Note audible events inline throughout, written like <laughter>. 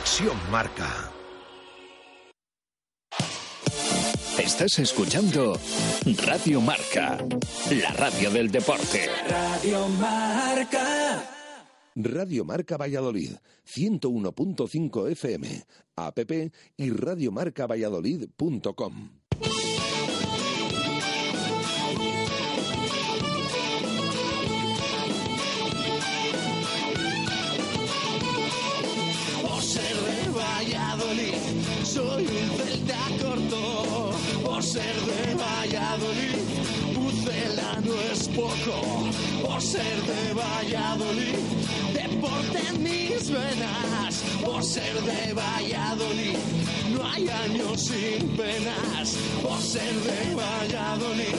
Conexión Marca. Estás escuchando Radio Marca, la radio del deporte. Radio Marca. Radio Marca Valladolid, 101.5 FM, app y radiomarcavalladolid.com. ser de Valladolid, deporte en mis venas. Por ser de Valladolid, no hay años sin penas. Por ser de Valladolid,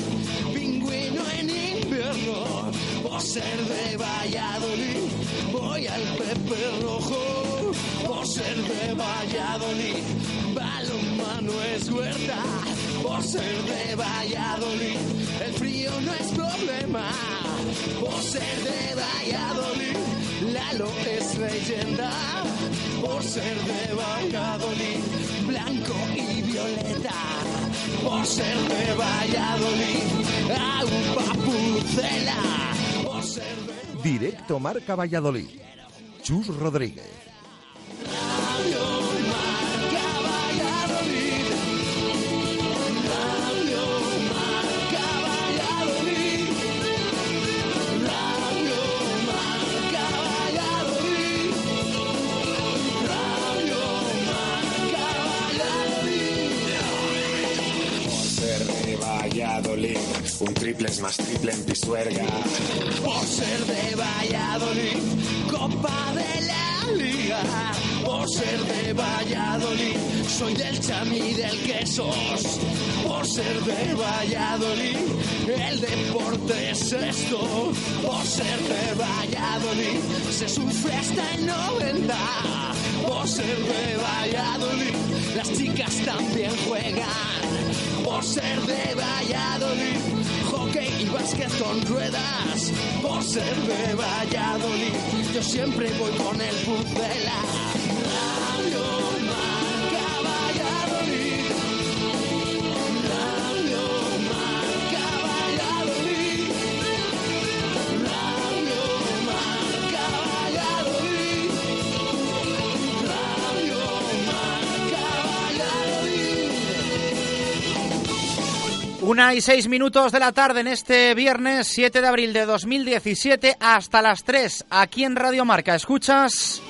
pingüino en invierno. Por ser de Valladolid, voy al Pepe Rojo. Por ser de Valladolid, balonmano es huerta. Por ser de Valladolid, el frío no es problema. Por ser de Valladolid, Lalo es leyenda. Por ser de Valladolid, blanco y violeta. Por ser de Valladolid, agua pucela. Por ser de Directo Marca Valladolid. Chus Rodríguez. Un triple es más triple en Pisuerga. Por ser de Valladolid, Copa de la Liga. Por ser de Valladolid, soy del chamí del quesos. Por ser de Valladolid, el deporte es esto. Por ser de Valladolid, se sufre hasta el 90. Por ser de Valladolid, las chicas también juegan. Por ser de Valladolid, y básquet con ruedas. Por ser de Valladolid, yo siempre voy con el pucela. Una y seis minutos de la tarde en este viernes 7 de abril de 2017 hasta las 3 aquí en Radio Marca. ¿Escuchas?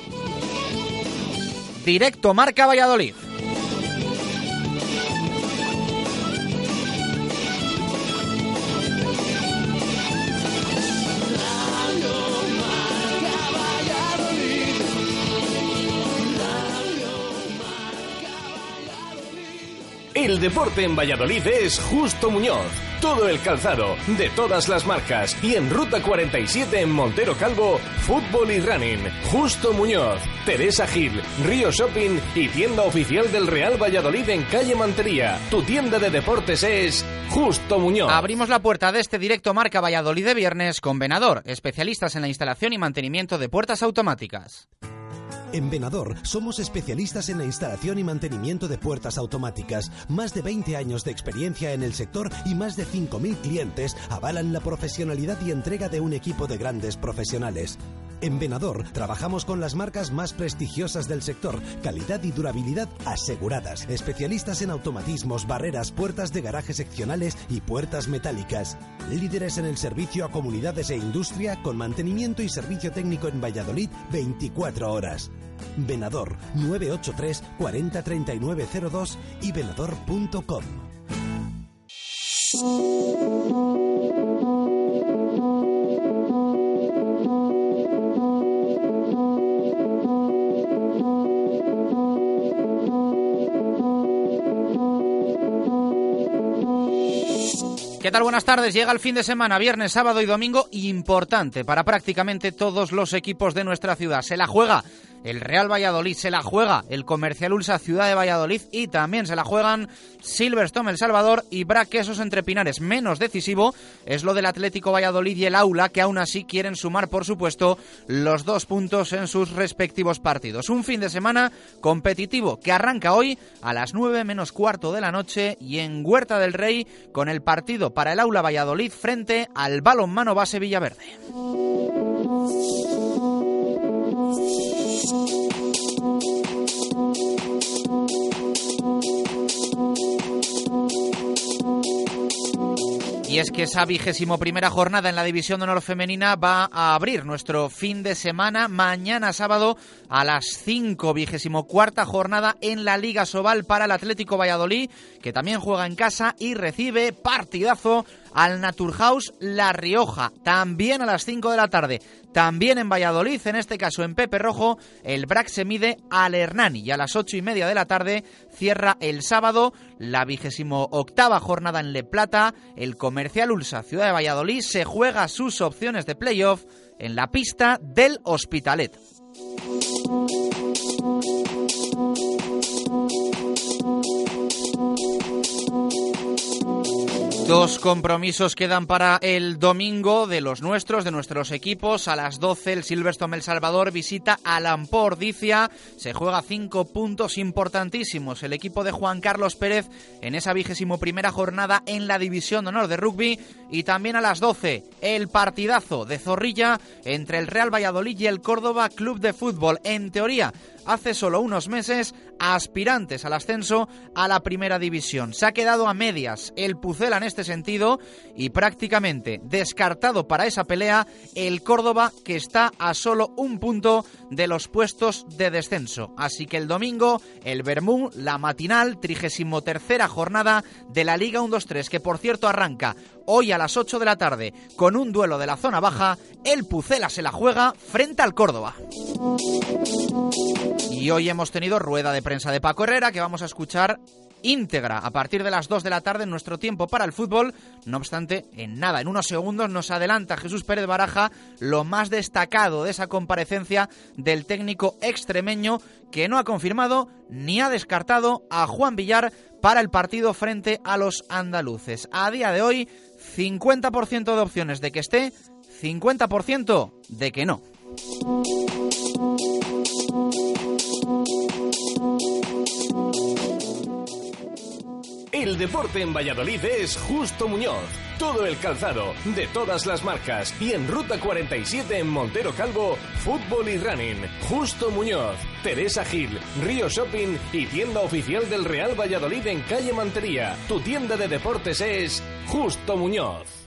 Directo Marca Valladolid. El deporte en Valladolid es Justo Muñoz. Todo el calzado, de todas las marcas. Y en Ruta 47 en Montero Calvo, fútbol y running. Justo Muñoz, Teresa Gil, Río Shopping y tienda oficial del Real Valladolid en calle Mantería. Tu tienda de deportes es Justo Muñoz. Abrimos la puerta de este directo Marca Valladolid de viernes con Venador, especialistas en la instalación y mantenimiento de puertas automáticas. En Venador somos especialistas en la instalación y mantenimiento de puertas automáticas. Más de 20 años de experiencia en el sector y más de 5.000 clientes avalan la profesionalidad y entrega de un equipo de grandes profesionales. En Venador trabajamos con las marcas más prestigiosas del sector, calidad y durabilidad aseguradas. Especialistas en automatismos, barreras, puertas de garaje seccionales y puertas metálicas. Líderes en el servicio a comunidades e industria con mantenimiento y servicio técnico en Valladolid 24 horas. Venador 983 40 39 02 y venador.com. ¿Qué tal? Buenas tardes. Llega el fin de semana, viernes, sábado y domingo, importante para prácticamente todos los equipos de nuestra ciudad. Se la juega el Real Valladolid. Se la juega el Comercial Ulsa Ciudad de Valladolid y también se la juegan Silverstone El Salvador y Braquesos entre Pinares. Menos decisivo es lo del Atlético Valladolid y el Aula, que aún así quieren sumar, por supuesto, los dos puntos en sus respectivos partidos. Un fin de semana competitivo que arranca hoy a las 9 menos cuarto de la noche y en Huerta del Rey con el partido para el Aula Valladolid frente al balonmano base Villaverde. Y es que esa vigésimo primera jornada en la División de Honor Femenina va a abrir nuestro fin de semana mañana sábado a las 5, vigésimo cuarta jornada en la Liga Sobal para el Atlético Valladolid, que también juega en casa y recibe partidazo al Naturhaus La Rioja, también a las 5 de la tarde. También en Valladolid, en este caso en Pepe Rojo, el BRAC se mide al Hernani y a las ocho y media de la tarde cierra el sábado la vigésimo octava jornada en Le Plata. El Comercial Ulsa Ciudad de Valladolid se juega sus opciones de playoff en la pista del Hospitalet. Dos compromisos quedan para el domingo de los nuestros, de nuestros equipos. A las 12 el Silverstone El Salvador visita a Lampordicia. Se juega cinco puntos importantísimos. El equipo de Juan Carlos Pérez en esa vigésimo primera jornada en la División de Honor de Rugby. Y también a las 12 el partidazo de Zorrilla entre el Real Valladolid y el Córdoba Club de Fútbol. En teoría, hace solo unos meses aspirantes al ascenso a la primera división. Se ha quedado a medias el Pucela en este sentido y prácticamente descartado para esa pelea el Córdoba que está a solo un punto de los puestos de descenso. Así que el domingo el Bermú, la matinal, 33 tercera jornada de la Liga 1-2-3 que por cierto arranca hoy a las 8 de la tarde con un duelo de la zona baja, el Pucela se la juega frente al Córdoba. Y hoy hemos tenido rueda de prensa de Paco Herrera que vamos a escuchar íntegra a partir de las 2 de la tarde en nuestro tiempo para el fútbol. No obstante, en nada, en unos segundos nos adelanta Jesús Pérez Baraja lo más destacado de esa comparecencia del técnico extremeño que no ha confirmado ni ha descartado a Juan Villar para el partido frente a los andaluces. A día de hoy, 50% de opciones de que esté, 50% de que no. Deporte en Valladolid es Justo Muñoz. Todo el calzado, de todas las marcas. Y en Ruta 47 en Montero Calvo, fútbol y running. Justo Muñoz, Teresa Gil, Río Shopping y tienda oficial del Real Valladolid en calle Mantería. Tu tienda de deportes es Justo Muñoz.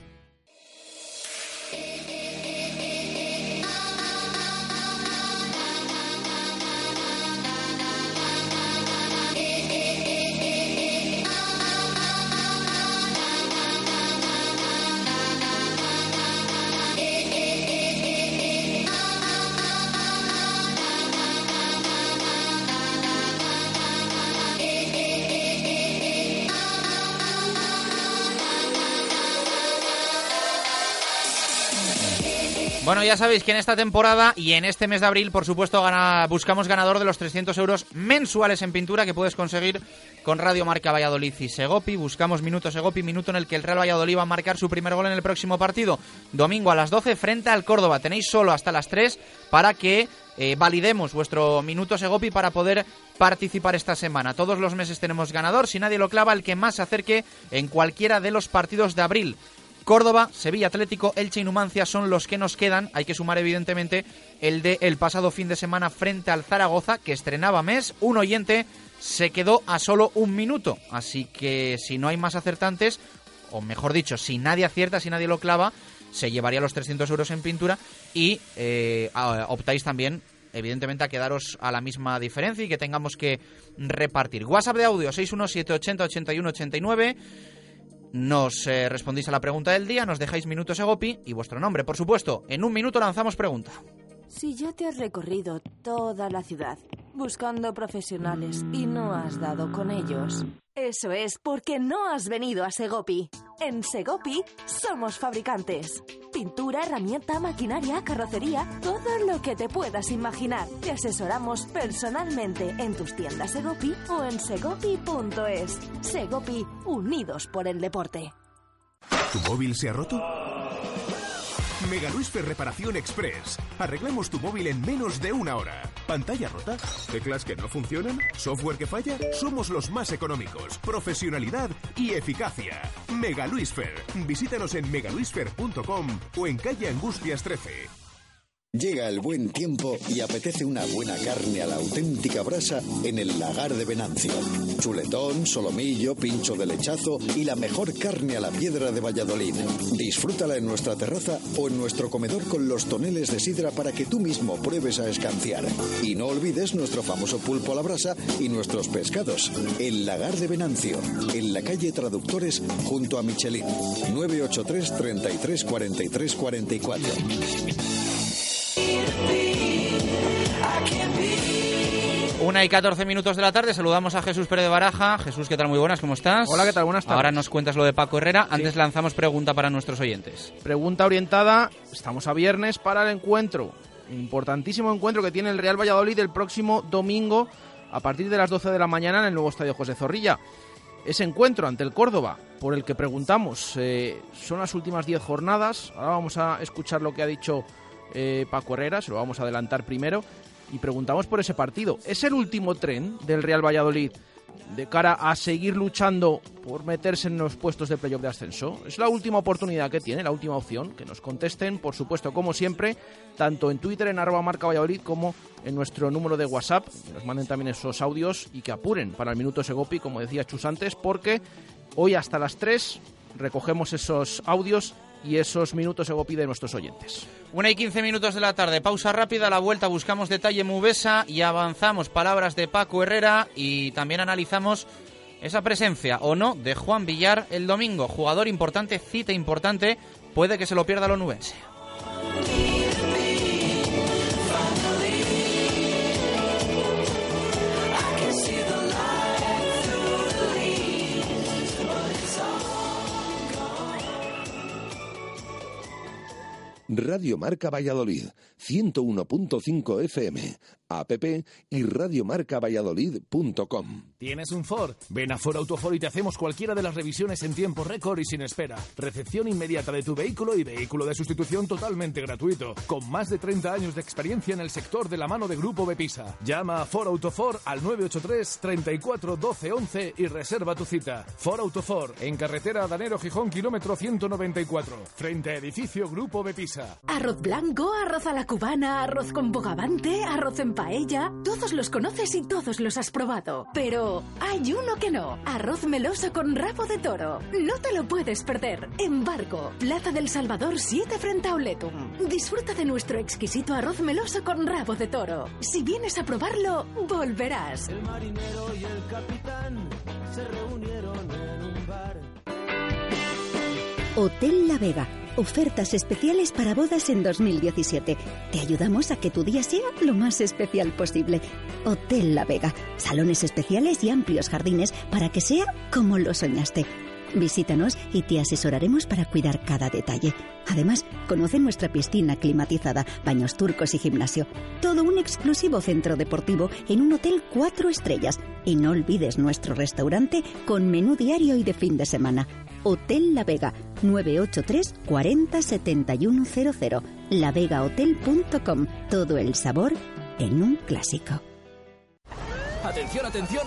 Bueno, ya sabéis que en esta temporada y en este mes de abril, por supuesto, gana, buscamos ganador de los 300 euros mensuales en pintura que puedes conseguir con Radio Marca Valladolid y Segopi. Buscamos minuto Segopi, minuto en el que el Real Valladolid va a marcar su primer gol en el próximo partido. Domingo a las 12 frente al Córdoba. Tenéis solo hasta las 3 para que eh, validemos vuestro minuto Segopi para poder participar esta semana. Todos los meses tenemos ganador. Si nadie lo clava, el que más se acerque en cualquiera de los partidos de abril. Córdoba, Sevilla Atlético, Elche y Numancia son los que nos quedan. Hay que sumar, evidentemente, el de el pasado fin de semana frente al Zaragoza, que estrenaba mes. Un oyente se quedó a solo un minuto. Así que si no hay más acertantes, o mejor dicho, si nadie acierta, si nadie lo clava, se llevaría los 300 euros en pintura y eh, optáis también evidentemente a quedaros a la misma diferencia y que tengamos que repartir. WhatsApp de audio 617808189 nos eh, respondéis a la pregunta del día, nos dejáis minutos Egopi y vuestro nombre, por supuesto. En un minuto lanzamos pregunta. Si ya te has recorrido toda la ciudad buscando profesionales y no has dado con ellos. Eso es porque no has venido a Segopi. En Segopi somos fabricantes. Pintura, herramienta, maquinaria, carrocería, todo lo que te puedas imaginar. Te asesoramos personalmente en tus tiendas Segopi o en segopi.es. Segopi, unidos por el deporte. ¿Tu móvil se ha roto? Mega Luisfer Reparación Express. Arreglamos tu móvil en menos de una hora. ¿Pantalla rota? ¿Teclas que no funcionan? ¿Software que falla? Somos los más económicos. Profesionalidad y eficacia. Mega. Visítanos en megaluisfer.com o en calle Angustias 13. Llega el buen tiempo y apetece una buena carne a la auténtica brasa en el lagar de Venancio. Chuletón, solomillo, pincho de lechazo y la mejor carne a la piedra de Valladolid. Disfrútala en nuestra terraza o en nuestro comedor con los toneles de sidra para que tú mismo pruebes a escanciar. Y no olvides nuestro famoso pulpo a la brasa y nuestros pescados. El lagar de Venancio, en la calle Traductores junto a Michelin. 983 33 43 44. Una y 14 minutos de la tarde, saludamos a Jesús Pérez de Baraja. Jesús, ¿qué tal? Muy buenas, ¿cómo estás? Hola, ¿qué tal? Buenas tardes. Ahora nos cuentas lo de Paco Herrera. Antes lanzamos pregunta para nuestros oyentes. Pregunta orientada, estamos a viernes para el encuentro. Importantísimo encuentro que tiene el Real Valladolid el próximo domingo a partir de las 12 de la mañana en el nuevo Estadio José Zorrilla. Ese encuentro ante el Córdoba, por el que preguntamos, eh, son las últimas 10 jornadas. Ahora vamos a escuchar lo que ha dicho eh, Paco se lo vamos a adelantar primero y preguntamos por ese partido. ¿Es el último tren del Real Valladolid de cara a seguir luchando por meterse en los puestos de playoff de ascenso? Es la última oportunidad que tiene, la última opción. Que nos contesten, por supuesto, como siempre, tanto en Twitter, en arroba marca Valladolid, como en nuestro número de WhatsApp. Nos manden también esos audios y que apuren para el minuto Segopi, como decía Chus antes, porque hoy hasta las 3 recogemos esos audios y esos minutos Segopi de nuestros oyentes. Una y 15 minutos de la tarde, pausa rápida, a la vuelta buscamos detalle Mubesa y avanzamos palabras de Paco Herrera y también analizamos esa presencia o no de Juan Villar el domingo, jugador importante, cita importante, puede que se lo pierda lo nubense. Radio Marca Valladolid, 101.5 FM, app y radiomarcavalladolid.com. ¿Tienes un Ford? Ven a Ford Autofor y te hacemos cualquiera de las revisiones en tiempo récord y sin espera. Recepción inmediata de tu vehículo y vehículo de sustitución totalmente gratuito. Con más de 30 años de experiencia en el sector de la mano de Grupo Bepisa. Llama a Ford Autofor al 983 34 12 11 y reserva tu cita. Ford Autofor, en carretera Danero Gijón, kilómetro 194. Frente a edificio Grupo Bepisa. Arroz blanco, arroz a la cubana, arroz con bogavante, arroz en paella. Todos los conoces y todos los has probado. Pero hay uno que no. Arroz meloso con rabo de toro. No te lo puedes perder. Embargo, Plaza del Salvador 7 frente a Oletum. Disfruta de nuestro exquisito arroz meloso con rabo de toro. Si vienes a probarlo, volverás. El marinero y el capitán se reunieron en un bar. Hotel La Vega Ofertas especiales para bodas en 2017. Te ayudamos a que tu día sea lo más especial posible. Hotel La Vega. Salones especiales y amplios jardines para que sea como lo soñaste. Visítanos y te asesoraremos para cuidar cada detalle. Además, conoce nuestra piscina climatizada, baños turcos y gimnasio. Todo un exclusivo centro deportivo en un hotel cuatro estrellas. Y no olvides nuestro restaurante con menú diario y de fin de semana. Hotel La Vega, 983 40 7100. lavegahotel.com. Todo el sabor en un clásico. Atención, atención.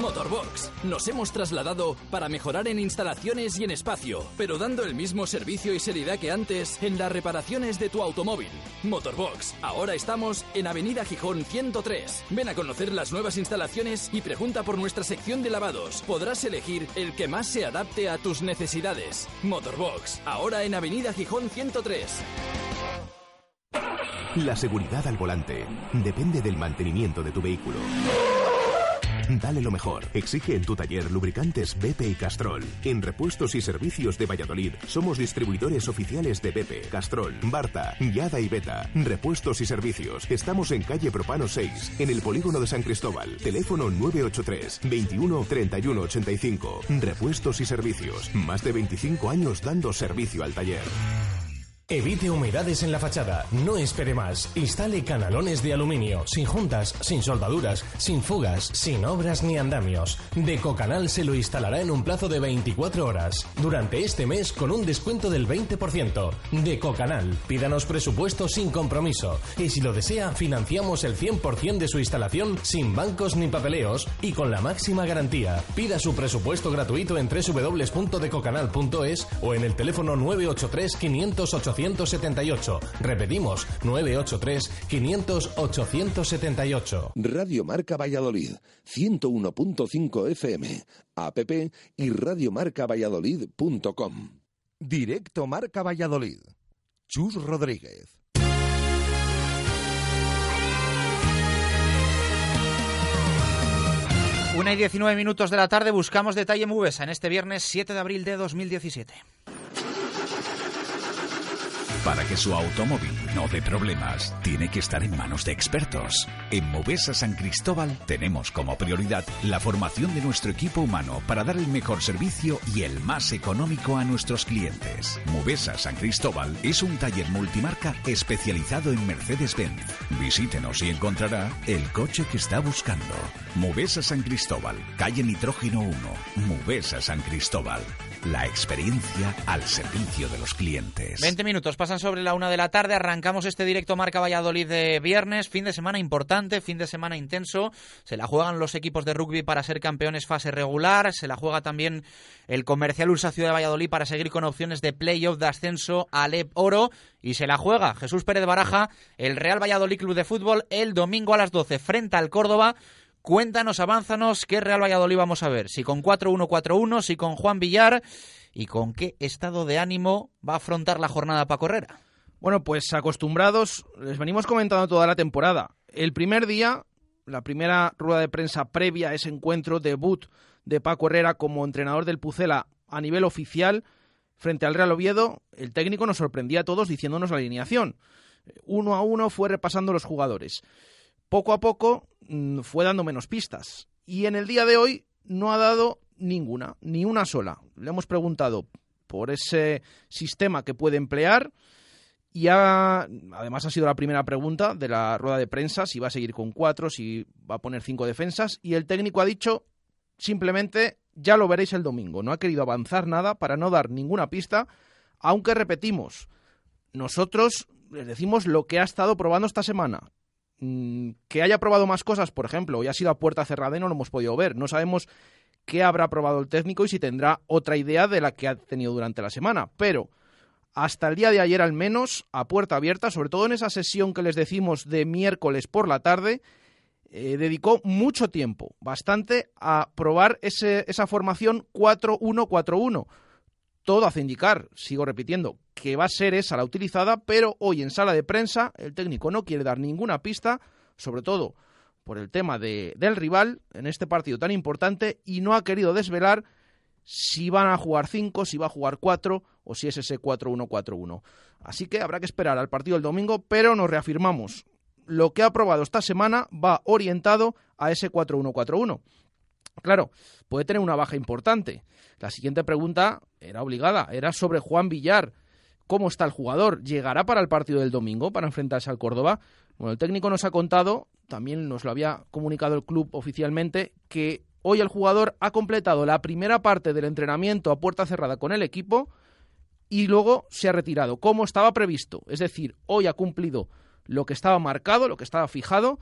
Motorbox. Nos hemos trasladado para mejorar en instalaciones y en espacio, pero dando el mismo servicio y seriedad que antes en las reparaciones de tu automóvil. Motorbox. Ahora estamos en Avenida Gijón 103. Ven a conocer las nuevas instalaciones y pregunta por nuestra sección de lavados. Podrás elegir el que más se adapte a tus necesidades. Motorbox. Ahora en Avenida Gijón 103. La seguridad al volante depende del mantenimiento de tu vehículo. Dale lo mejor. Exige en tu taller lubricantes BP y Castrol. En repuestos y servicios de Valladolid somos distribuidores oficiales de BP, Castrol, Barta, Yada y Beta. Repuestos y servicios. Estamos en calle Propano 6, en el polígono de San Cristóbal. Teléfono 983 21 31 85. Repuestos y servicios. Más de 25 años dando servicio al taller. Evite humedades en la fachada, no espere más. Instale canalones de aluminio, sin juntas, sin soldaduras, sin fugas, sin obras ni andamios. Decocanal se lo instalará en un plazo de 24 horas, durante este mes con un descuento del 20%. Decocanal, pídanos presupuesto sin compromiso y si lo desea, financiamos el 100% de su instalación sin bancos ni papeleos y con la máxima garantía. Pida su presupuesto gratuito en www.decocanal.es o en el teléfono 983 500 878. Repetimos, 983 500 878. Radio Marca Valladolid, 101.5 FM, app y radiomarcavalladolid.com. Directo Marca Valladolid. Chus Rodríguez. Una y 19 minutos de la tarde buscamos detalle Mubesa en este viernes 7 de abril de 2017. Para que su automóvil no dé problemas, tiene que estar en manos de expertos. En Movesa San Cristóbal tenemos como prioridad la formación de nuestro equipo humano para dar el mejor servicio y el más económico a nuestros clientes. Movesa San Cristóbal es un taller multimarca especializado en Mercedes-Benz. Visítenos y encontrará el coche que está buscando. Movesa San Cristóbal, calle Nitrógeno 1. Movesa San Cristóbal. La experiencia al servicio de los clientes. 20 minutos pasan sobre la una de la tarde. Arrancamos este directo Marca Valladolid de viernes. Fin de semana importante, fin de semana intenso. Se la juegan los equipos de rugby para ser campeones fase regular. Se la juega también el Comercial Ursa Ciudad de Valladolid para seguir con opciones de playoff de ascenso a Alep Oro. Y se la juega Jesús Pérez Baraja, el Real Valladolid Club de Fútbol, el domingo a las 12 frente al Córdoba. Cuéntanos, avánzanos, qué Real Valladolid vamos a ver. Si con 4-1-4-1, si con Juan Villar y con qué estado de ánimo va a afrontar la jornada Paco Herrera. Bueno, pues acostumbrados, les venimos comentando toda la temporada. El primer día, la primera rueda de prensa previa a ese encuentro, debut de Paco Herrera como entrenador del Pucela a nivel oficial, frente al Real Oviedo, el técnico nos sorprendía a todos diciéndonos la alineación. Uno a uno fue repasando los jugadores. Poco a poco Mm, fue dando menos pistas. Y en el día de hoy no ha dado ninguna, ni una sola. Le hemos preguntado por ese sistema que puede emplear y además ha sido la primera pregunta de la rueda de prensa, si va a seguir con cuatro, si va a poner cinco defensas. Y el técnico ha dicho simplemente, ya lo veréis el domingo. No ha querido avanzar nada para no dar ninguna pista, aunque repetimos, nosotros les decimos lo que ha estado probando esta semana Mm, que haya probado más cosas, por ejemplo, hoy ha sido a puerta cerrada y no lo hemos podido ver. No sabemos qué habrá probado el técnico y si tendrá otra idea de la que ha tenido durante la semana. Pero hasta el día de ayer al menos, a puerta abierta, sobre todo en esa sesión que les decimos de miércoles por la tarde, eh, dedicó mucho tiempo, bastante, a probar ese, esa formación 4-1-4-1 todo hace indicar, sigo repitiendo, que va a ser esa la utilizada, pero hoy en sala de prensa el técnico no quiere dar ninguna pista, sobre todo por el tema de, del rival en este partido tan importante y no ha querido desvelar si van a jugar 5, si va a jugar 4 o si es ese 4-1-4-1. Así que habrá que esperar al partido del domingo, pero nos reafirmamos. Lo que ha aprobado esta semana va orientado a ese 4-1-4-1. Claro, puede tener una baja importante. La siguiente pregunta era obligada, era sobre Juan Villar. ¿Cómo está el jugador? ¿Llegará para el partido del domingo para enfrentarse al Córdoba? Bueno, el técnico nos ha contado, también nos lo había comunicado el club oficialmente, que hoy el jugador ha completado la primera parte del entrenamiento a puerta cerrada con el equipo y luego se ha retirado, como estaba previsto. Es decir, hoy ha cumplido lo que estaba marcado, lo que estaba fijado,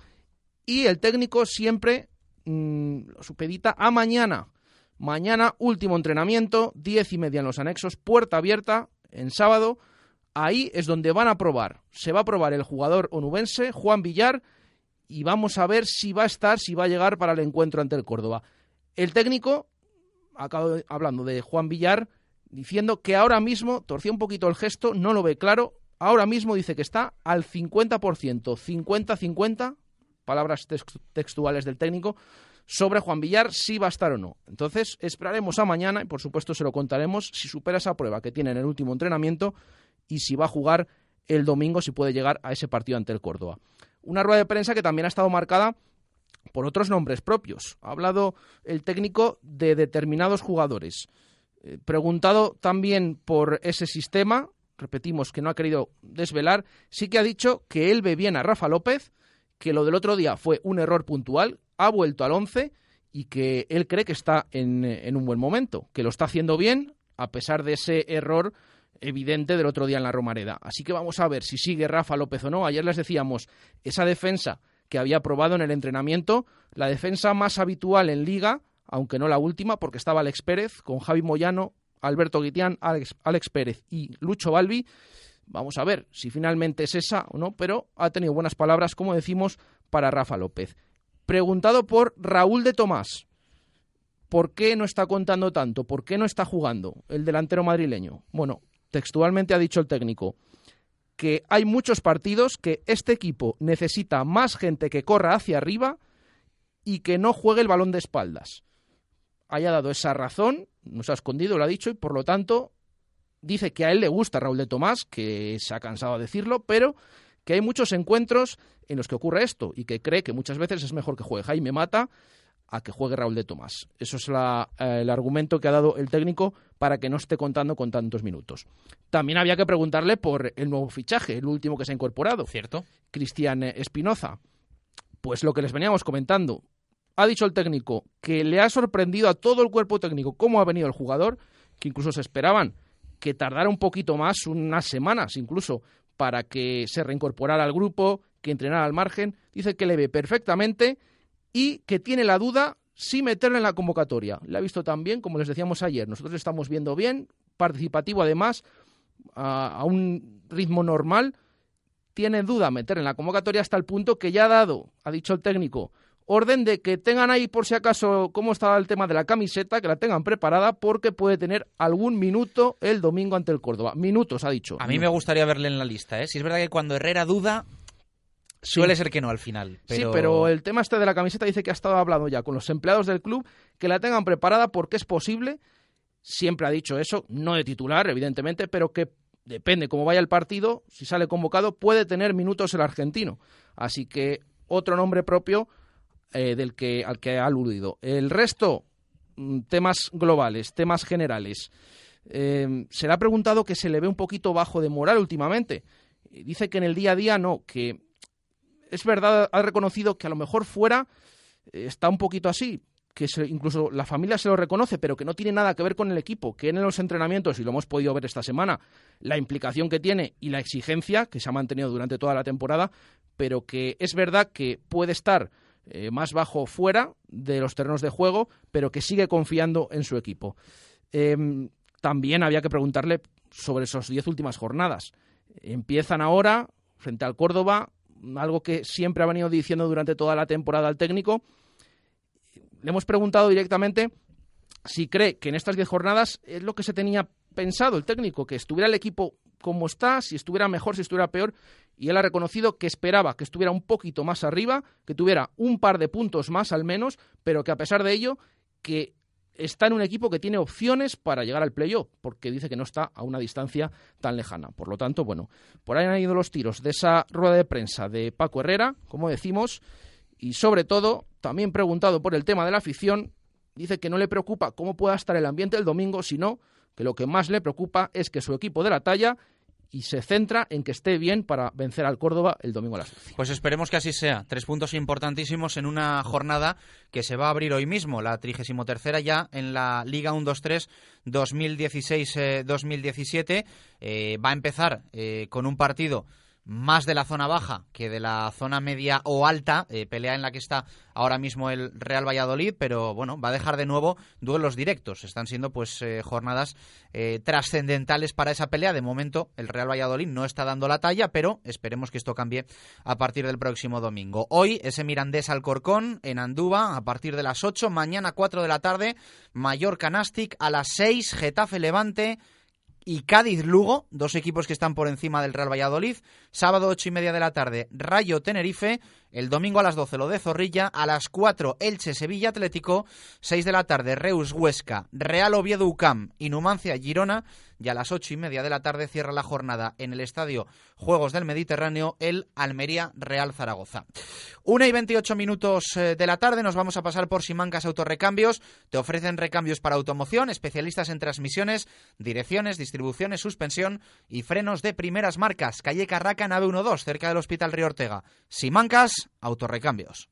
y el técnico siempre Mm, lo supedita a mañana. Mañana, último entrenamiento, diez y media en los anexos, puerta abierta, en sábado. Ahí es donde van a probar. Se va a probar el jugador onubense, Juan Villar, y vamos a ver si va a estar, si va a llegar para el encuentro ante el Córdoba. El técnico, acabo hablando de Juan Villar, diciendo que ahora mismo, torció un poquito el gesto, no lo ve claro, ahora mismo dice que está al 50%, 50-50, palabras textuales del técnico, sobre Juan Villar si va a estar o no. Entonces, esperaremos a mañana y por supuesto se lo contaremos si supera esa prueba que tiene en el último entrenamiento y si va a jugar el domingo, si puede llegar a ese partido ante el Córdoba. Una rueda de prensa que también ha estado marcada por otros nombres propios. Ha hablado el técnico de determinados jugadores. Eh, preguntado también por ese sistema, repetimos que no ha querido desvelar, sí que ha dicho que él ve bien a Rafa López, que lo del otro día fue un error puntual, ha vuelto al 11 y que él cree que está en, en un buen momento, que lo está haciendo bien a pesar de ese error evidente del otro día en la Romareda. Así que vamos a ver si sigue Rafa López o no. Ayer les decíamos, esa defensa que había probado en el entrenamiento, la defensa más habitual en liga, aunque no la última, porque estaba Alex Pérez con Javi Moyano, Alberto Guitián, Alex, Alex Pérez y Lucho Balbi. Vamos a ver si finalmente es esa o no, pero ha tenido buenas palabras, como decimos, para Rafa López. Preguntado por Raúl de Tomás, ¿por qué no está contando tanto? ¿Por qué no está jugando el delantero madrileño? Bueno, textualmente ha dicho el técnico que hay muchos partidos que este equipo necesita más gente que corra hacia arriba y que no juegue el balón de espaldas. Haya dado esa razón, no se ha escondido, lo ha dicho, y por lo tanto dice que a él le gusta Raúl de Tomás, que se ha cansado de decirlo, pero que hay muchos encuentros en los que ocurre esto y que cree que muchas veces es mejor que juegue Jaime Mata a que juegue Raúl de Tomás. Eso es eh, el argumento que ha dado el técnico para que no esté contando con tantos minutos. También había que preguntarle por el nuevo fichaje, el último que se ha incorporado. Cierto. Cristian Espinoza. Pues lo que les veníamos comentando. Ha dicho el técnico que le ha sorprendido a todo el cuerpo técnico cómo ha venido el jugador, que incluso se esperaban que tardara un poquito más, unas semanas incluso, para que se reincorporara al grupo, que entrenara al margen. Dice que le ve perfectamente y que tiene la duda si meterle en la convocatoria. Le ha visto también, como les decíamos ayer, nosotros estamos viendo bien, participativo además, a, un ritmo normal. Tiene duda meter en la convocatoria hasta el punto que ya ha dado, ha dicho el técnico, orden de que tengan ahí por si acaso cómo está el tema de la camiseta, que la tengan preparada porque puede tener algún minuto el domingo ante el Córdoba. Minutos, ha dicho. A mí me gustaría verle en la lista, ¿eh? Si es verdad que cuando Herrera duda, Suele ser que no al final. Sí, pero el tema este de la camiseta dice que ha estado hablando ya con los empleados del club que la tengan preparada porque es posible, siempre ha dicho eso, no de titular, evidentemente, pero que depende cómo vaya el partido, si sale convocado, puede tener minutos el argentino. Así que otro nombre propio eh, del que, al que ha aludido. El resto, mm, temas globales, temas generales. Eh, se le ha preguntado que se le ve un poquito bajo de moral últimamente. Dice que en el día a día no, que es verdad, ha reconocido que a lo mejor fuera eh, está un poquito así, que incluso la familia se lo reconoce, pero que no tiene nada que ver con el equipo, que en los entrenamientos, y lo hemos podido ver esta semana, la implicación que tiene y la exigencia que se ha mantenido durante toda la temporada, pero que es verdad que puede estar eh, más bajo fuera de los terrenos de juego, pero que sigue confiando en su equipo. Em, también había que preguntarle sobre esas diez últimas jornadas. Empiezan ahora frente al Córdoba, algo que siempre ha venido diciendo durante toda la temporada al técnico. Le hemos preguntado directamente si cree que en estas diez jornadas es lo que se tenía pensado el técnico, que estuviera el equipo como está, si estuviera mejor, si estuviera peor, y él ha reconocido que esperaba que estuviera un poquito más arriba, que tuviera un par de puntos más al menos, pero que a pesar de ello, que está en un equipo que tiene opciones para llegar al playoff, porque dice que no está a una distancia tan lejana. Por lo tanto, bueno, por ahí han ido los tiros de esa rueda de prensa de Paco Herrera, como decimos, y sobre todo, también preguntado por el tema de la afición, dice que no le preocupa cómo pueda estar el ambiente el domingo, sino que lo que más le preocupa es que su equipo de la talla y se centra en que esté bien para vencer al Córdoba el domingo a las 12. Pues esperemos que así sea. Tres puntos importantísimos en una jornada que se va a abrir hoy mismo, la 33 ya en la Liga 1-2-3 2016-2017. Eh, va a empezar eh, con un partido más de la zona baja que de la zona media o alta, eh, pelea en la que está ahora mismo el Real Valladolid, pero bueno, va a dejar de nuevo duelos directos. Están siendo pues eh, jornadas eh, trascendentales para esa pelea. De momento el Real Valladolid no está dando la talla, pero esperemos que esto cambie a partir del próximo domingo. Hoy ese Mirandés Alcorcón en Andúba a partir de las 8, mañana 4 de la tarde, Mallorca Nastic a las 6, Getafe Levante y Cádiz-Lugo, dos equipos que están por encima del Real Valladolid. Sábado ocho y media de la tarde, Rayo Tenerife El domingo a las 12 lo de Zorrilla, a las 4 Elche Sevilla Atlético, 6 de la tarde Reus Huesca, Real Oviedo UCAM y Numancia Girona y a las ocho y media de la tarde cierra la jornada en el Estadio Juegos del Mediterráneo el Almería Real Zaragoza. Una y 28 minutos eh, de la tarde nos vamos a pasar por Simancas Autorrecambios. Te ofrecen recambios para automoción, especialistas en transmisiones, direcciones, distribuciones, suspensión y frenos de primeras marcas. Calle Carraca, nave 12, cerca del Hospital Río Ortega. Simancas Autorrecambios.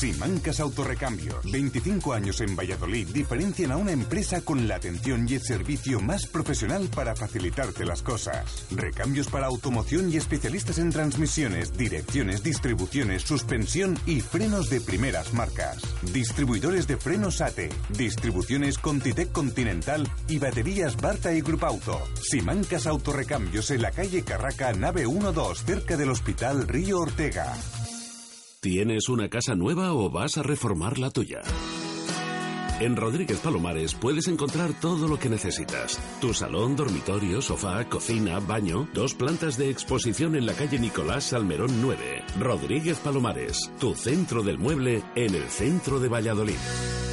Simancas Autorrecambios, 25 años en Valladolid, diferencian a una empresa con la atención y el servicio más profesional para facilitarte las cosas. Recambios para automoción y especialistas en transmisiones, direcciones, distribuciones, suspensión y frenos de primeras marcas. Distribuidores de frenos ATE, distribuciones Contitec Continental y baterías Barta y Grupo Auto. Simancas Autorrecambios en la calle Carraca, nave 12, cerca del Hospital Río Ortega. ¿Tienes una casa nueva o vas a reformar la tuya? En Rodríguez Palomares puedes encontrar todo lo que necesitas. Tu salón, dormitorio, sofá, cocina, baño, dos plantas de exposición en la calle Nicolás Salmerón 9. Rodríguez Palomares, tu centro del mueble en el centro de Valladolid.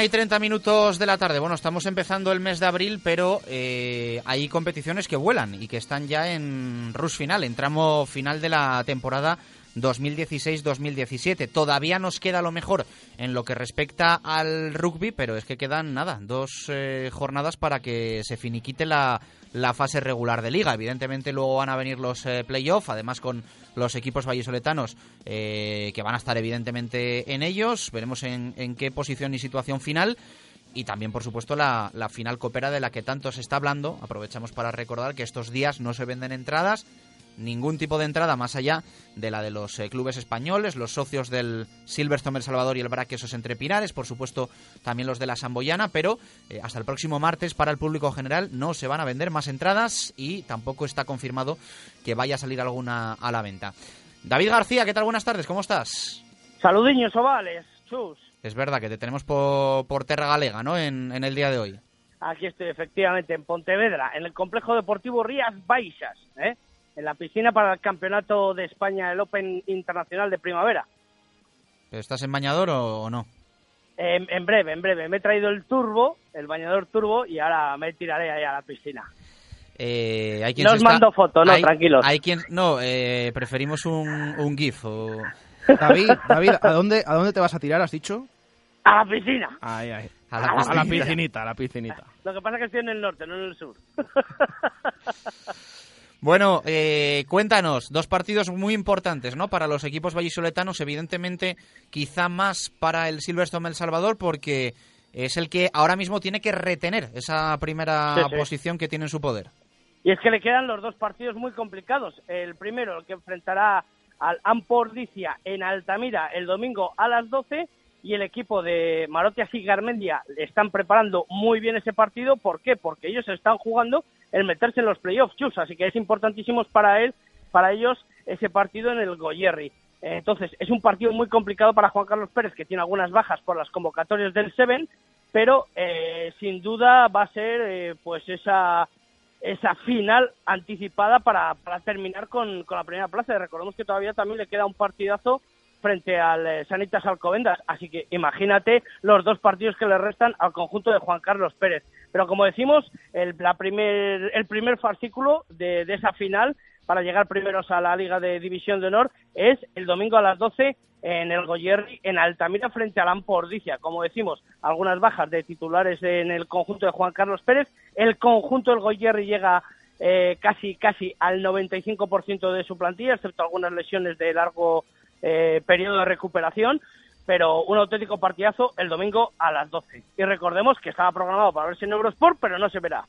Una y 30 minutos de la tarde. Bueno, estamos empezando el mes de abril, pero eh, hay competiciones que vuelan y que están ya en rush final, en tramo final de la temporada 2016-2017. Todavía nos queda lo mejor en lo que respecta al rugby, pero es que quedan nada, dos eh, jornadas para que se finiquite la, la, fase regular de liga. Evidentemente luego van a venir los eh, playoffs, además con los equipos vallisoletanos eh, que van a estar evidentemente en ellos. Veremos en, qué posición y situación final y también, por supuesto, la, la, final copera de la que tanto se está hablando. Aprovechamos para recordar que estos días no se venden entradas, ningún tipo de entrada más allá de la de los eh, clubes españoles, los socios del Silverstone El Salvador y el Braquesos Entre Pinares, por supuesto también los de la Samboyana, pero eh, hasta el próximo martes para el público general no se van a vender más entradas y tampoco está confirmado que vaya a salir alguna a la venta. David García, ¿qué tal? Buenas tardes, ¿cómo estás? Saludiños ovales, chus. Es verdad que te tenemos por, por Terra Galega, ¿no? En, en el día de hoy. Aquí estoy, efectivamente, en Pontevedra, en el complejo deportivo Rías Baixas, ¿eh? En la piscina para el Campeonato de España, el Open Internacional de Primavera. ¿Estás en bañador o, o no? En, en, breve, en breve. Me he traído el turbo, el bañador turbo, y ahora me tiraré ahí a la piscina. Eh, hay quien no os está... mando foto, no, hay, tranquilos. Hay quien... No, eh, preferimos un, un GIF. O... <laughs> David, David ¿a, dónde, ¿a dónde te vas a tirar, has dicho? A la piscina. Ay, ay. A la, a la piscinita, a la piscinita. Lo que pasa es que estoy en el norte, no en el sur. <laughs> Bueno, eh, cuéntanos, dos partidos muy importantes, ¿no? Para los equipos vallisoletanos, evidentemente, quizá más para el Silverstone El Salvador, porque es el que ahora mismo tiene que retener esa primera Sí, sí. posición que tiene en su poder. Y es que le quedan los dos partidos muy complicados. El primero, el que enfrentará al Ampordicia en Altamira el domingo a las 12 y el equipo de Marotias y Garmendia están preparando muy bien ese partido. ¿Por qué? Porque ellos están jugando el meterse en los playoffs, chus, así que es importantísimo para él, para ellos ese partido en el Goyerri. Entonces, es un partido muy complicado para Juan Carlos Pérez, que tiene algunas bajas por las convocatorias del Seven, pero eh, sin duda va a ser eh, pues esa esa final anticipada para, terminar con la primera plaza. Recordemos que todavía también le queda un partidazo frente al eh, Sanitas Alcobendas. Así que imagínate los dos partidos que le restan al conjunto de Juan Carlos Pérez. Pero como decimos, el, la primer, el primer fascículo de, de esa final para llegar primeros a la Liga de División de Honor es el domingo a las 12 en el Goyerri, en Altamira, frente a Lampordicia. Como decimos, algunas bajas de titulares en el conjunto de Juan Carlos Pérez. El conjunto del Goyerri llega eh, casi, casi al 95% de su plantilla, excepto algunas lesiones de largo eh, periodo de recuperación. Pero un auténtico partidazo el domingo a las 12. Y recordemos que estaba programado para verse en Eurosport, pero no se verá.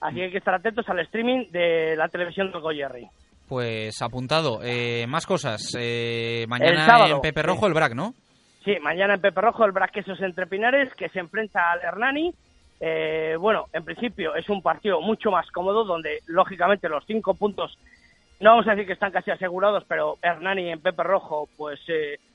Así que hay que estar atentos al streaming de la televisión del Goyerri. Pues apuntado. Eh, más cosas. Eh, mañana en Pepe Rojo el BRAC, ¿no? Sí, mañana en Pepe Rojo el BRAC Quesos Entre Pinares, que se enfrenta al Hernani. Eh, bueno, en principio es un partido mucho más cómodo, donde lógicamente los cinco puntos, no vamos a decir que están casi asegurados, pero Hernani en Pepe Rojo pues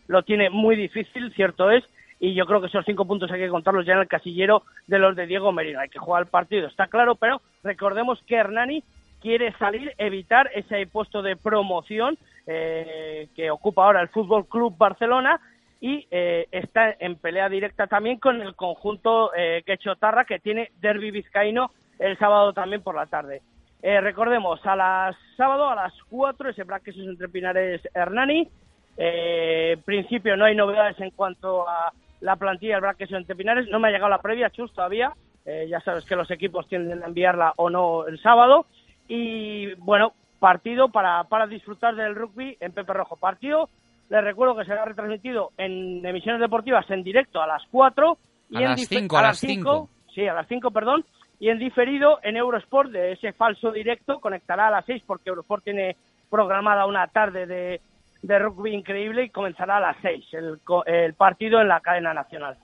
lo tiene muy difícil, cierto es, y yo creo que esos cinco puntos hay que contarlos ya en el casillero de los de Diego Merino. Hay que jugar el partido, está claro, pero recordemos que Hernani quiere salir, evitar ese puesto de promoción eh, que ocupa ahora el Fútbol Club Barcelona y eh, está en pelea directa también con el conjunto eh, Quechotarra que tiene Derby Vizcaíno el sábado también por la tarde. Eh, recordemos, a las sábado a las 4 ese Braquesos entre Pinares Hernani. en principio no hay novedades en cuanto a la plantilla del Braquesos entre Pinares. No me ha llegado la previa, Chus, todavía. ya sabes que los equipos tienden a enviarla o no el sábado. Y bueno, partido para, para disfrutar del rugby en Pepe Rojo. Partido, les recuerdo que será retransmitido en emisiones deportivas en directo a las 4. Y a, en las 5, a, las 5. Sí, a las 5, perdón. Y en diferido en Eurosport, de ese falso directo, conectará a las 6 porque Eurosport tiene programada una tarde de, de rugby increíble y comenzará a las 6 el, el partido en la cadena nacional.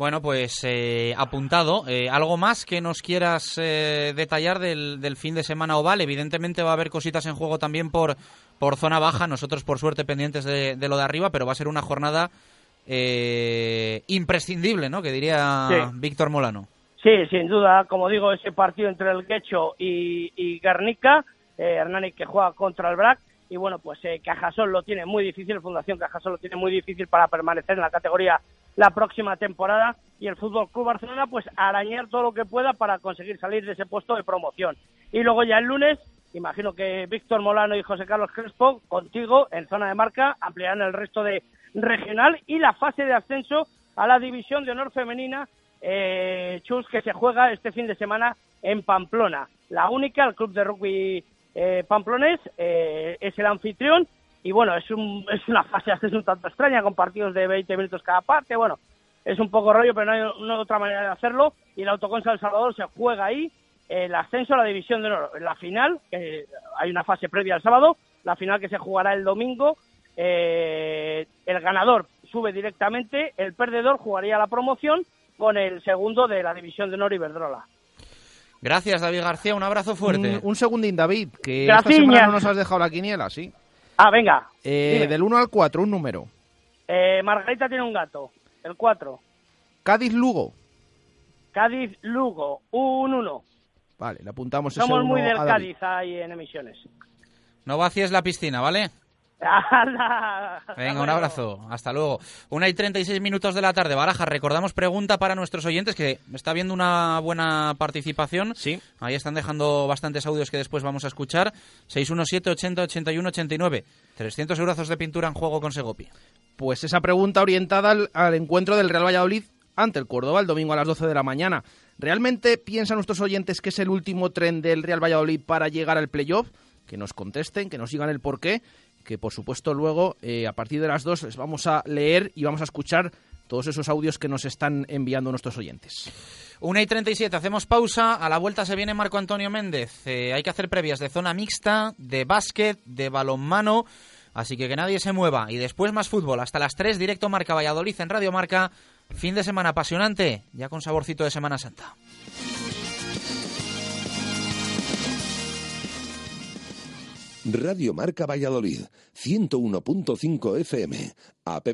Bueno, pues eh, apuntado. Eh, ¿Algo más que nos quieras eh, detallar del, fin de semana oval? Evidentemente va a haber cositas en juego también por, por zona baja. Nosotros, por suerte, pendientes de, lo de arriba, pero va a ser una jornada imprescindible, ¿no? Que diría Víctor Molano. Sí, sin duda. Como digo, ese partido entre el Guecho y, y Garnica. Hernani que juega contra el BRAC y bueno, pues Cajasol lo tiene muy difícil, Fundación Cajasol lo tiene muy difícil para permanecer en la categoría la próxima temporada y el Fútbol Club Barcelona pues arañar todo lo que pueda para conseguir salir de ese puesto de promoción. Y luego ya el lunes, imagino que Víctor Molano y José Carlos Crespo contigo en zona de marca ampliarán el resto de regional y la fase de ascenso a la división de honor femenina eh, Chus que se juega este fin de semana en Pamplona. La única, el club de rugby eh, pamplonés, eh, es el anfitrión y bueno, es, un, es una fase <laughs> ascenso un tanto extraña con partidos de 20 minutos cada parte, bueno, es un poco rollo, pero no hay, otra manera de hacerlo y el Autoconsa El Salvador se juega ahí el ascenso a la división de honor. La final, hay una fase previa al sábado, la final que se jugará el domingo, eh, el ganador sube directamente, el perdedor jugaría la promoción con el segundo de la división de honor Iberdrola. Gracias, David García. Un abrazo fuerte. Un, segundín, David, que esta semana no nos has dejado la quiniela, ¿sí? Ah, venga. Eh, del 1 al 4, un número. Eh, Margarita tiene un gato, el 4. Cádiz-Lugo. Cádiz-Lugo, un 1. Vale, le apuntamos Somos muy del Cádiz ahí en emisiones. No vacíes la piscina, ¿vale? Venga, un abrazo. Hasta luego. Una y 36 minutos de la tarde. Baraja, recordamos pregunta para nuestros oyentes que está viendo una buena participación. Sí. Ahí están dejando bastantes audios que después vamos a escuchar. 617 80 81 89. 300 euros de pintura en juego con Segopi. Pues esa pregunta orientada al, encuentro del Real Valladolid ante el Córdoba el domingo a las 12 de la mañana. ¿Realmente piensan nuestros oyentes que es el último tren del Real Valladolid para llegar al playoff? Que nos contesten, que nos digan el porqué que por supuesto luego eh, a partir de las dos les vamos a leer y vamos a escuchar todos esos audios que nos están enviando nuestros oyentes. Una y 37, hacemos pausa. A la vuelta se viene Marco Antonio Méndez. Eh, hay que hacer previas de zona mixta, de básquet, de balonmano. Así que que nadie se mueva. Y después más fútbol. Hasta las 3, directo Marca Valladolid en Radio Marca. Fin de semana apasionante, ya con saborcito de Semana Santa. Radio Marca Valladolid, 101.5 FM, app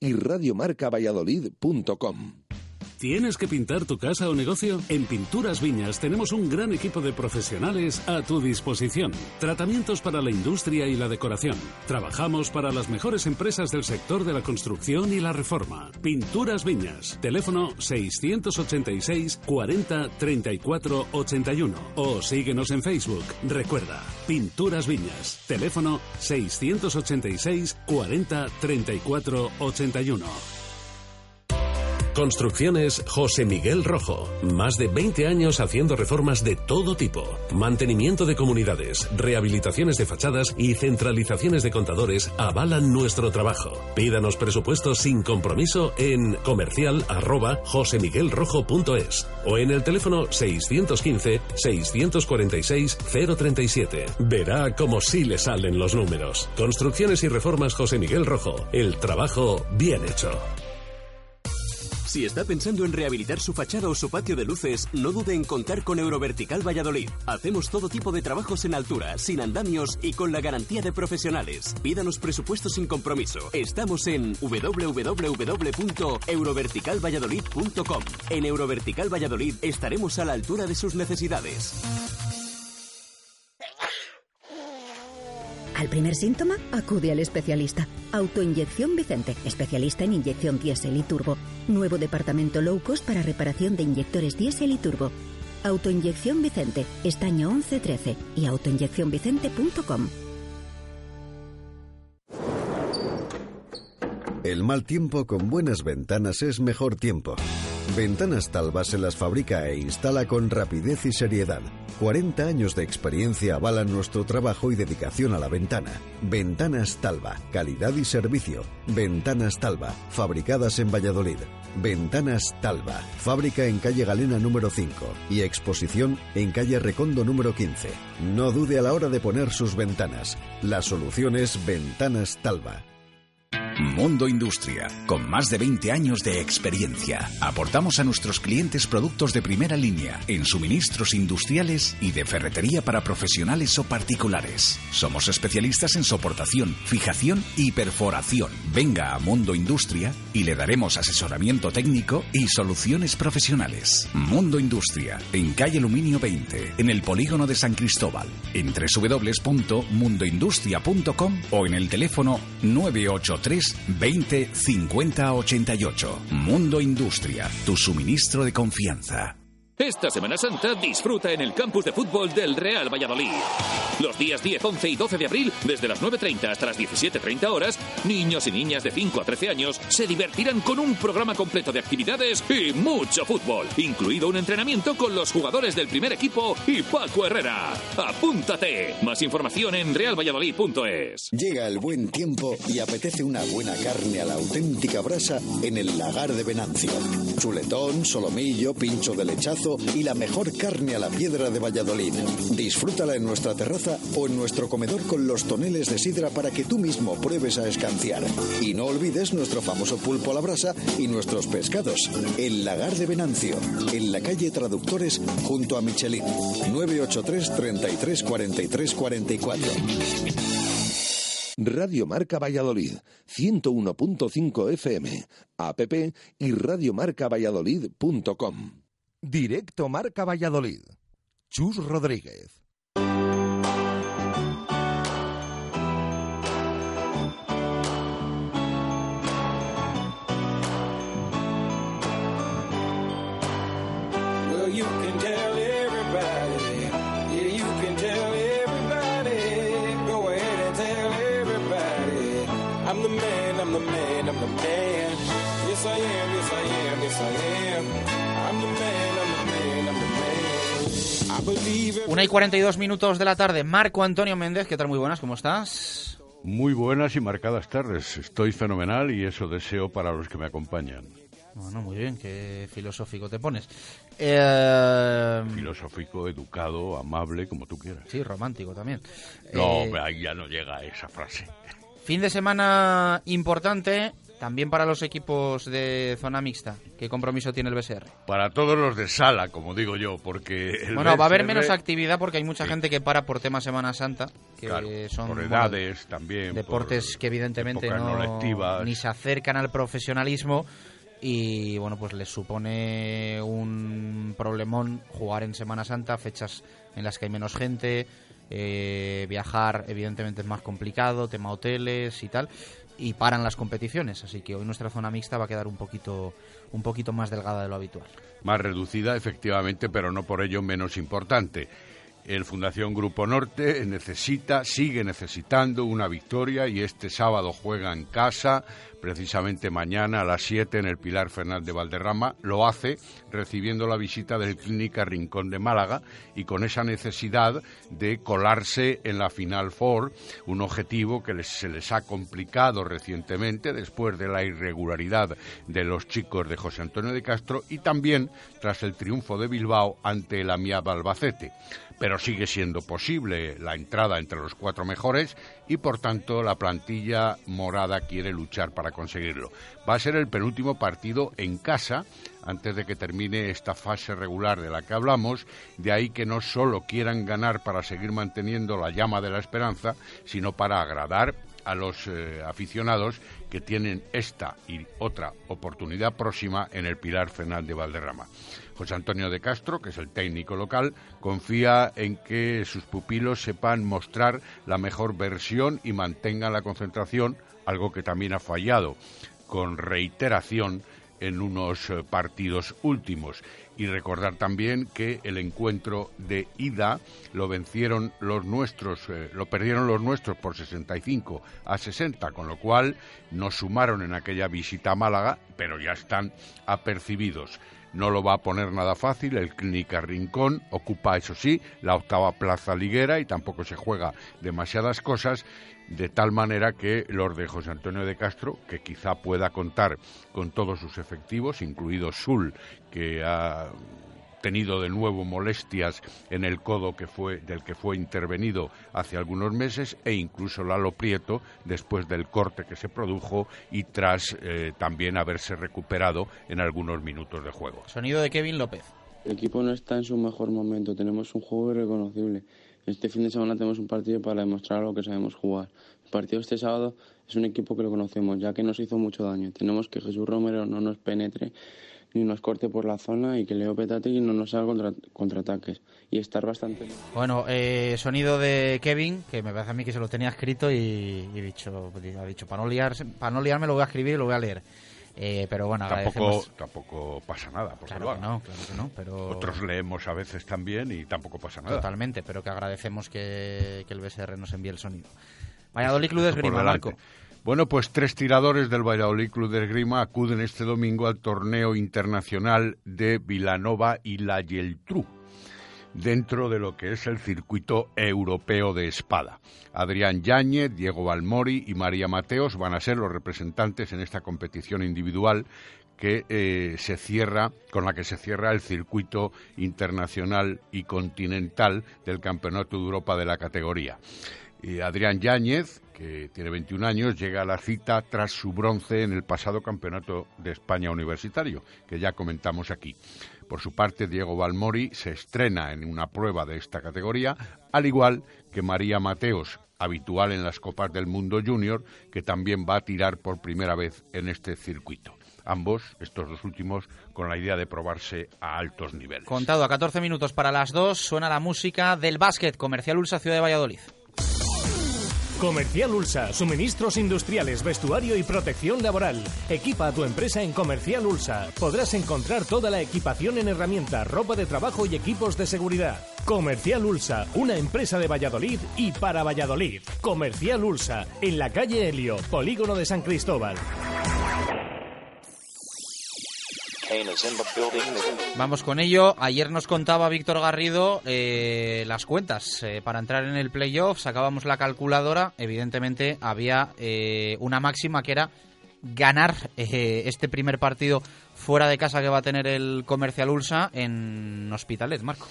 y radiomarcavalladolid.com. ¿Tienes que pintar tu casa o negocio? En Pinturas Viñas tenemos un gran equipo de profesionales a tu disposición. Tratamientos para la industria y la decoración. Trabajamos para las mejores empresas del sector de la construcción y la reforma. Pinturas Viñas. Teléfono 686 40 34 81. O síguenos en Facebook. Recuerda, Pinturas Viñas. Teléfono 686 40 34 81. Construcciones José Miguel Rojo. Más de 20 años haciendo reformas de todo tipo. Mantenimiento de comunidades, rehabilitaciones de fachadas y centralizaciones de contadores avalan nuestro trabajo. Pídanos presupuestos sin compromiso en comercial arroba josemiguelrojo.es o en el teléfono 615 646 037. Verá cómo sí le salen los números. Construcciones y reformas José Miguel Rojo. El trabajo bien hecho. Si está pensando en rehabilitar su fachada o su patio de luces, no dude en contar con Eurovertical Valladolid. Hacemos todo tipo de trabajos en altura, sin andamios y con la garantía de profesionales. Pídanos presupuestos sin compromiso. Estamos en www.euroverticalvalladolid.com. En Eurovertical Valladolid estaremos a la altura de sus necesidades. Al primer síntoma, acude al especialista. Autoinyección Vicente, especialista en inyección diésel y turbo. Nuevo departamento low cost para reparación de inyectores diésel y turbo. Autoinyección Vicente, estaño 1113 y autoinyeccionvicente.com. El mal tiempo con buenas ventanas es mejor tiempo. Ventanas Talva se las fabrica e instala con rapidez y seriedad. 40 años de experiencia avalan nuestro trabajo y dedicación a la ventana. Ventanas Talva, calidad y servicio. Ventanas Talva, fabricadas en Valladolid. Ventanas Talva, fábrica en calle Galena número 5 y exposición en calle Recondo número 15. No dude a la hora de poner sus ventanas. La solución es Ventanas Talva. Mundo Industria, con más de 20 años de experiencia. Aportamos a nuestros clientes productos de primera línea en suministros industriales y de ferretería para profesionales o particulares. Somos especialistas en soportación, fijación y perforación. Venga a Mundo Industria y le daremos asesoramiento técnico y soluciones profesionales. Mundo Industria, en calle Aluminio 20, en el polígono de San Cristóbal, en www.mundoindustria.com o en el teléfono 983 20 50 88. Mundo Industria, tu suministro de confianza. Esta Semana Santa disfruta en el campus de fútbol del Real Valladolid. Los días 10, 11 y 12 de abril, desde las 9.30 hasta las 17.30 horas, niños y niñas de 5 a 13 años se divertirán con un programa completo de actividades y mucho fútbol, incluido un entrenamiento con los jugadores del primer equipo y Paco Herrera. ¡Apúntate! Más información en realvalladolid.es. Llega el buen tiempo y apetece una buena carne a la auténtica brasa en el lagar de Venancio. Chuletón, solomillo, pincho de lechazo y la mejor carne a la piedra de Valladolid. Disfrútala en nuestra terraza o en nuestro comedor con los toneles de sidra para que tú mismo pruebes a escanciar. Y no olvides nuestro famoso pulpo a la brasa y nuestros pescados. El lagar de Venancio, en la calle Traductores junto a Michelin. 983 33 43 44. Radio Marca Valladolid, 101.5 FM, app y radiomarcavalladolid.com. Directo Marca Valladolid. Chus Rodríguez. Una y 42 minutos de la tarde. Marco Antonio Méndez, ¿qué tal? Muy buenas, ¿cómo estás? Muy buenas y marcadas tardes. Estoy fenomenal y eso deseo para los que me acompañan. Bueno, muy bien, qué filosófico te pones. Eh, Filosófico, educado, amable, como tú quieras. sí, romántico también. No, Eh, ahí ya no llega esa frase. fin de semana importante también para los equipos de zona mixta. ¿Qué compromiso tiene el BSR? Para todos los de sala, como digo yo, porque... el Bueno, va a haber menos actividad porque hay mucha Sí. gente que para por tema Semana Santa, que Claro, son por bueno, edades también, deportes por que evidentemente no ni se acercan al profesionalismo y bueno, pues les supone un problemón jugar en Semana Santa, fechas en las que hay menos gente, eh, viajar evidentemente es más complicado, tema hoteles y tal, y paran las competiciones, así que hoy nuestra zona mixta va a quedar un poquito, un poquito más delgada de lo habitual. Más reducida, efectivamente, pero no por ello menos importante. El Fundación Grupo Norte necesita, sigue necesitando una victoria y este sábado juega en casa, precisamente mañana a las 7 en el Pilar Fernández de Valderrama. Lo hace recibiendo la visita del Clínica Rincón de Málaga y con esa necesidad de colarse en la Final Four, un objetivo que se les ha complicado recientemente después de la irregularidad de los chicos de José Antonio de Castro y también tras el triunfo de Bilbao ante el Amiab Albacete pero sigue siendo posible la entrada entre los cuatro mejores y por tanto la plantilla morada quiere luchar para conseguirlo. Va a ser el penúltimo partido en casa antes de que termine esta fase regular de la que hablamos, de ahí que no solo quieran ganar para seguir manteniendo la llama de la esperanza, sino para agradar a los eh, aficionados que tienen esta y otra oportunidad próxima en el Pilar Fernández de Valderrama. José Antonio de Castro, que es el técnico local, confía en que sus pupilos sepan mostrar la mejor versión y mantengan la concentración, algo que también ha fallado con reiteración en unos eh, partidos últimos. Y recordar también que el encuentro de ida lo vencieron los nuestros, eh, lo perdieron los nuestros por 65 a 60, con lo cual nos sumaron en aquella visita a Málaga, pero ya están apercibidos. No lo va a poner nada fácil, el Clínica Rincón ocupa, eso sí, la octava plaza liguera y tampoco se juega demasiadas cosas, de tal manera que los de José Antonio de Castro, que quizá pueda contar con todos sus efectivos, incluido Sul, que ha tenido de nuevo molestias en el codo que fue, del que fue intervenido hace algunos meses e incluso Lalo Prieto después del corte que se produjo y tras eh, también haberse recuperado en algunos minutos de juego. Sonido de Kevin López. El equipo no está en su mejor momento, tenemos un juego irreconocible. Este fin de semana tenemos un partido para demostrar lo que sabemos jugar. El partido este sábado es un equipo que lo conocemos, ya que nos hizo mucho daño. Tenemos que Jesús Romero no nos penetre ni nos corte por la zona y que Leo Petati no nos haga contra, contraataques y estar bastante bueno eh, sonido de Kevin que me parece a mí que se lo tenía escrito y, dicho ha dicho para no liarse, para no liarme lo voy a escribir y lo voy a leer eh, pero bueno, tampoco, tampoco pasa nada. claro que no, claro que no. Pero... Otros leemos a veces también y tampoco pasa nada. Totalmente, pero que agradecemos que, que el BSR nos envíe el sonido. Valladolid Club de Esgrima, Marco. Bueno, pues tres tiradores del Valladolid Club de Esgrima acuden este domingo al torneo internacional de Vilanova y la Geltrú dentro de lo que es el circuito europeo de espada. Adrián Yáñez, Diego Balmori y María Mateos van a ser los representantes en esta competición individual que eh, se cierra, con la que se cierra el circuito internacional y continental del Campeonato de Europa de la categoría. Y Adrián Yáñez, que tiene 21 años, llega a la cita tras su bronce en el pasado Campeonato de España Universitario, que ya comentamos aquí. Por su parte, Diego Balmori se estrena en una prueba de esta categoría, al igual que María Mateos, habitual en las Copas del Mundo Junior, que también va a tirar por primera vez en este circuito. Ambos, estos dos últimos, con la idea de probarse a altos niveles. Contado a 14 minutos para las dos, suena la música del básquet comercial Ulsa Ciudad de Valladolid. Comercial Ulsa, suministros industriales, vestuario y protección laboral. Equipa a tu empresa en Comercial Ulsa. Podrás encontrar toda la equipación en herramientas, ropa de trabajo y equipos de seguridad. Comercial Ulsa, una empresa de Valladolid y para Valladolid. Comercial Ulsa, en la calle Helio, Polígono de San Cristóbal. Vamos con ello. Ayer nos contaba Víctor Garrido eh, las cuentas eh, para entrar en el playoff. Sacábamos la calculadora. Evidentemente había eh, una máxima que era ganar este primer partido fuera de casa que va a tener el Comercial Ulsa en Hospitalet, Marco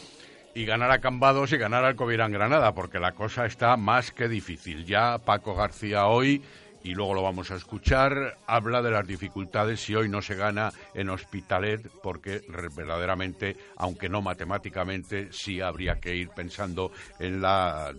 y ganar a Cambados y ganar al Covirán Granada, porque la cosa está más que difícil. Ya Paco García hoy y luego lo vamos a escuchar, habla de las dificultades si hoy no se gana en Hospitalet, porque verdaderamente, aunque no matemáticamente, sí habría que ir pensando en la,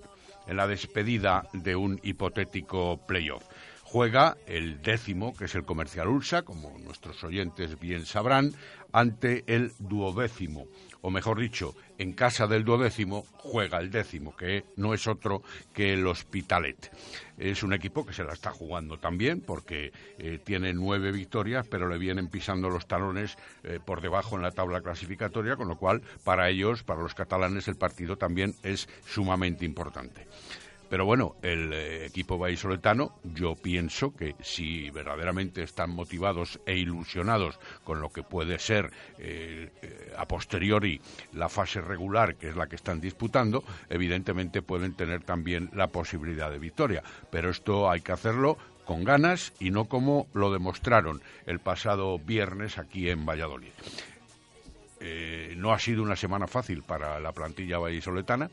en la despedida de un hipotético playoff. juega el décimo, que es el Comercial Ursa, como nuestros oyentes bien sabrán, ante el duodécimo, o mejor dicho, en casa del duodécimo juega el décimo, que no es otro que el Hospitalet. Es un equipo que se la está jugando también porque eh, tiene nueve victorias, pero le vienen pisando los talones eh, por debajo en la tabla clasificatoria, con lo cual para ellos, para los catalanes, el partido también es sumamente importante. Pero bueno, el eh, equipo vallisoletano, yo pienso que si verdaderamente están motivados e ilusionados con lo que puede ser eh, eh, a posteriori la fase regular, que es la que están disputando, evidentemente pueden tener también la posibilidad de victoria. Pero esto hay que hacerlo con ganas y no como lo demostraron el pasado viernes aquí en Valladolid. no ha sido una semana fácil para la plantilla vallisoletana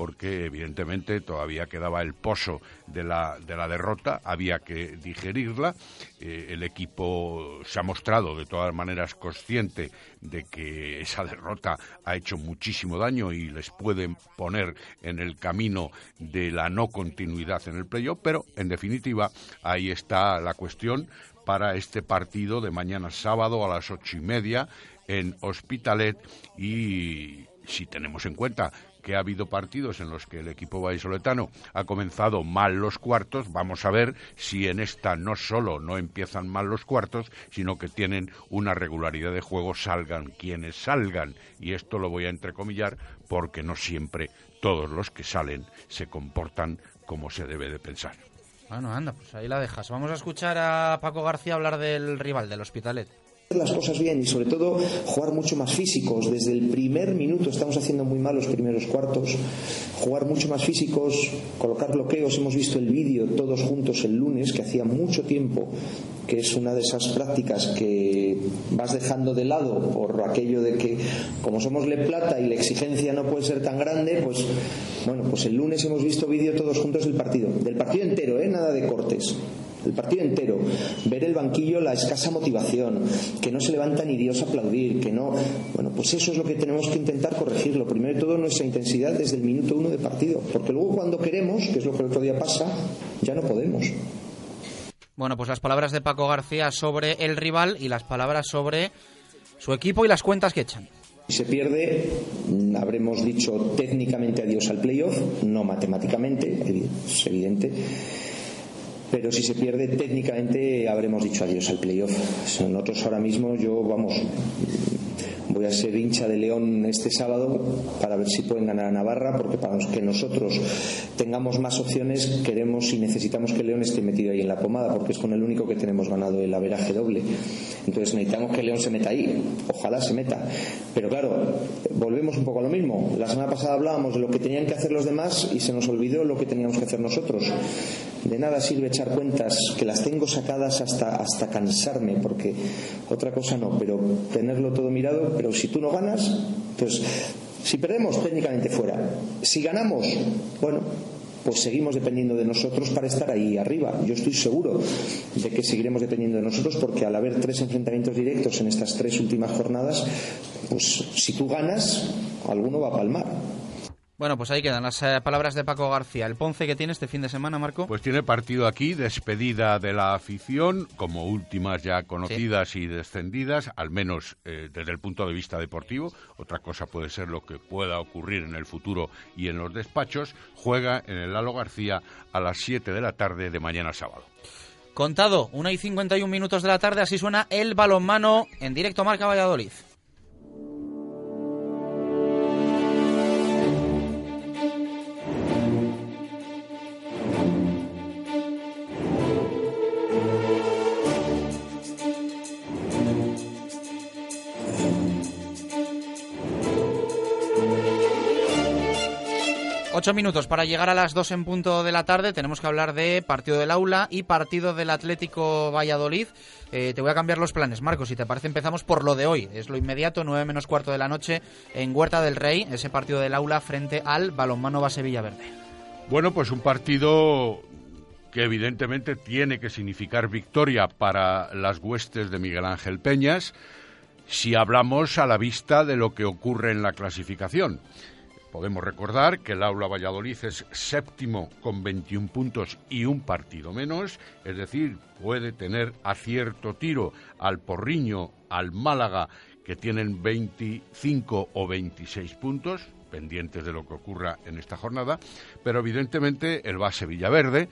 porque evidentemente todavía quedaba el pozo de la, de la derrota, había que digerirla. Eh, el equipo se ha mostrado de todas maneras consciente de que esa derrota ha hecho muchísimo daño y les puede poner en el camino de la no continuidad en el playoff, pero en definitiva ahí está la cuestión para este partido de mañana sábado a las ocho y media en Hospitalet y si tenemos en cuenta que ha habido partidos en los que el equipo vallisoletano ha comenzado mal los cuartos, vamos a ver si en esta no solo no empiezan mal los cuartos, sino que tienen una regularidad de juego, salgan quienes salgan. Y esto lo voy a entrecomillar porque no siempre todos los que salen se comportan como se debe de pensar. Bueno, anda, pues ahí la dejas. Vamos a escuchar a Paco García hablar del rival, del Hospitalet las cosas bien y sobre todo jugar mucho más físicos. Desde el primer minuto estamos haciendo muy mal los primeros cuartos. Jugar mucho más físicos, colocar bloqueos. Hemos visto el vídeo todos juntos el lunes, que hacía mucho tiempo que es una de esas prácticas que vas dejando de lado por aquello de que como somos Le Plata y la exigencia no puede ser tan grande, pues bueno, pues el lunes hemos visto vídeo todos juntos del partido, del partido entero, ¿eh? nada de cortes el partido entero, ver el banquillo la escasa motivación, que no se levanta ni Dios a aplaudir, que no. Bueno, pues eso es lo que tenemos que intentar corregir. Lo primero de todo, nuestra intensidad desde el minuto uno de partido, porque luego cuando queremos, que es lo que el otro día pasa, ya no podemos. Bueno, pues las palabras de Paco García sobre el rival y las palabras sobre su equipo y las cuentas que echan. Si se pierde, habremos dicho técnicamente adiós al playoff, no matemáticamente, es evidente pero si se pierde técnicamente habremos dicho adiós al playoff. Nosotros ahora mismo yo vamos voy a ser hincha de León este sábado para ver si pueden ganar a Navarra porque para que nosotros tengamos más opciones queremos y necesitamos que León esté metido ahí en la pomada porque es con el único que tenemos ganado el averaje doble. Entonces necesitamos que León se meta ahí. Ojalá se meta. Pero claro volvemos un poco a lo mismo. La semana pasada hablábamos de lo que tenían que hacer los demás y se nos olvidó lo que teníamos que hacer nosotros. De nada sirve cuentas que las tengo sacadas hasta, hasta cansarme, porque otra cosa no, pero tenerlo todo mirado, pero si tú no ganas, pues si perdemos técnicamente fuera, si ganamos, bueno, pues seguimos dependiendo de nosotros para estar ahí arriba. Yo estoy seguro de que seguiremos dependiendo de nosotros porque al haber tres enfrentamientos directos en estas tres últimas jornadas, pues si tú ganas, alguno va a palmar. Bueno, pues ahí quedan las eh, palabras de Paco García. ¿El Ponce que tiene este fin de semana, Marco? Pues tiene partido aquí, despedida de la afición, como últimas ya conocidas y descendidas, al menos eh, desde el punto de vista deportivo. Otra cosa puede ser lo que pueda ocurrir en el futuro y en los despachos. Juega en el Lalo García a las 7 de la tarde de mañana sábado. Contado, 1 y 51 minutos de la tarde, así suena el balonmano en directo Marca Valladolid. Ocho minutos para llegar a las dos en punto de la tarde. Tenemos que hablar de partido del aula y partido del Atlético Valladolid. Eh, te voy a cambiar los planes, Marcos. Si te parece, empezamos por lo de hoy. Es lo inmediato, nueve menos cuarto de la noche en Huerta del Rey, ese partido del aula frente al balonmano Base Villaverde. Bueno, pues un partido que evidentemente tiene que significar victoria para las huestes de Miguel Ángel Peñas si hablamos a la vista de lo que ocurre en la clasificación. Podemos recordar que el Aula Valladolid es séptimo con 21 puntos y un partido menos, es decir, puede tener acierto tiro al Porriño, al Málaga, que tienen 25 o 26 puntos, pendientes de lo que ocurra en esta jornada, pero evidentemente el base Villaverde,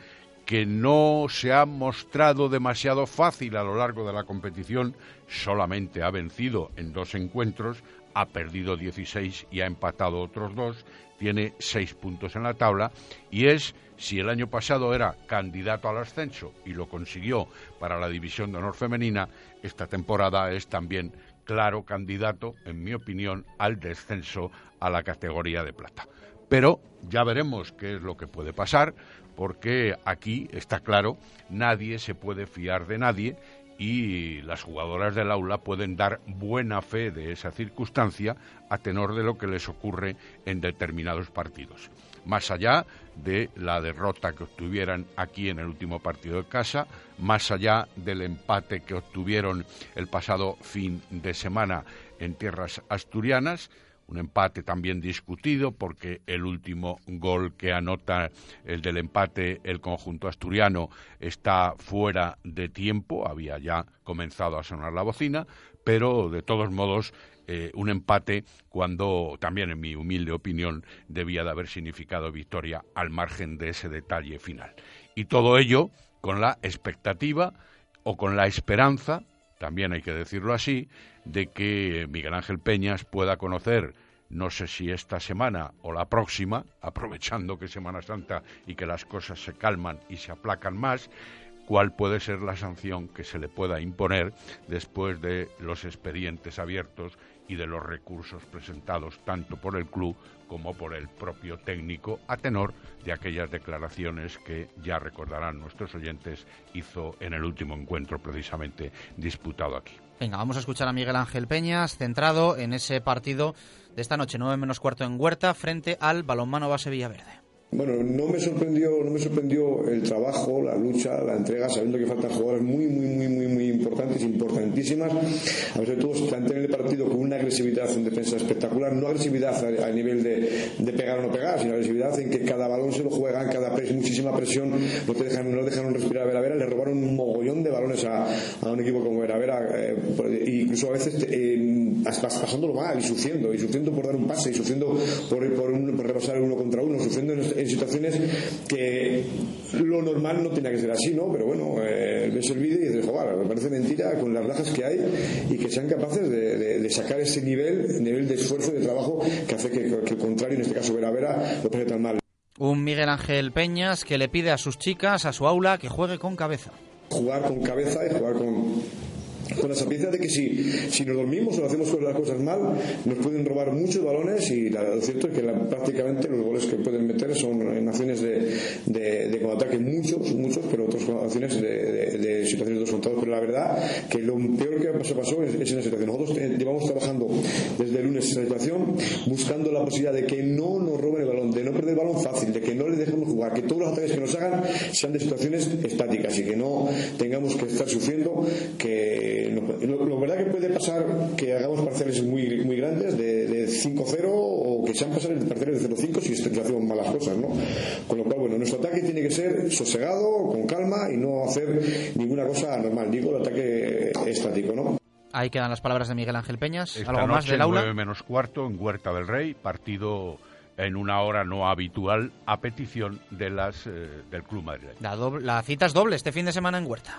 que no se ha mostrado demasiado fácil a lo largo de la competición, solamente ha vencido en dos encuentros, ha perdido 16 y ha empatado otros dos, tiene seis puntos en la tabla y es, si el año pasado era candidato al ascenso y lo consiguió para la división de honor femenina, esta temporada es también claro candidato, en mi opinión, al descenso a la categoría de plata. Pero ya veremos qué es lo que puede pasar, porque aquí está claro, nadie se puede fiar de nadie y las jugadoras del aula pueden dar buena fe de esa circunstancia a tenor de lo que les ocurre en determinados partidos. Más allá de la derrota que obtuvieran aquí en el último partido de casa, más allá del empate que obtuvieron el pasado fin de semana en tierras asturianas, un empate también discutido porque el último gol que anota el del empate el conjunto asturiano está fuera de tiempo, había ya comenzado a sonar la bocina, pero de todos modos eh, un empate cuando también en mi humilde opinión debía de haber significado victoria al margen de ese detalle final. Y todo ello con la expectativa o con la esperanza también hay que decirlo así, de que Miguel Ángel Peñas pueda conocer, no sé si esta semana o la próxima, aprovechando que es Semana Santa y que las cosas se calman y se aplacan más, cuál puede ser la sanción que se le pueda imponer después de los expedientes abiertos y de los recursos presentados tanto por el club como por el propio técnico a tenor de aquellas declaraciones que ya recordarán nuestros oyentes hizo en el último encuentro precisamente disputado aquí. Venga, vamos a escuchar a Miguel Ángel Peñas, centrado en ese partido de esta noche, 9 menos cuarto en Huerta, frente al balonmano base Villaverde. Bueno, no me sorprendió, no me sorprendió el trabajo, la lucha, la entrega, sabiendo que faltan jugadores muy, muy, muy, muy, muy importantes, importantísimas. A ver, todos plantean el partido con una agresividad en defensa espectacular, no agresividad a, nivel de, pegar o no pegar, sino agresividad en que cada balón se lo juegan, cada presión, muchísima presión, no te dejan, no dejaron respirar a Vera Vera, le robaron un mogollón de balones a, un equipo como Vera Vera, eh, incluso a veces pasándolo mal y sufriendo, y sufriendo por dar un pase, y sufriendo por, por, un, por repasar uno contra uno, sufriendo en en situaciones que lo normal no tenía que ser así, ¿no? Pero bueno, eh, ves el vídeo y dices, joder, me parece mentira con las bajas que hay y que sean capaces de, sacar ese nivel, nivel de esfuerzo y de trabajo que hace que, el contrario, en este caso Vera Vera, lo pase tan mal. Un Miguel Ángel Peñas que le pide a sus chicas, a su aula, que juegue con cabeza. Jugar con cabeza y jugar con, con la sapiencia de que si, si nos dormimos o hacemos las cosas mal, nos pueden robar muchos balones y lo cierto es que prácticamente los goles que pueden meter son en acciones de, de, contraataque muchos, muchos, pero otras acciones de, de, situaciones de dos contados. Pero la verdad que lo peor que pasó, pasó es, es en esa situación. Nosotros eh, llevamos trabajando desde el lunes esa situación, buscando la posibilidad de que no nos roben el balón, de no perder el balón fácil, de que no le dejemos jugar, que todos los ataques que nos hagan sean de situaciones estáticas y que no tengamos que estar sufriendo que lo, verdad que puede pasar que hagamos parciales muy, muy grandes de, 5-0 o que sean parciales de 0-5 si hacemos malas cosas, ¿no? Con lo cual, bueno, nuestro ataque tiene que ser sosegado, con calma y no hacer ninguna cosa anormal, digo, el ataque estático, ¿no? Ahí quedan las palabras de Miguel Ángel Peñas. Esta ¿Algo más del aula? 9 menos cuarto en Huerta del Rey, partido en una hora no habitual a petición de las eh, del Club Madrid. La, la cita es doble este fin de semana en Huerta.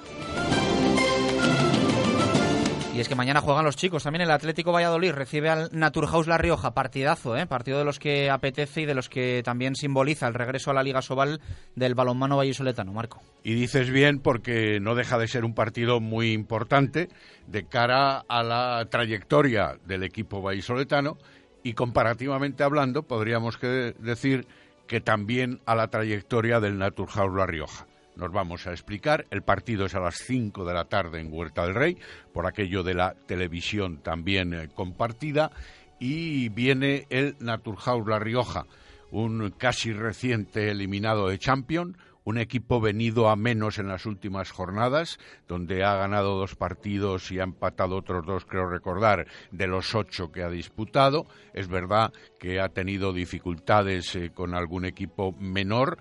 Y es que mañana juegan los chicos. También el Atlético Valladolid recibe al Naturhaus La Rioja. Partidazo, ¿eh? Partido de los que apetece y de los que también simboliza el regreso a la Liga Sobal del balonmano vallisoletano, Marco. Y dices bien porque no deja de ser un partido muy importante de cara a la trayectoria del equipo vallisoletano y comparativamente hablando podríamos decir que también a la trayectoria del Naturhaus La Rioja nos vamos a explicar. El partido es a las 5 de la tarde en Huerta del Rey, por aquello de la televisión también eh, compartida. Y viene el Naturhaus La Rioja, un casi reciente eliminado de Champions, un equipo venido a menos en las últimas jornadas, donde ha ganado dos partidos y ha empatado otros dos, creo recordar, de los ocho que ha disputado. Es verdad que ha tenido dificultades eh, con algún equipo menor,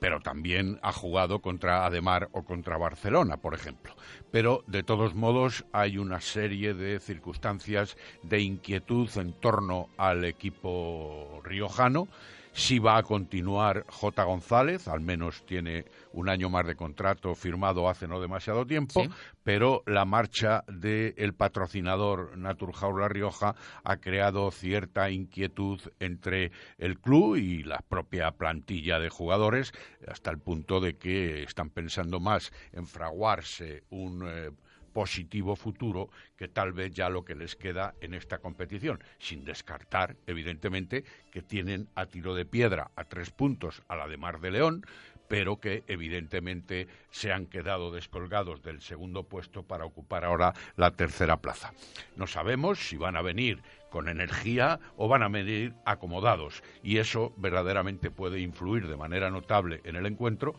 pero también ha jugado contra Ademar o contra Barcelona, por ejemplo. Pero, de todos modos, hay una serie de circunstancias de inquietud en torno al equipo riojano si va a continuar J. González, al menos tiene un año más de contrato firmado hace no demasiado tiempo, pero la marcha del patrocinador Naturhaus La Rioja ha creado cierta inquietud entre el club y la propia plantilla de jugadores, hasta el punto de que están pensando más en fraguarse un. Eh, positivo futuro que tal vez ya lo que les queda en esta competición, sin descartar, evidentemente, que tienen a tiro de piedra a tres puntos a la de Mar de León, pero que evidentemente se han quedado descolgados del segundo puesto para ocupar ahora la tercera plaza. No sabemos si van a venir con energía o van a venir acomodados y eso verdaderamente puede influir de manera notable en el encuentro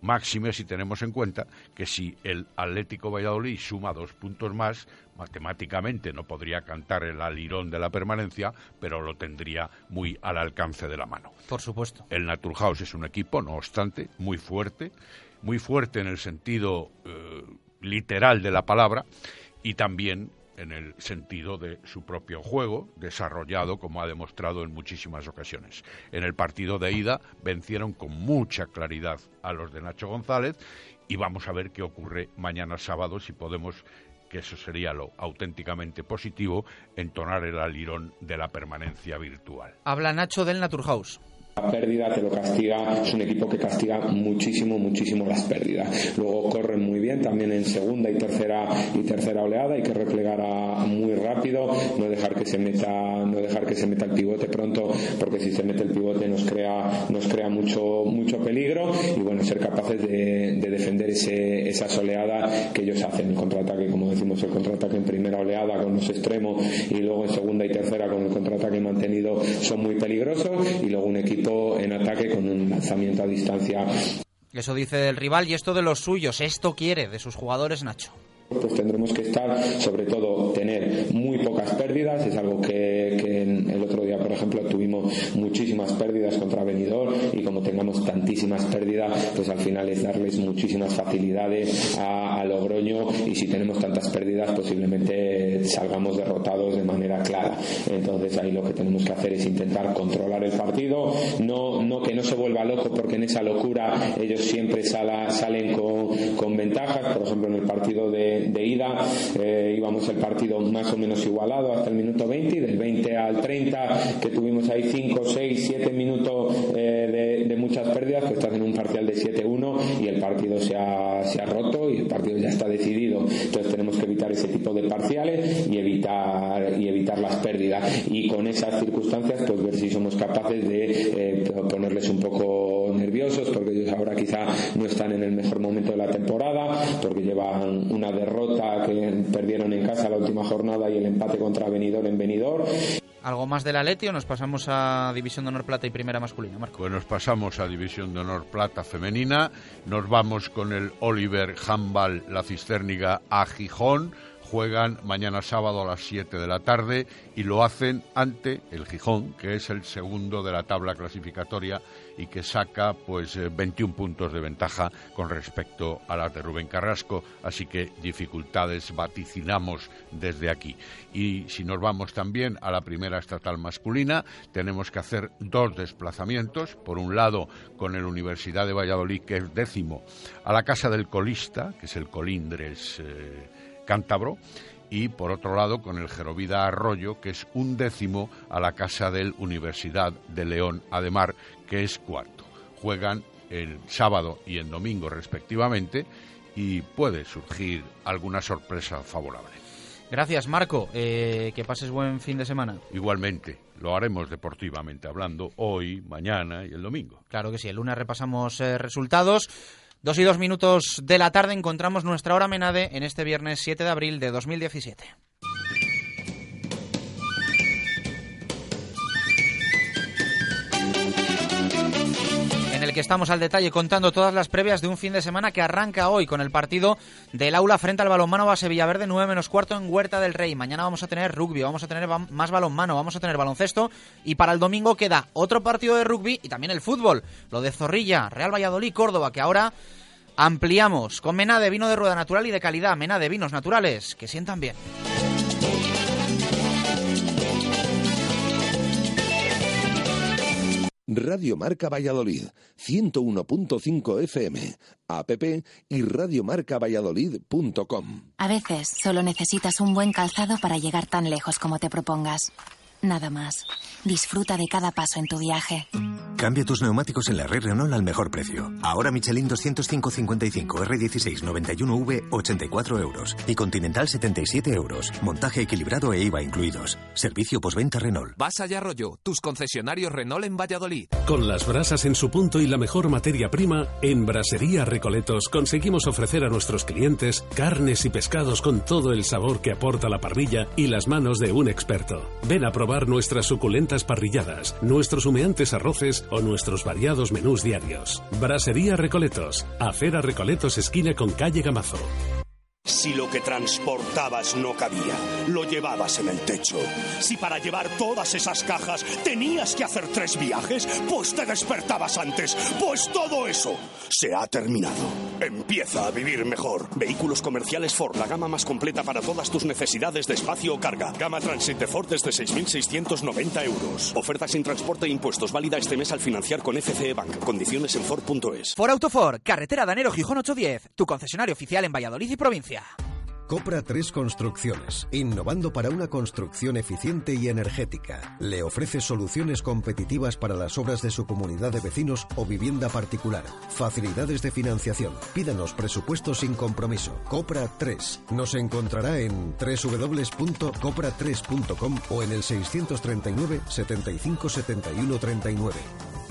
Máxime si tenemos en cuenta que si el Atlético Valladolid suma dos puntos más, matemáticamente no podría cantar el alirón de la permanencia, pero lo tendría muy al alcance de la mano. Por supuesto. El Naturhaus es un equipo, no obstante, muy fuerte, muy fuerte en el sentido eh, literal de la palabra y también en el sentido de su propio juego, desarrollado como ha demostrado en muchísimas ocasiones. En el partido de ida vencieron con mucha claridad a los de Nacho González y vamos a ver qué ocurre mañana sábado si podemos que eso sería lo auténticamente positivo, entonar el alirón de la permanencia virtual. Habla Nacho del Naturhaus. La pérdida te lo castiga, es un equipo que castiga muchísimo, muchísimo las pérdidas. Luego corren muy bien también en segunda y tercera y tercera oleada, hay que replegar muy rápido, no dejar que se meta, no dejar que se meta el pivote pronto, porque si se mete el pivote nos crea, nos crea mucho, mucho peligro y bueno, ser capaces de, defender ese, esa oleadas que ellos hacen, el contraataque, como decimos, el contraataque en primera oleada con los extremos y luego en segunda y tercera con el contraataque mantenido son muy peligrosos y luego un equipo en ataque con un lanzamiento a distancia. Eso dice el rival y esto de los suyos, esto quiere de sus jugadores Nacho pues tendremos que estar, sobre todo, tener muy pocas pérdidas. Es algo que, el otro día, por ejemplo, tuvimos muchísimas pérdidas contra Benidorm y como tengamos tantísimas pérdidas, pues al final es darles muchísimas facilidades a, Logroño y si tenemos tantas pérdidas, posiblemente salgamos derrotados de manera clara. Entonces ahí lo que tenemos que hacer es intentar controlar el partido, no, no que no se vuelva loco porque en esa locura ellos siempre salen con, con ventajas. Por ejemplo, en el partido de de, ida eh, íbamos el partido más o menos igualado hasta el minuto 20 y del 20 al 30 que tuvimos ahí 5, 6, 7 minutos eh, de, muchas pérdidas pues estás en un parcial de 7-1 y el partido se ha, se ha roto y el partido ya está decidido. Entonces tenemos que evitar ese tipo de parciales y evitar y evitar las pérdidas. Y con esas circunstancias pues ver si somos capaces de eh, ponerles un poco nerviosos porque ellos ahora quizá no están en el mejor momento de la temporada porque llevan una derrota derrota que perdieron en casa la última jornada y el empate contra Benidorm en Benidorm. ¿Algo más del Atleti o nos pasamos a División de Honor Plata y Primera Masculina, Marco? Pues nos pasamos a División de Honor Plata Femenina. Nos vamos con el Oliver Handball La Cisterniga a Gijón juegan mañana sábado a las 7 de la tarde y lo hacen ante el Gijón, que es el segundo de la tabla clasificatoria y que saca pues 21 eh, puntos de ventaja con respecto a la de Rubén Carrasco, así que dificultades vaticinamos desde aquí. Y si nos vamos también a la primera estatal masculina, tenemos que hacer dos desplazamientos, por un lado con el Universidad de Valladolid, que es décimo, a la Casa del Colista, que es el Colindres eh, cántabro, y por otro lado con el Gerovida Arroyo, que es un décimo a la casa del Universidad de León Ademar, que es cuarto. Juegan el sábado y el domingo respectivamente y puede surgir alguna sorpresa favorable. Gracias, Marco. Eh, que pases buen fin de semana. Igualmente, lo haremos deportivamente hablando hoy, mañana y el domingo. Claro que sí, el lunes repasamos eh, resultados. Dos y dos minutos de la tarde encontramos nuestra hora menade en este viernes 7 de abril de 2017. Que estamos al detalle contando todas las previas de un fin de semana que arranca hoy con el partido del aula frente al balonmano Base Villaverde 9 menos cuarto en Huerta del Rey. Mañana vamos a tener rugby, vamos a tener más balonmano, vamos a tener baloncesto y para el domingo queda otro partido de rugby y también el fútbol, lo de Zorrilla, Real Valladolid, Córdoba, que ahora ampliamos con mena de vino de rueda natural y de calidad, mena de vinos naturales que sientan bien. Radio Marca Valladolid, 101.5 FM, app y radiomarcavalladolid.com. A veces solo necesitas un buen calzado para llegar tan lejos como te propongas. Nada más. Disfruta de cada paso en tu viaje. Cambia tus neumáticos en la red Renault al mejor precio. Ahora Michelin 205-55 R16 91V 84 euros y Continental 77 euros. Montaje equilibrado e IVA incluidos. Servicio postventa Renault. Vas allá Arroyo, tus concesionarios Renault en Valladolid. Con las brasas en su punto y la mejor materia prima, en Brasería Recoletos conseguimos ofrecer a nuestros clientes carnes y pescados con todo el sabor que aporta la parrilla y las manos de un experto. Ven a probar nuestras suculentas parrilladas, nuestros humeantes arroces o nuestros variados menús diarios. Brasería Recoletos, Acera Recoletos esquina con calle Gamazo. Si lo que transportabas no cabía, lo llevabas en el techo. Si para llevar todas esas cajas tenías que hacer tres viajes, pues te despertabas antes. Pues todo eso se ha terminado. Empieza a vivir mejor. Vehículos comerciales Ford, la gama más completa para todas tus necesidades de espacio o carga. Gama Transit de Ford desde 6.690 euros. Oferta sin transporte e impuestos válida este mes al financiar con FCE Bank. Condiciones en Ford.es. Ford Autofor, carretera Danero Gijón 810, tu concesionario oficial en Valladolid y provincia. Copra 3 Construcciones, innovando para una construcción eficiente y energética. Le ofrece soluciones competitivas para las obras de su comunidad de vecinos o vivienda particular. Facilidades de financiación. Pídanos presupuestos sin compromiso. Copra 3. Nos encontrará en www.copra3.com o en el 639 75 71 39.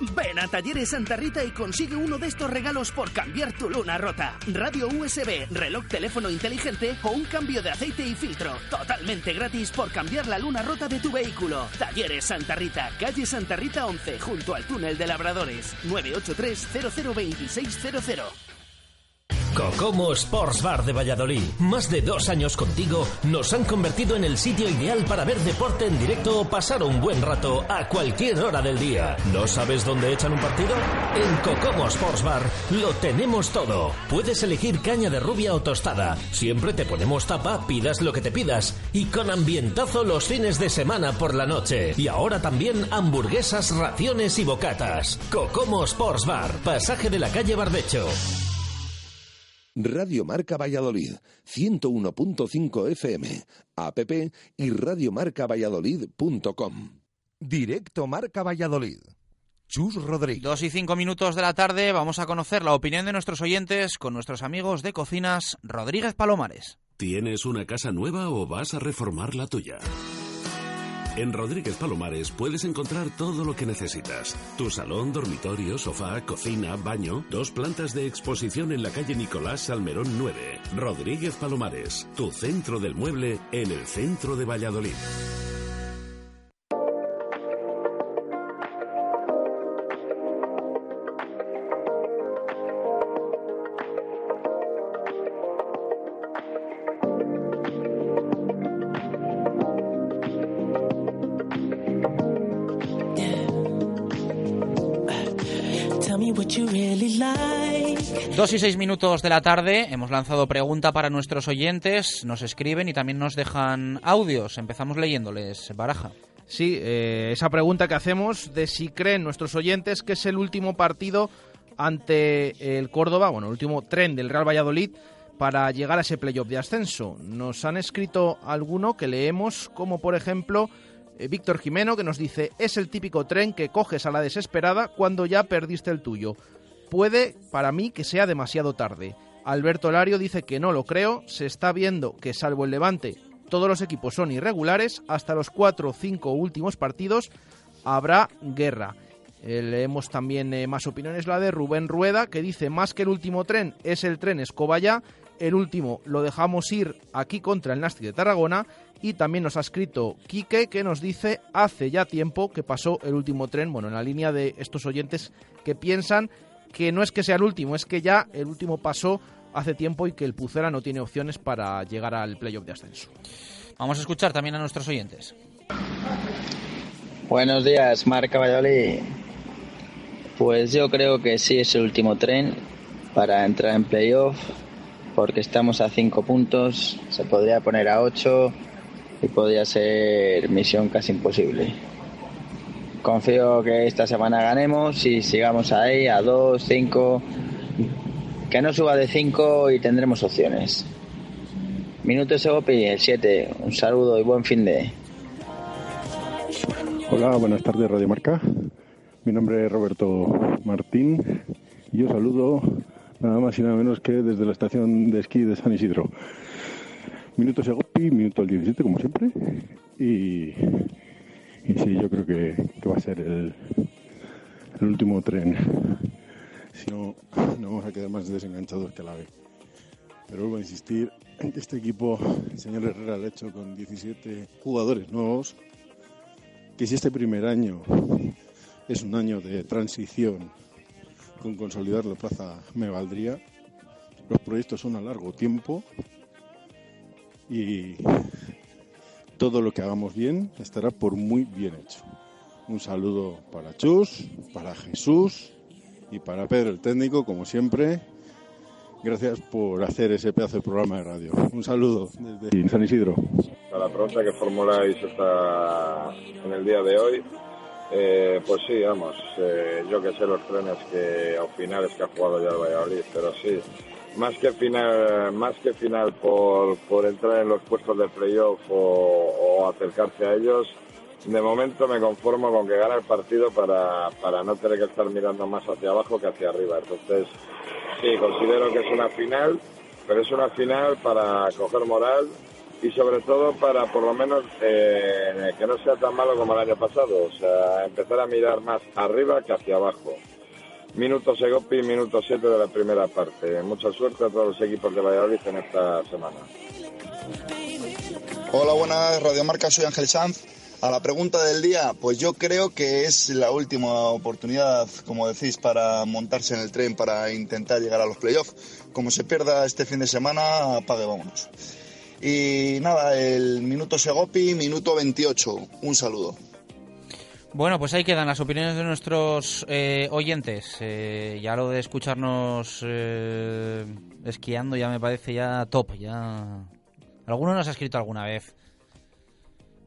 Ven a Talleres Santa Rita y consigue uno de estos regalos por cambiar tu luna rota. Radio USB, reloj teléfono inteligente o un cambio de aceite y filtro. Totalmente gratis por cambiar la luna rota de tu vehículo. Talleres Santa Rita, calle Santa Rita 11, junto al túnel de Labradores. 983 002600. Cocomo Sports Bar de Valladolid. Más de dos años contigo nos han convertido en el sitio ideal para ver deporte en directo o pasar un buen rato a cualquier hora del día. ¿No sabes dónde echan un partido? En Cocomo Sports Bar lo tenemos todo. Puedes elegir caña de rubia o tostada. Siempre te ponemos tapa, pidas lo que te pidas. Y con ambientazo los fines de semana por la noche. Y ahora también hamburguesas, raciones y bocatas. Cocomo Sports Bar, pasaje de la calle Barbecho. Radio Marca Valladolid, 101.5 FM, app y radiomarcavalladolid.com. Directo Marca Valladolid. Chus Rodríguez. Dos y cinco minutos de la tarde vamos a conocer la opinión de nuestros oyentes con nuestros amigos de Cocinas Rodríguez Palomares. ¿Tienes una casa nueva o vas a reformar la tuya? En Rodríguez Palomares puedes encontrar todo lo que necesitas. Tu salón, dormitorio, sofá, cocina, baño, dos plantas de exposición en la calle Nicolás Salmerón 9. Rodríguez Palomares, tu centro del mueble en el centro de Valladolid. Dos y seis minutos de la tarde, hemos lanzado pregunta para nuestros oyentes, nos escriben y también nos dejan audios. Empezamos leyéndoles, Baraja. Sí, eh, esa pregunta que hacemos de si creen nuestros oyentes que es el último partido ante el Córdoba, bueno, el último tren del Real Valladolid para llegar a ese playoff de ascenso. Nos han escrito alguno que leemos, como por ejemplo eh, Víctor Jimeno, que nos dice, es el típico tren que coges a la desesperada cuando ya perdiste el tuyo puede, para mí, que sea demasiado tarde. Alberto Lario dice que no lo creo, se está viendo que salvo el Levante, todos los equipos son irregulares, hasta los cuatro o cinco últimos partidos habrá guerra. Eh, leemos también eh, más opiniones, la de Rubén Rueda, que dice más que el último tren es el tren Escobaya el último lo dejamos ir aquí contra el Nastic de Tarragona y también nos ha escrito Quique que nos dice hace ya tiempo que pasó el último tren, bueno, en la línea de estos oyentes que piensan que no es que sea el último, es que ya el último pasó hace tiempo y que el Pucela no tiene opciones para llegar al playoff de ascenso. Vamos a escuchar también a nuestros oyentes. Buenos días, Marca Valladolid. Pues yo creo que sí es el último tren para entrar en playoff, porque estamos a cinco puntos, se podría poner a ocho y podría ser misión casi imposible. Confío que esta semana ganemos y sigamos ahí a dos, cinco, que no suba de cinco y tendremos opciones. Minuto Segopi, el 7. Un saludo y buen fin de. Hola, buenas tardes Radio Marca. Mi nombre es Roberto Martín y yo saludo nada más y nada menos que desde la estación de esquí de San Isidro. Minuto Segopi, minuto el 17 como siempre y, y sí, yo creo que, que va a ser el, último tren. Si no, no vamos a quedar más desenganchados que la vez. Pero vuelvo a insistir, este equipo, el señor Herrera lo ha hecho con 17 jugadores nuevos, que si este primer año es un año de transición con consolidar la plaza me valdría, los proyectos son a largo tiempo y todo lo que hagamos bien estará por muy bien hecho. Un saludo para Chus, para Jesús y para Pedro el técnico, como siempre. Gracias por hacer ese pedazo de programa de radio. Un saludo desde San Isidro. A la pregunta que formuláis esta, en el día de hoy, eh, pues sí, vamos, eh, yo que sé los trenes que o finales que ha jugado ya el Valladolid, pero sí, más que final, más que final por, por entrar en los puestos de playoff o, acercarse a ellos, de momento me conformo con que gane el partido para, para no tener que estar mirando más hacia abajo que hacia arriba. Entonces, sí, considero que es una final, pero es una final para coger moral y sobre todo para por lo menos eh, que no sea tan malo como el año pasado. O sea, empezar a mirar más arriba que hacia abajo. Minuto Segopi, minuto 7 de la primera parte. Mucha suerte a todos los equipos de Valladolid en esta semana. Hola, buenas, Radio Marca, soy Ángel Sanz. A la pregunta del día, pues yo creo que es la última oportunidad, como decís, para montarse en el tren para intentar llegar a los playoffs. Como se pierda este fin de semana, apague, vámonos. Y nada, el minuto Segopi, minuto 28. Un saludo. Bueno, pues ahí quedan las opiniones de nuestros eh, oyentes. Eh, ya lo de escucharnos eh, esquiando ya me parece ya top. Ya Alguno nos ha escrito alguna vez.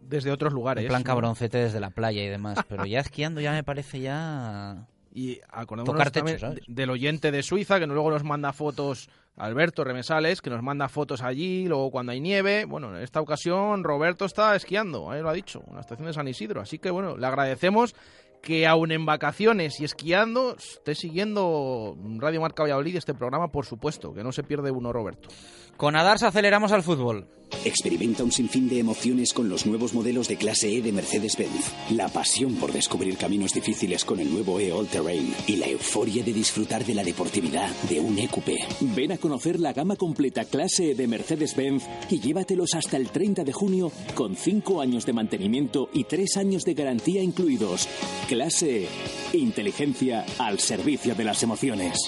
Desde otros lugares. En plan cabroncete desde la playa y demás. Pero ya esquiando ya me parece ya... Y acordémonos también techo, del oyente de Suiza, que luego nos manda fotos, Alberto Remesales, que nos manda fotos allí, luego cuando hay nieve. Bueno, en esta ocasión Roberto está esquiando, ahí lo ha dicho, en la estación de San Isidro. Así que bueno, le agradecemos que aún en vacaciones y esquiando esté siguiendo Radio Marca Valladolid este programa, por supuesto, que no se pierde uno, Roberto. Con Adars aceleramos al fútbol. Experimenta un sinfín de emociones con los nuevos modelos de clase E de Mercedes-Benz. La pasión por descubrir caminos difíciles con el nuevo E All Terrain y la euforia de disfrutar de la deportividad de un EQP. Ven a conocer la gama completa clase E de Mercedes-Benz y llévatelos hasta el 30 de junio con 5 años de mantenimiento y 3 años de garantía incluidos. Clase E. Inteligencia al servicio de las emociones.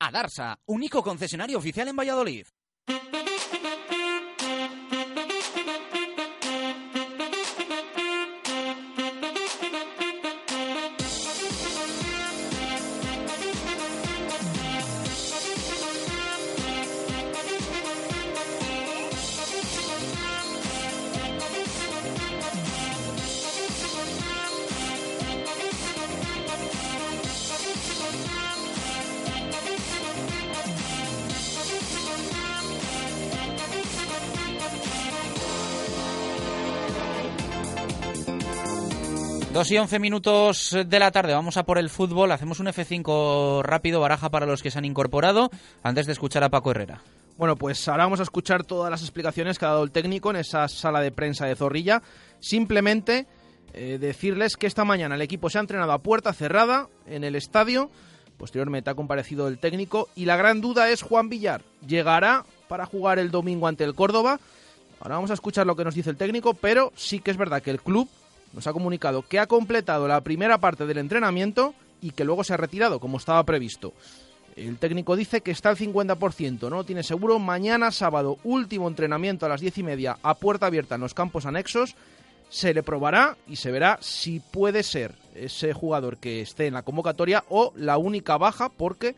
Adarsa, único concesionario oficial en Valladolid. Thank you. Y once minutos de la tarde, vamos a por el fútbol, hacemos un F5 rápido, baraja para los que se han incorporado, antes de escuchar a Paco Herrera. Bueno, pues ahora vamos a escuchar todas las explicaciones que ha dado el técnico en esa sala de prensa de Zorrilla. Simplemente eh, decirles que esta mañana el equipo se ha entrenado a puerta cerrada en el estadio. Posteriormente ha comparecido el técnico y la gran duda es Juan Villar. ¿Llegará para jugar el domingo ante el Córdoba. Ahora vamos a escuchar lo que nos dice el técnico, pero sí que es verdad que el club nos ha comunicado que ha completado la primera parte del entrenamiento y que luego se ha retirado, como estaba previsto. El técnico dice que está al 50%, no tiene seguro. Mañana, sábado, último entrenamiento a las diez y media a puerta abierta en los campos anexos. Se le probará y se verá si puede ser ese jugador que esté en la convocatoria o la única baja, porque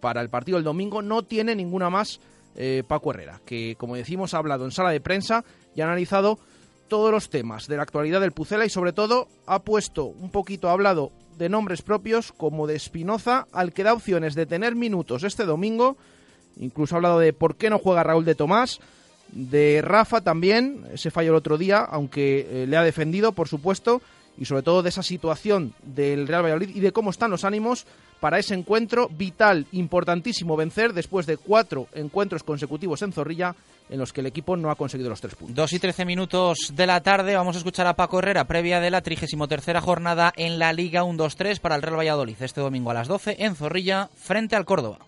para el partido del domingo no tiene ninguna más eh, Paco Herrera, que como decimos ha hablado en sala de prensa y ha analizado todos los temas de la actualidad del Pucela y sobre todo ha puesto un poquito, ha hablado de nombres propios como de Espinoza, al que da opciones de tener minutos este domingo. Incluso ha hablado de por qué no juega Raúl de Tomás, de Rafa también, ese fallo el otro día, aunque eh, le ha defendido, por supuesto, y sobre todo de esa situación del Real Valladolid y de cómo están los ánimos para ese encuentro vital, importantísimo vencer después de cuatro encuentros consecutivos en Zorrilla en los que el equipo no ha conseguido los tres puntos. Dos y trece minutos de la tarde, vamos a escuchar a Paco Herrera, previa de la 33 jornada en la Liga 1-2-3 para el Real Valladolid, este domingo a las 12 en Zorrilla, frente al Córdoba.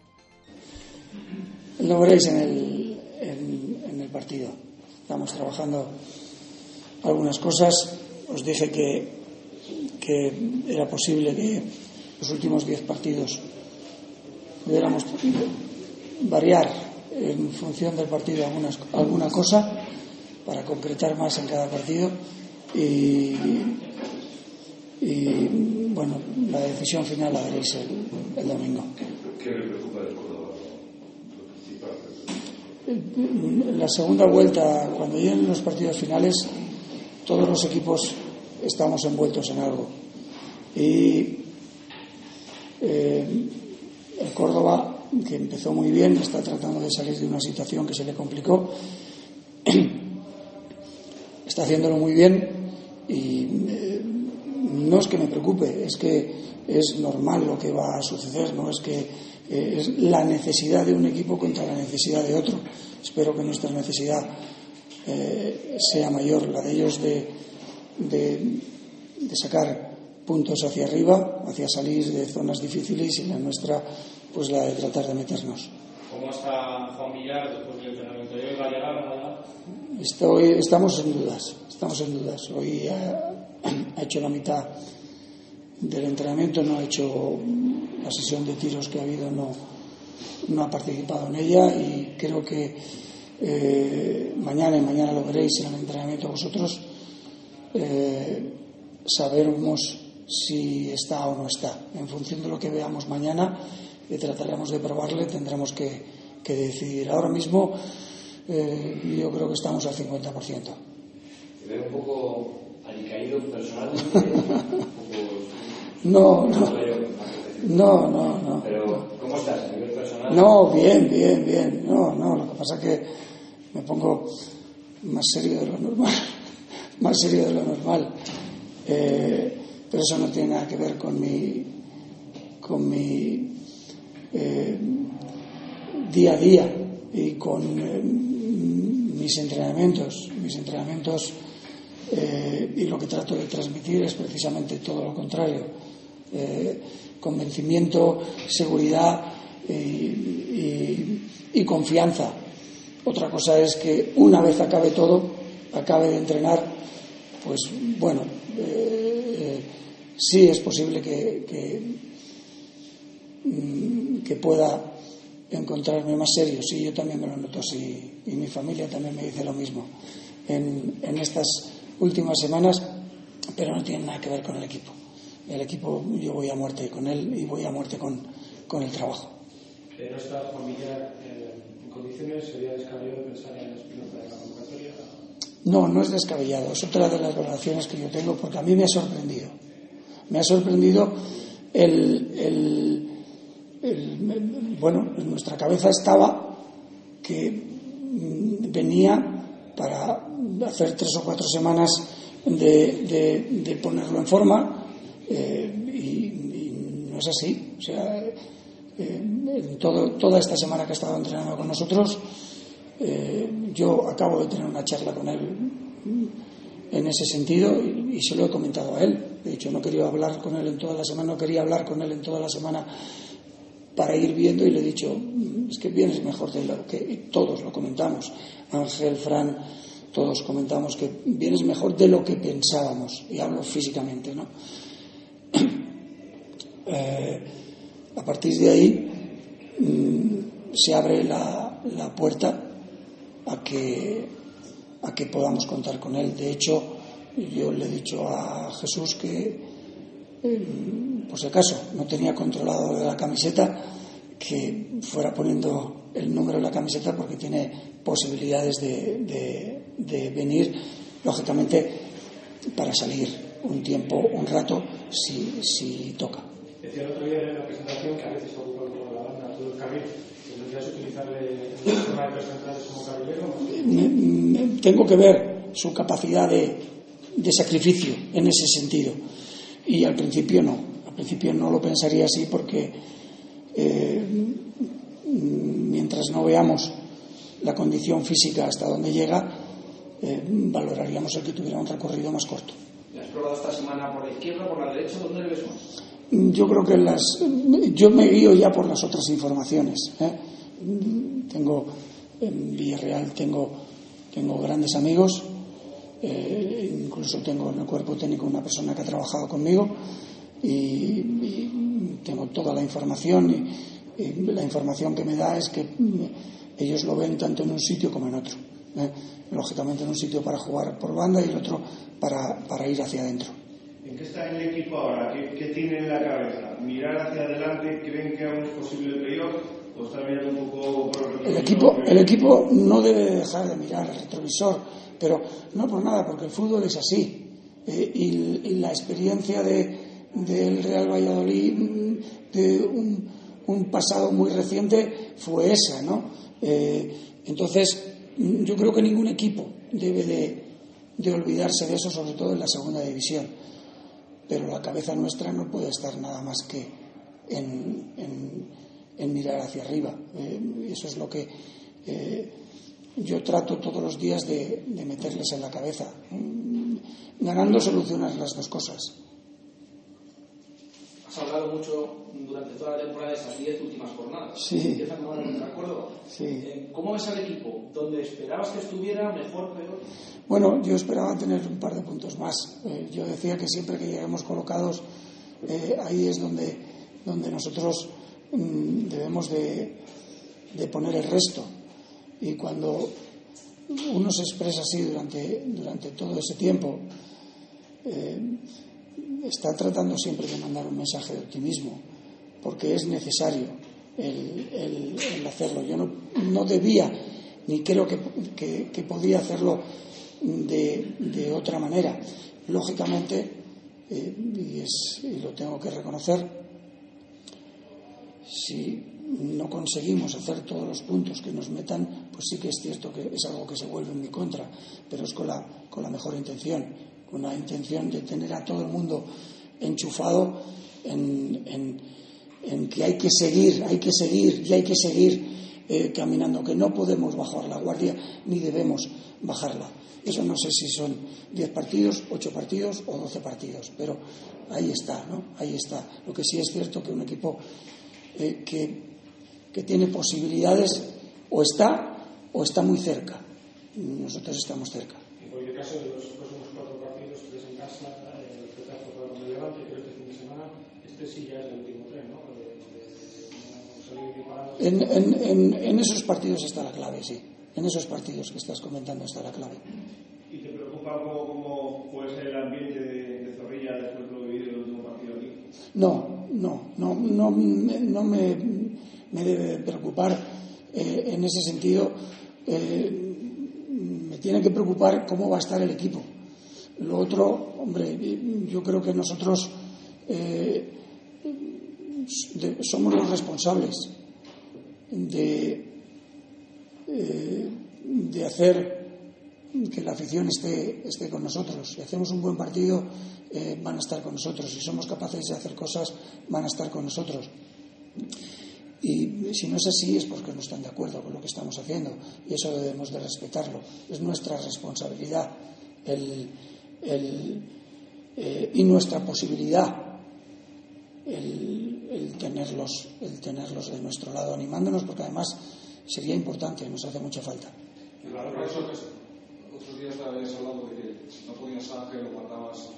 Lo veréis en el, en, el partido. Estamos trabajando algunas cosas. Os dije que, que era posible que los últimos diez partidos pudiéramos variar en función del partido algunas, alguna cosa para concretar más en cada partido y, bueno, la decisión final la veréis el, domingo. ¿Qué le preocupa del Córdoba? La segunda vuelta, cuando lleguen los partidos finales, todos los equipos estamos envueltos en algo. Y eh, el Córdoba que empezó muy bien, está tratando de salir de una situación que se le complicó. <clears throat> Está haciéndolo muy bien y eh, no es que me preocupe, es que es normal lo que va a suceder, no es que eh, es la necesidad de un equipo contra la necesidad de otro. Espero que nuestra necesidad sea mayor, la de ellos de, de, de sacar puntos hacia arriba, hacia salir de zonas difíciles y la nuestra pues la de tratar de meternos. ¿Cómo está Juan Villar después del entrenamiento? ¿Va a llegar Estoy, estamos en dudas, estamos en dudas. Hoy ha, <clears throat> ha, hecho la mitad del entrenamiento, no ha hecho la sesión de tiros que ha habido, no, no ha participado en ella y creo que eh, mañana y mañana lo veréis en el entrenamiento vosotros, eh, sabremos si está o no está. En función de lo que veamos mañana, y trataremos de probarle, tendremos que, que decidir. Ahora mismo eh, yo creo que estamos al 50%. ¿Te veo un poco alicaído personalmente? <laughs> no, no. No, no, no. Pero, ¿cómo estás a nivel personal? No, bien, bien, bien. No, no, lo que pasa es que me pongo más serio de lo normal. Más serio de lo normal. Eh, pero eso no tiene nada que ver con mi, con mi eh, día a día y con eh, mis entrenamientos. Mis entrenamientos y lo que trato de transmitir es precisamente todo lo contrario. convencimiento, seguridad y, confianza. Otra cosa es que una vez acabe todo, acabe de entrenar, pues bueno, sí es posible que Mm, que pueda encontrarme más serio. Sí, yo también me lo noto así y mi familia también me dice lo mismo en, en estas últimas semanas, pero no tiene nada que ver con el equipo. El equipo yo voy a muerte con él y voy a muerte con, con el trabajo. ¿No está en condiciones? ¿Sería descabellado pensar en? No, no es descabellado. Es otra de las valoraciones que yo tengo porque a mí me ha sorprendido. Me ha sorprendido el, el bueno, en nuestra cabeza estaba que mm, venía para hacer tres o cuatro semanas de, ponerlo en forma eh, y, no es así. O sea, eh, en toda esta semana que ha estado entrenando con nosotros, eh, yo acabo de tener una charla con él en ese sentido y, se lo he comentado a él. De hecho, no quería hablar con él en toda la semana, no quería hablar con él en toda la semana para ir viendo y le he dicho, es que vienes mejor de lo que todos lo comentamos, Ángel, Fran, todos comentamos que vienes mejor de lo que pensábamos, y hablo físicamente, ¿no? <clears throat> Eh, a partir de ahí mm, se abre la puerta a que, a que podamos contar con él. De hecho, yo le he dicho a Jesús que, eh, por si acaso, no tenía controlado de la camiseta, que fuera poniendo el número en la camiseta porque tiene posibilidades de, de, venir, lógicamente, para salir un tiempo, un rato, si, si toca. Decía el otro día en la presentación que a veces ocupa de la banda todo el. ¿Tendrías utilizarle el sistema de tres como carrilero? Tengo que ver su capacidad de, de sacrificio en ese sentido. Y al principio no. Al principio no lo pensaría así porque eh, mientras no veamos la condición física hasta donde llega, eh, valoraríamos el que tuviera un recorrido más corto. ¿Has probado esta semana por la izquierda, por la derecha? ¿Dónde le ves más? Yo creo que las, yo me guío ya por las otras informaciones. ¿eh? Tengo en Villarreal tengo, tengo grandes amigos, eh, incluso tengo en el cuerpo técnico una persona que ha trabajado conmigo y, tengo toda la información y, la información que me da es que ellos lo ven tanto en un sitio como en otro. ¿eh? Lógicamente en un sitio para jugar por banda y el otro para, para ir hacia adentro. ¿En qué está el equipo ahora? ¿Qué, ¿Qué, tiene en la cabeza? ¿Mirar hacia adelante? ¿Creen que aún es posible el playoff? ¿O está mirando un poco por el equipo? El equipo no debe dejar de mirar el retrovisor, pero no por nada, porque el fútbol es así. Eh, y, y, la experiencia de, del Real Valladolid mm, de un, un, pasado muy reciente fue esa, ¿no? Eh, entonces, mm, yo creo que ningún equipo debe de, de olvidarse de eso, sobre todo en la segunda división pero la cabeza nuestra no puede estar nada más que en, en, mirar hacia arriba. Eh, eso es lo que eh, yo trato todos los días de, de, meterles en la cabeza. Mm, ganando solucionas las dos cosas. Has hablado mucho durante toda la temporada de esas diez últimas jornadas. Sí. Con. Sí. Eh, ¿Cómo ves al equipo? ¿Dónde esperabas que estuviera? ¿Mejor, peor? Bueno, yo esperaba tener un par de puntos más. Eh, yo decía que siempre que lleguemos colocados, eh, ahí es donde, donde nosotros debemos de, de, poner el resto. Y cuando uno se expresa así durante, durante todo ese tiempo, eh, está tratando siempre de mandar un mensaje de optimismo, porque es necesario el hacerlo. Yo no, no, debía, ni creo que, que, que podía hacerlo de, de otra manera. Lógicamente, eh, y, es, y lo tengo que reconocer, si no conseguimos hacer todos los puntos que nos metan, pues sí que es cierto que es algo que se vuelve en mi contra, pero es con la, con la mejor intención, con la intención de tener a todo el mundo enchufado en, en, que hay que seguir, hay que seguir y hay que seguir eh, caminando, que no podemos bajar la guardia ni debemos bajarla. Eso no sé si son 10 partidos, 8 partidos o 12 partidos, pero ahí está, ¿no? Ahí está. Lo que sí es cierto que un equipo eh, que, que tiene posibilidades o está o está muy cerca. Nosotros estamos cerca. En cualquier caso, de los próximos cuatro partidos, tres en casa, el retazo para el Levante, creo que este fin de semana, este sí ya es el último tren, ¿no? En, en, en, en esos partidos está la clave, sí. En esos partidos que estás comentando está la clave. ¿Y te preocupa poco cómo puede ser el ambiente de, de Zorrilla después de lo vivido en el último partido aquí? No, no, no, no, no me, debe preocupar eh, en ese sentido. Eh, me tiene que preocupar cómo va a estar el equipo. Lo otro, hombre, yo creo que nosotros eh, somos los responsables de, de hacer que la afición esté, esté con nosotros. Si hacemos un buen partido, eh, van a estar con nosotros. Si somos capaces de hacer cosas, van a estar con nosotros. Y si no es así es porque no están de acuerdo con lo que estamos haciendo y eso debemos de respetarlo. Es nuestra responsabilidad el, el, eh, y nuestra posibilidad el, el, tenerlos, el tenerlos de nuestro lado animándonos, porque además sería importante, nos hace mucha falta. Otros días habías hablado de que si no ponías Ángel o guardabas,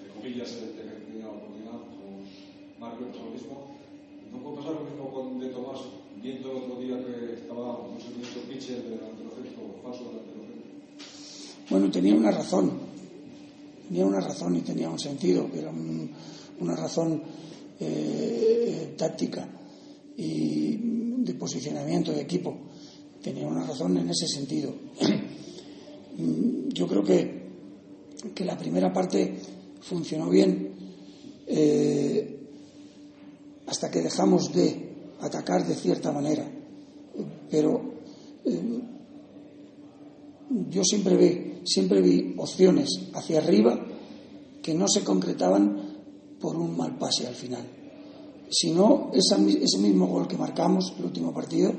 de comillas, el que tenía oportunidad, o Marco, pues lo mismo. ¿No puede pasar lo mismo con De Tomás, viendo el otro día que estaba un servicio pitcher delantero centro, falso delantero centro? Bueno, tenía una razón, tenía una razón y tenía un sentido, que era un, una razón eh, táctica y de posicionamiento de equipo. Tenía una razón en ese sentido. <clears throat> Yo creo que, que la primera parte funcionó bien eh, hasta que dejamos de atacar de cierta manera. Pero eh, yo siempre vi, siempre vi opciones hacia arriba que no se concretaban por un mal pase al final. Si no, ese mismo gol que marcamos el último partido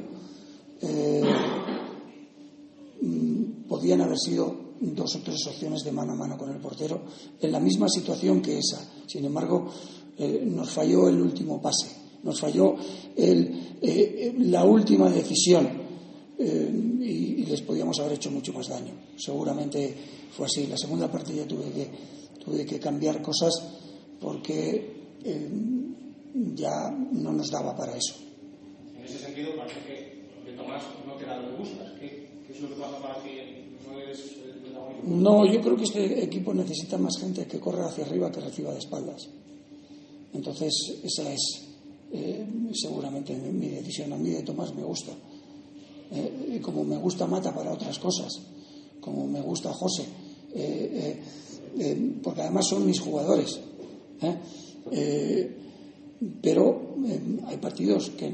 eh, mm, podían haber sido dos o tres opciones de mano a mano con el portero en la misma situación que esa. Sin embargo, eh, nos falló el último pase, nos falló eh, la última decisión y, les podíamos haber hecho mucho más daño. Seguramente fue así. La segunda parte ya tuve que, tuve que cambiar cosas porque ya no nos daba para eso. En ese sentido, parece que de Tomás no te da lo que. Protagonista? No, yo creo que este equipo necesita más gente que corra hacia arriba que reciba de espaldas. Entonces, esa es eh, seguramente mi decisión. A mí de Tomás me gusta. Eh, como me gusta Mata para otras cosas, como me gusta José, eh, porque además son mis jugadores. pero hay partidos que,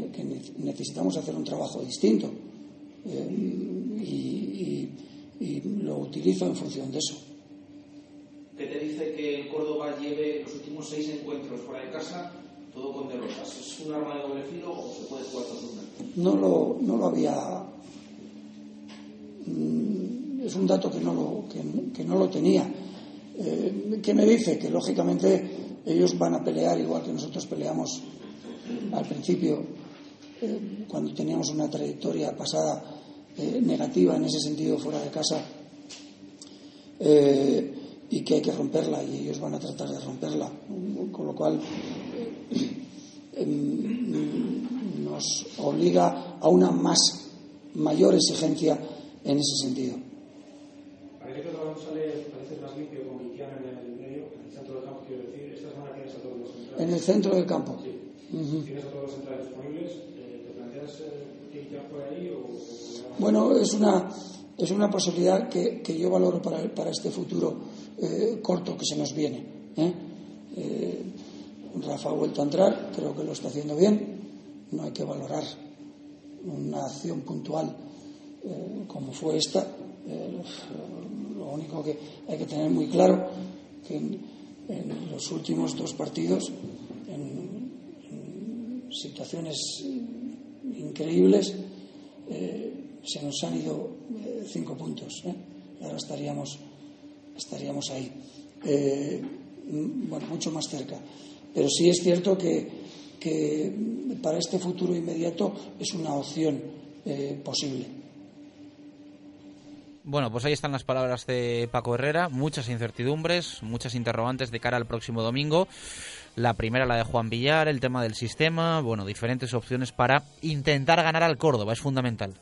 necesitamos hacer un trabajo distinto lo utilizo en función de eso. ¿Qué te dice que el Córdoba lleve los últimos seis encuentros fuera de casa todo con derrotas? ¿Es un arma de doble filo o se puede jugar con No lo, no lo había. Mm, es un dato que no lo, que, no lo tenía. Eh, ¿Qué me dice? Que lógicamente ellos van a pelear igual que nosotros peleamos al principio, eh, cuando teníamos una trayectoria pasada eh, negativa en ese sentido fuera de casa, eh, y que hay que romperla, y ellos van a tratar de romperla. Con lo cual em, nos obliga a una más mayor exigencia en ese sentido. Que el sale parece más limpio con Bueno, es una, es una posibilidad que, yo valoro para, para este futuro eh, corto que se nos viene. ¿eh? Eh, Rafa ha vuelto a entrar, creo que lo está haciendo bien. No hay que valorar una acción puntual como fue esta. Lo único que hay que tener muy claro que en, los últimos dos partidos, en, situaciones increíbles, se nos han ido eh, cinco puntos. ¿eh? Ahora estaríamos, estaríamos ahí. Eh, bueno, mucho más cerca. Pero sí es cierto que, que para este futuro inmediato es una opción eh, posible. Bueno, pues ahí están las palabras de Paco Herrera, muchas incertidumbres, muchas interrogantes de cara al próximo domingo. La primera, la de Juan Villar, el tema del sistema, bueno, diferentes opciones para intentar ganar al Córdoba, es fundamental.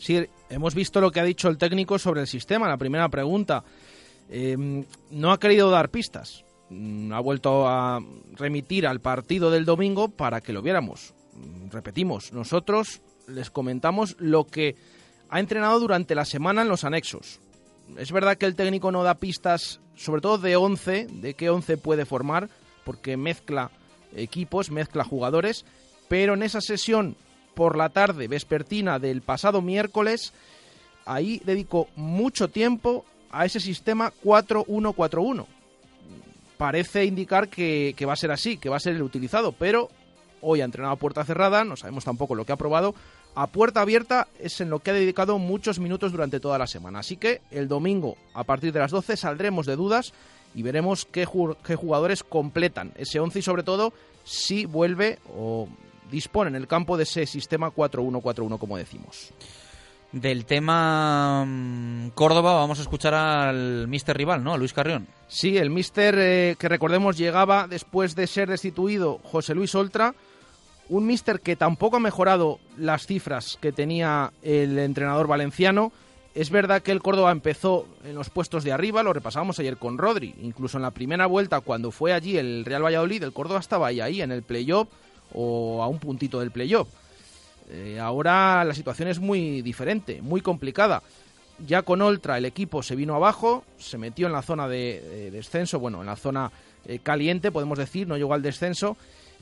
Sí, hemos visto lo que ha dicho el técnico sobre el sistema, la primera pregunta. Eh, no ha querido dar pistas, mm, ha vuelto a remitir al partido del domingo para que lo viéramos. Mm, repetimos, nosotros les comentamos lo que ha entrenado durante la semana en los anexos. Es verdad que el técnico no da pistas, sobre todo de 11, de qué 11 puede formar, porque mezcla equipos, mezcla jugadores, pero en esa sesión por la tarde vespertina del pasado miércoles, ahí dedicó mucho tiempo a ese sistema 4-1-4-1. Parece indicar que, que va a ser así, que va a ser el utilizado, pero hoy ha entrenado a puerta cerrada, no sabemos tampoco lo que ha probado, a puerta abierta es en lo que ha dedicado muchos minutos durante toda la semana. Así que el domingo, a partir de las 12, saldremos de dudas y veremos qué, ju qué jugadores completan ese 11 y sobre todo si vuelve o dispone en el campo de ese sistema 4-1-4-1, como decimos. Del tema mm, Córdoba vamos a escuchar al mister rival, ¿no? A Luis Carrión. Sí, el mister eh, que recordemos llegaba después de ser destituido José Luis Oltra, un mister que tampoco ha mejorado las cifras que tenía el entrenador valenciano. Es verdad que el Córdoba empezó en los puestos de arriba, lo repasamos ayer con Rodri, incluso en la primera vuelta cuando fue allí el Real Valladolid, el Córdoba estaba ahí, ahí en el playoff o a un puntito del playoff. Eh, ahora la situación es muy diferente, muy complicada. Ya con Oltra el equipo se vino abajo, se metió en la zona de, descenso, bueno, en la zona eh, caliente, podemos decir, no llegó al descenso,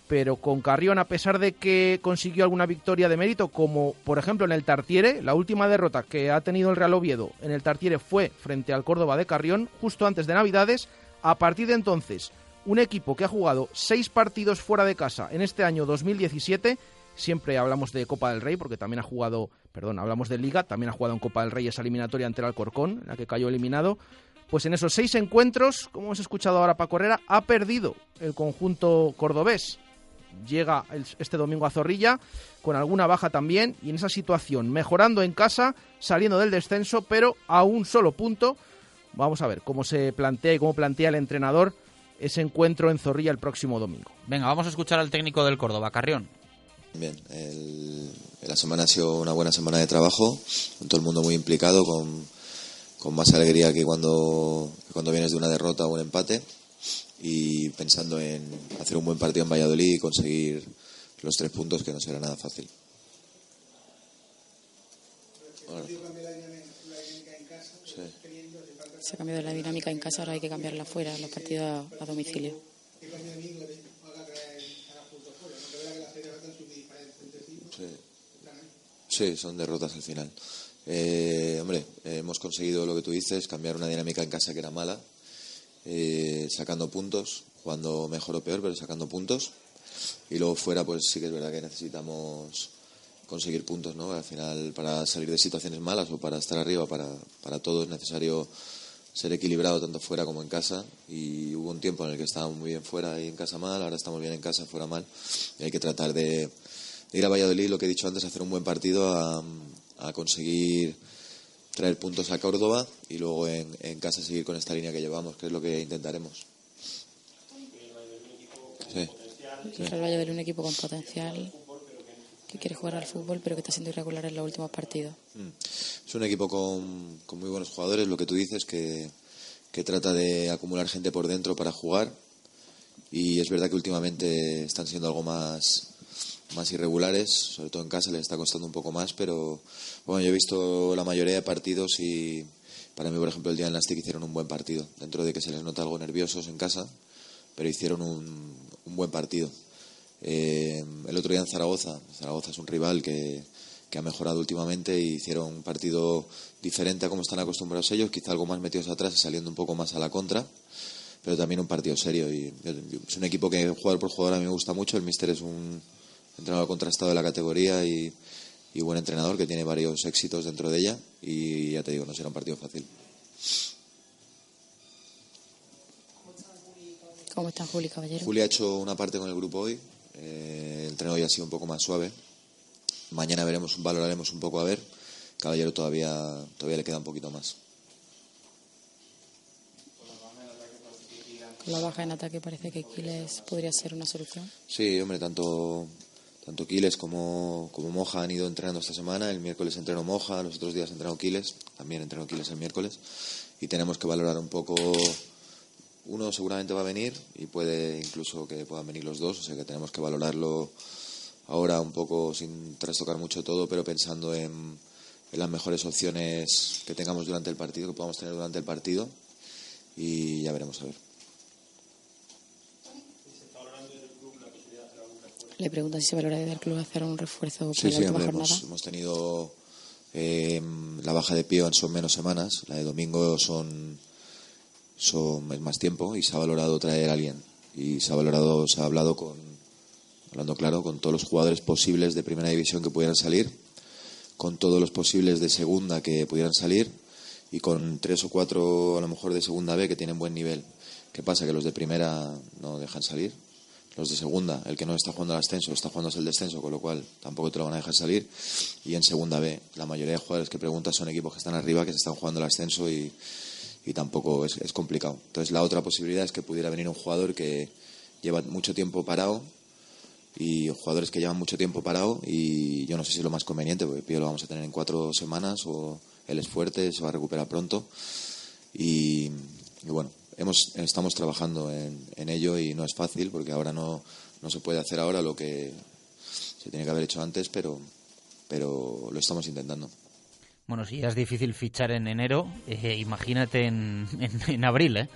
pero con Carrión, a pesar de que consiguió alguna victoria de mérito, como por ejemplo en el Tartiere, la última derrota que ha tenido el Real Oviedo en el Tartiere fue frente al Córdoba de Carrión, justo antes de Navidades, a partir de entonces, un equipo que ha jugado seis partidos fuera de casa en este año 2017 Siempre hablamos de Copa del Rey porque también ha jugado, perdón, hablamos de Liga, también ha jugado en Copa del Rey esa eliminatoria ante el Alcorcón, en la que cayó eliminado. Pues en esos seis encuentros, como hemos escuchado ahora para Correra, ha perdido el conjunto cordobés. Llega este domingo a Zorrilla con alguna baja también y en esa situación, mejorando en casa, saliendo del descenso, pero a un solo punto. Vamos a ver cómo se plantea y cómo plantea el entrenador ese encuentro en Zorrilla el próximo domingo. Venga, vamos a escuchar al técnico del Córdoba, Carrión. Bien, la semana ha sido una buena semana de trabajo, con todo el mundo muy implicado, con, más alegría que cuando, cuando vienes de una derrota o un empate y pensando en hacer un buen partido en Valladolid y conseguir los tres puntos que no será nada fácil. Se ha cambiado la dinámica en casa, ahora hay que cambiarla fuera, los partidos a domicilio. Sí, son derrotas al final. Eh, hombre, hemos conseguido lo que tú dices, cambiar una dinámica en casa que era mala, eh, sacando puntos, jugando mejor o peor, pero sacando puntos. Y luego fuera, pues sí que es verdad que necesitamos conseguir puntos, ¿no? Al final, para salir de situaciones malas o para estar arriba, para, para todo es necesario ser equilibrado tanto fuera como en casa. Y hubo un tiempo en el que estábamos muy bien fuera y en casa mal, ahora estamos bien en casa, fuera mal. Y hay que tratar de ir a Valladolid, lo que he dicho antes, hacer un buen partido, a, conseguir traer puntos a Córdoba y luego en, casa seguir con esta línea que llevamos, que es lo que intentaremos. Sí. El Valladolid un equipo con potencial que quiere jugar al fútbol pero que está siendo irregular en los últimos partidos. Mm. Es un equipo con, con, muy buenos jugadores, lo que tú dices, que, que trata de acumular gente por dentro para jugar y es verdad que últimamente están siendo algo más más irregulares, sobre todo en casa les está costando un poco más, pero bueno, yo he visto la mayoría de partidos y para mí, por ejemplo, el día en Nastic hicieron un buen partido, dentro de que se les nota algo nerviosos en casa, pero hicieron un, un buen partido. Eh, el otro día en Zaragoza, Zaragoza es un rival que, que ha mejorado últimamente y hicieron un partido diferente a como están acostumbrados ellos, quizá algo más metidos atrás y saliendo un poco más a la contra, pero también un partido serio. y Es un equipo que jugador por jugador a mí me gusta mucho, el Mister es un, entrenador contrastado de la categoría y, buen entrenador que tiene varios éxitos dentro de ella y ya te digo, no será un partido fácil. ¿Cómo está Juli Caballero? Juli ha hecho una parte con el grupo hoy, eh, el tren hoy ha sido un poco más suave. Mañana veremos, valoraremos un poco a ver. Caballero todavía, todavía le queda un poquito más. Con la baja en ataque parece que Quiles podría ser una solución. Sí, hombre, tanto tanto Quiles como, como Moja han ido entrenando esta semana. El miércoles entrenó Moja, los otros días entrenó Quiles, también entrenó Quiles el miércoles. Y tenemos que valorar un poco. Uno seguramente va a venir y puede incluso que puedan venir los dos, o sea que tenemos que valorarlo ahora un poco sin trastocar mucho todo, pero pensando en, en las mejores opciones que tengamos durante el partido, que podamos tener durante el partido y ya veremos a ver. Le pregunta si se valora de el club hacer un refuerzo sí, sí, Hemos, tenido eh, la baja de Pío son menos semanas, la de domingo son, son es más tiempo y se ha valorado traer a alguien. Y se ha valorado, se ha hablado con, hablando claro, con todos los jugadores posibles de primera división que pudieran salir, con todos los posibles de segunda que pudieran salir y con tres o cuatro a lo mejor de segunda B que tienen buen nivel. ¿Qué pasa? Que los de primera no dejan salir los de segunda, el que no está jugando al ascenso, está jugando el descenso, con lo cual tampoco te lo van a dejar salir. Y en segunda B, la mayoría de jugadores que preguntas son equipos que están arriba, que se están jugando el ascenso y, y tampoco es, complicado. Entonces la otra posibilidad es que pudiera venir un jugador que lleva mucho tiempo parado y jugadores que llevan mucho tiempo parado y yo no sé si es lo más conveniente, porque Pío lo vamos a tener en cuatro semanas o él es fuerte, se va a recuperar pronto y, y bueno, hemos, estamos trabajando en, en, ello y no es fácil porque ahora no, no se puede hacer ahora lo que se tiene que haber hecho antes, pero, pero lo estamos intentando. Bueno, si ya es difícil fichar en enero, eh, imagínate <laughs> en, en, abril, ¿eh?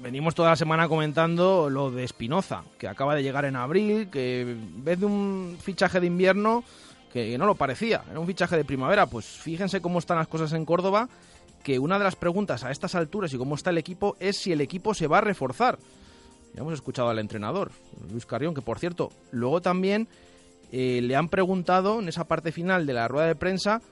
venimos toda la semana comentando lo de Espinoza, que acaba de llegar en abril, que en vez de un fichaje de invierno, que no lo parecía, era un fichaje de primavera. Pues fíjense cómo están las cosas en Córdoba, que una de las preguntas a estas alturas y cómo está el equipo es si el equipo se va a reforzar. Ya hemos escuchado al entrenador, Luis Carrión, que por cierto, luego también eh, le han preguntado en esa parte final de la rueda de prensa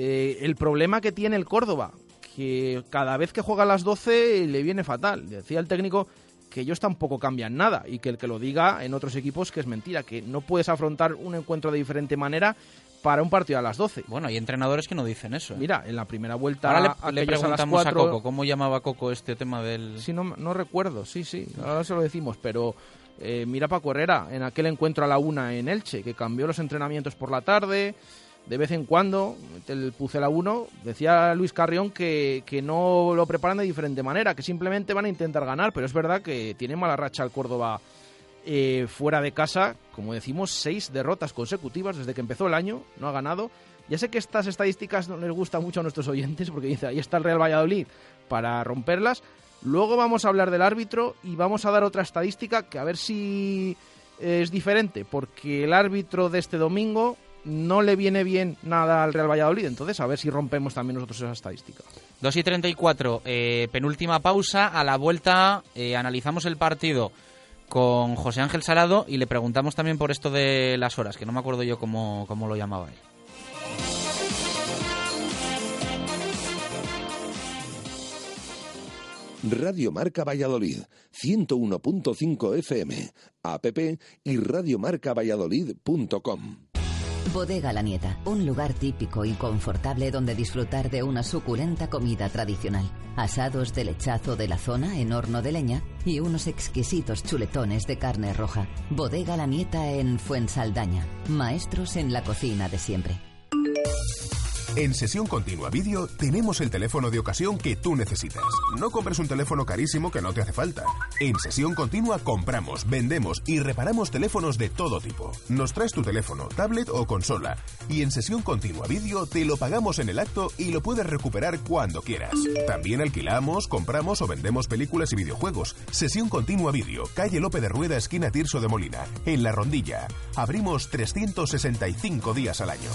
eh, el problema que tiene el Córdoba, que cada vez que juega a las 12 le viene fatal. Decía el técnico que ellos tampoco cambian nada y que el que lo diga en otros equipos que es mentira, que no puedes afrontar un encuentro de diferente manera para un partido a las 12. Bueno, hay entrenadores que no dicen eso. ¿eh? Mira, en la primera vuelta ahora le, le preguntamos a, 4, a, Coco, ¿cómo llamaba Coco este tema del...? Sí, no, no recuerdo, sí, sí, ahora se lo decimos, pero eh, mira Paco Herrera, en aquel encuentro a la una en Elche, que cambió los entrenamientos por la tarde, de vez en cuando, el Pucela 1, decía Luis Carrión que, que, no lo preparan de diferente manera, que simplemente van a intentar ganar, pero es verdad que tiene mala racha el Córdoba eh, fuera de casa, como decimos, seis derrotas consecutivas desde que empezó el año, no ha ganado. Ya sé que estas estadísticas no les gustan mucho a nuestros oyentes, porque dice, ahí está el Real Valladolid para romperlas. Luego vamos a hablar del árbitro y vamos a dar otra estadística que a ver si es diferente, porque el árbitro de este domingo no le viene bien nada al Real Valladolid. Entonces, a ver si rompemos también nosotros esa estadística. 2 y 34, eh, penúltima pausa. A la vuelta eh, analizamos el partido con José Ángel Salado y le preguntamos también por esto de las horas, que no me acuerdo yo cómo, cómo lo llamaba él. Radio Marca Valladolid, 101.5 FM, app y radiomarcavalladolid.com. Bodega La Nieta, un lugar típico y confortable donde disfrutar de una suculenta comida tradicional. Asados de lechazo de la zona en horno de leña y unos exquisitos chuletones de carne roja. Bodega La Nieta en Fuensaldaña. Maestros en la cocina de siempre. En Sesión Continua Vídeo tenemos el teléfono de ocasión que tú necesitas. No compres un teléfono carísimo que no te hace falta. En Sesión Continua compramos, vendemos y reparamos teléfonos de todo tipo. Nos traes tu teléfono, tablet o consola y en Sesión Continua Vídeo te lo pagamos en el acto y lo puedes recuperar cuando quieras. También alquilamos, compramos o vendemos películas y videojuegos. Sesión Continua Vídeo, calle Lope de Rueda, esquina Tirso de Molina, en La Rondilla. Abrimos 365 días al año.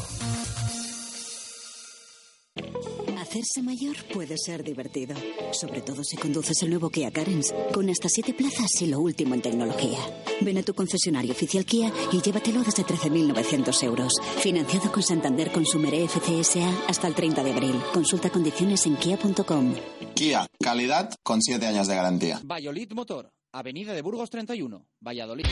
Hacerse mayor puede ser divertido, sobre todo si conduces el nuevo Kia Carens, con hasta 7 plazas y lo último en tecnología. Ven a tu concesionario oficial Kia y llévatelo desde 13.900 euros. Financiado con Santander Consumer FCSA hasta el 30 de abril. Consulta condiciones en kia.com. Kia, calidad con 7 años de garantía. Valladolid Motor, Avenida de Burgos 31, Valladolid.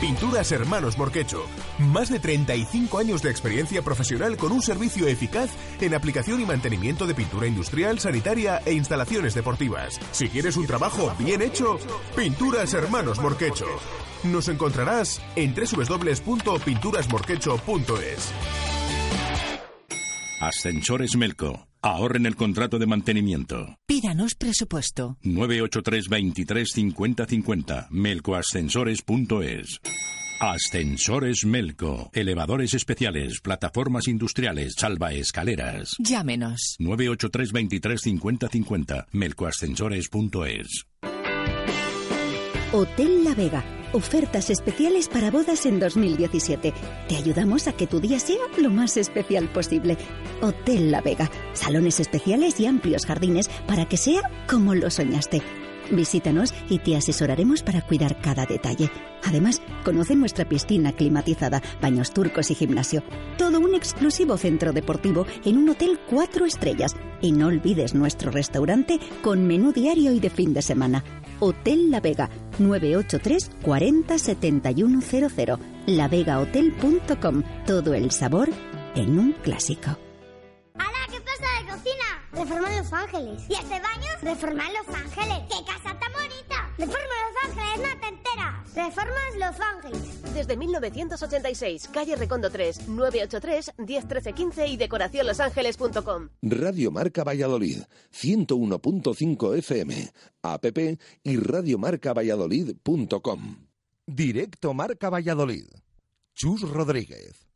Pinturas Hermanos Morquecho. Más de 35 años de experiencia profesional con un servicio eficaz en aplicación y mantenimiento de pintura industrial, sanitaria e instalaciones deportivas. Si quieres un trabajo bien hecho, Pinturas Hermanos Morquecho. Nos encontrarás en www.pinturasmorquecho.es. Ascensores Melco. Ahorren el contrato de mantenimiento. Pídanos presupuesto. 983 23 50 50. Melcoascensores.es. Ascensores Melco. Elevadores especiales, plataformas industriales, salvaescaleras. Llámenos. 983 23 50 50. Melcoascensores.es. Hotel La Vega. Ofertas especiales para bodas en 2017. Te ayudamos a que tu día sea lo más especial posible. Hotel La Vega. Salones especiales y amplios jardines para que sea como lo soñaste. Visítanos y te asesoraremos para cuidar cada detalle. Además, conoce nuestra piscina climatizada, baños turcos y gimnasio. Todo un exclusivo centro deportivo en un hotel cuatro estrellas. Y no olvides nuestro restaurante con menú diario y de fin de semana. Hotel La Vega 983 40 7100 lavegahotel.com. Todo el sabor en un clásico. ¿Qué pasa de cocina? Reforma Los Ángeles. ¿Y este baño? Reforma Los Ángeles. ¡Qué casa tan bonita! Reforma Los Ángeles, no te enteras. Reformas Los Ángeles. Desde 1986, calle Recondo 3, 983 1013 15 y decoracionlosangeles.com. Radio Marca Valladolid, 101.5 FM, app y radiomarcavalladolid.com. Directo Marca Valladolid. Chus Rodríguez.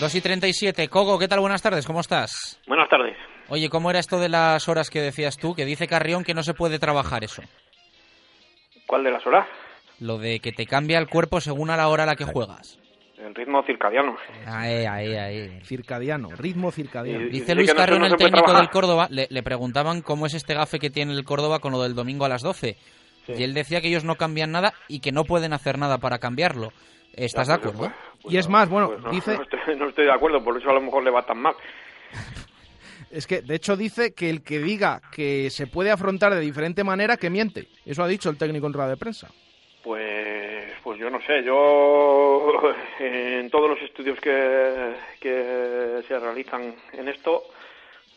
Dos y 37. Cogo, ¿qué tal? Buenas tardes, ¿cómo estás? Buenas tardes. Oye, ¿cómo era esto de las horas que decías tú? Que dice Carrión que no se puede trabajar eso. ¿Cuál de las horas? Lo de que te cambia el cuerpo según a la hora a la que juegas. El ritmo circadiano. Ahí, ahí, ahí. Circadiano, ritmo circadiano. Y- Dice y Luis Carrión, no el técnico trabajar. del Córdoba, le, le preguntaban cómo es este gafe que tiene el Córdoba con lo del domingo a las 12. Y él decía que ellos no cambian nada y que no pueden hacer nada para cambiarlo. ¿Estás de acuerdo? y es más, bueno, Pues no, dice... no estoy, no estoy de acuerdo, por eso a lo mejor le va tan mal. <laughs> Es que, de hecho, dice que el que diga que se puede afrontar de diferente manera, que miente. Eso ha dicho el técnico en rueda de prensa. Pues, pues yo no sé, yo <laughs> en todos los estudios que, que se realizan en esto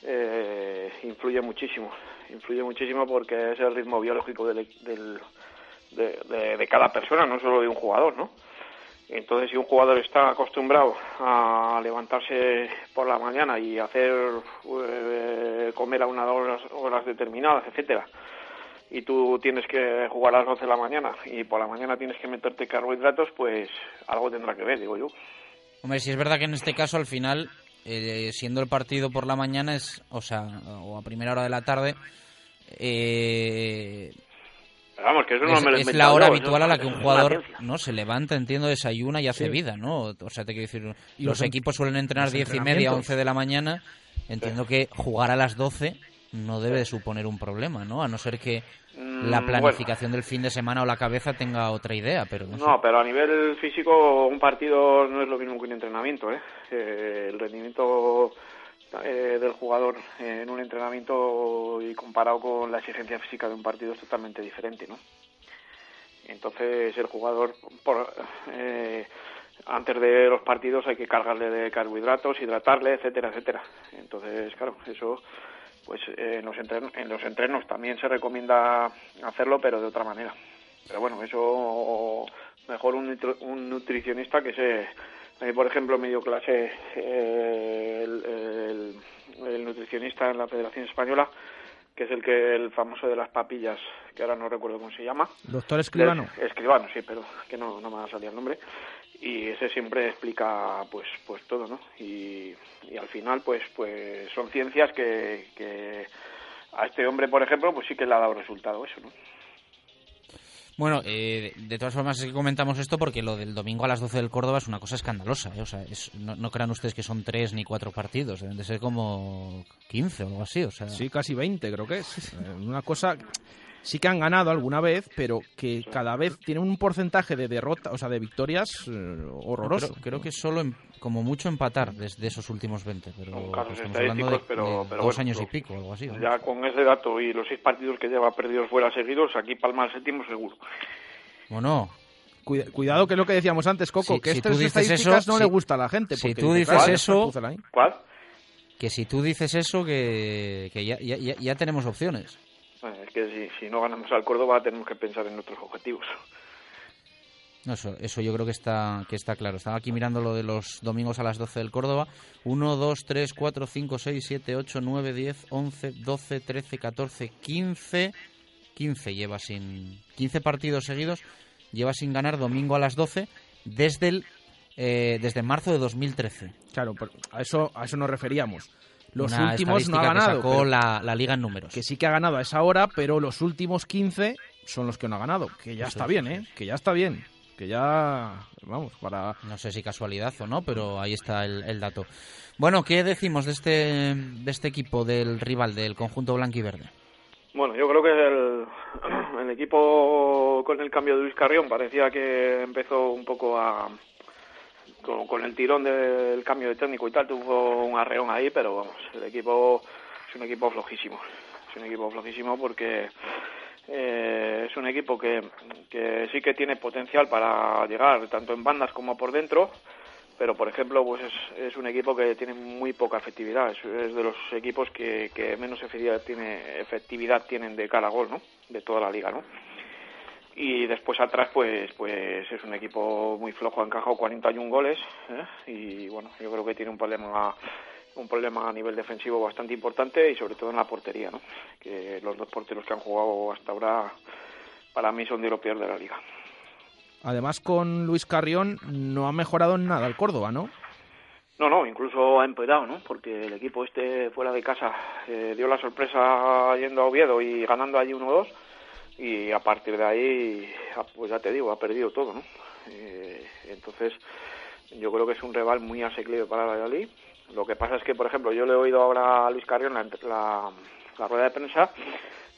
eh, influye muchísimo, influye muchísimo porque es el ritmo biológico del, del- de, de- de cada persona, no solo de un jugador, ¿no? Entonces, si un jugador está acostumbrado a levantarse por la mañana y hacer eh, comer a unas horas, horas determinadas, etcétera, y tú tienes que jugar a las 12 de la mañana y por la mañana tienes que meterte carbohidratos, pues algo tendrá que ver, digo yo. Hombre, si es verdad que en este caso al final, eh, siendo el partido por la mañana, es, o sea, o a primera hora de la tarde, eh, Pero vamos, que eso no es, me lo es la hora yo, habitual eso a la que un jugador no se levanta, entiendo, desayuna y hace Sí. vida, ¿no? O sea, te quiero decir, Y los, los equipos suelen entrenar 10 y media, entrenamientos. 11 de la mañana. Entiendo que jugar a las 12 no debe de suponer un problema, ¿no? A no ser que la Mm, planificación del fin de semana o la cabeza tenga otra idea, pero no, sé. No, pero a nivel físico un partido no es lo mismo que un entrenamiento, ¿eh? Eh, el rendimiento eh, del jugador en un entrenamiento y comparado con la exigencia física de un partido es totalmente diferente, ¿no? Entonces el jugador por, eh, antes de los partidos hay que cargarle de carbohidratos, hidratarle, etcétera, etcétera. Entonces, claro, eso pues eh, en los entrenos, en los entrenos también se recomienda hacerlo, pero de otra manera. Pero bueno, eso mejor un, un nutricionista que se, mí, por ejemplo, medio clase eh, el, el- el nutricionista en la Federación Española, que es el que el famoso de las papillas, que ahora no recuerdo cómo se llama. Doctor Escribano. Del- Escribano, sí, pero que no, no me va a salir el nombre. Y ese siempre explica pues pues todo, ¿no? Y, y al final pues pues son ciencias que, que a este hombre, por ejemplo, pues sí que le ha dado resultado eso, ¿no? Bueno, eh, de todas formas es que comentamos esto porque lo del domingo a las 12 del Córdoba es una cosa escandalosa. ¿eh? O sea, es- no, no crean ustedes que son tres ni cuatro partidos, deben de ser como 15 o algo así. O sea, Sí, casi 20 creo que es. Eh, Una cosa... Sí que han ganado alguna vez, pero que cada vez tienen un porcentaje de derrota, o sea, de victorias eh, horroroso. Creo, creo que solo em- como mucho empatar desde esos últimos 20, pero casos estamos hablando de, estadísticos, pero- de pero dos bueno, años y lo- pico, algo así. ¿no? Ya con ese dato y los seis partidos que lleva perdidos fuera seguidos, aquí palma el séptimo seguro. Bueno, Cuida- cuidado que es lo que decíamos antes, Coco, Si- que si estas tú estadísticas eso, no si- le gusta a la gente. si porque tú dice, dices "Ah, eso- ahí". ¿Cuál? que si tú dices eso, que, que ya, ya, ya- ya tenemos opciones. Bueno, es que si, si no ganamos al Córdoba tenemos que pensar en otros objetivos. No, eso, eso yo creo que está, que está claro. Estaba aquí mirando lo de los domingos a las 12 del Córdoba. 1, 2, 3, 4, 5, 6, 7, 8, 9, 10, 11, 12, 13, 14, 15. 15 lleva sin... 15 partidos seguidos lleva sin ganar domingo a las 12 desde el eh, desde marzo de 2013. Claro, pero a eso, a eso nos referíamos. Los Una últimos no ha estadística que ganado. sacó la, la liga en números. que sí que ha ganado a esa hora, pero los últimos 15 son los que no ha ganado. Que ya Eso está es, bien, ¿eh? Que ya está bien. Que ya, vamos, para... No sé si casualidad o no, pero ahí está el, el dato. Bueno, ¿qué decimos de este, de este equipo, del rival, del conjunto blanco y verde? Bueno, yo creo que el, <clears throat> el equipo con el cambio de Luis Carrión parecía que empezó un poco a con, el tirón del cambio de técnico y tal tuvo un arreón ahí, pero vamos, el equipo es un equipo flojísimo, es un equipo flojísimo porque eh, es un equipo que, que sí que tiene potencial para llegar tanto en bandas como por dentro pero por ejemplo pues es, es un equipo que tiene muy poca efectividad. Es, de los equipos que, que, menos efectividad tiene efectividad tienen de cara a gol no de toda la liga no y después atrás pues pues es un equipo muy flojo ha encajado 41 goles ¿eh? y bueno yo creo que tiene un problema un problema a nivel defensivo bastante importante y sobre todo en la portería no que los dos porteros que han jugado hasta ahora para mí son de lo peor de la liga Además, con Luis Carrión no ha mejorado en nada el Córdoba, ¿no? No, no, incluso ha empeorado, ¿no? Porque el equipo este fuera de casa eh, dio la sorpresa yendo a Oviedo y ganando allí 1-2 y a partir de ahí, ah, pues ya te digo, ha perdido todo, ¿no? Eh, entonces, yo creo que es un rival muy asequible para Valladolid. Lo que pasa es que, por ejemplo, yo le he oído ahora a Luis Carrión la, la, rueda de prensa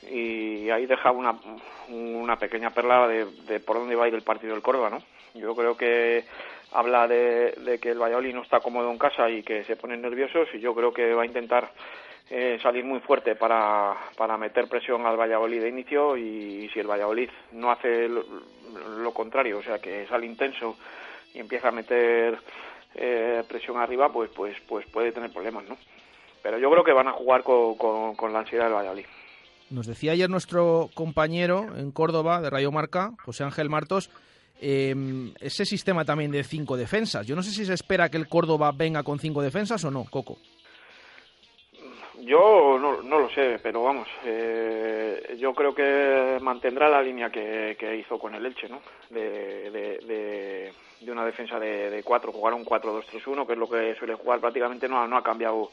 y ahí deja una, pequeña perla de, por dónde va a ir el partido del Córdoba, ¿no? Yo creo que habla de, de, que el Valladolid no está cómodo en casa y que se ponen nerviosos y yo creo que va a intentar eh, salir muy fuerte para, para meter presión al Valladolid de inicio y, si el Valladolid no hace lo, contrario, o sea que sale intenso y empieza a meter eh, presión arriba, pues, pues, pues puede tener problemas, ¿no? Pero yo creo que van a jugar con, con, con la ansiedad del Valladolid. Nos decía ayer nuestro compañero en Córdoba de Rayo Marca, José Ángel Martos, em, ese sistema también de cinco defensas. Yo no sé si se espera que el Córdoba venga con cinco defensas o no, Coco. Yo no, no lo sé, pero vamos, eh, yo creo que mantendrá la línea que, hizo con el Elche, ¿no? De, de, de, una defensa de, de cuatro, jugar un 4-2-3-1, que es lo que suele jugar prácticamente, no, no ha cambiado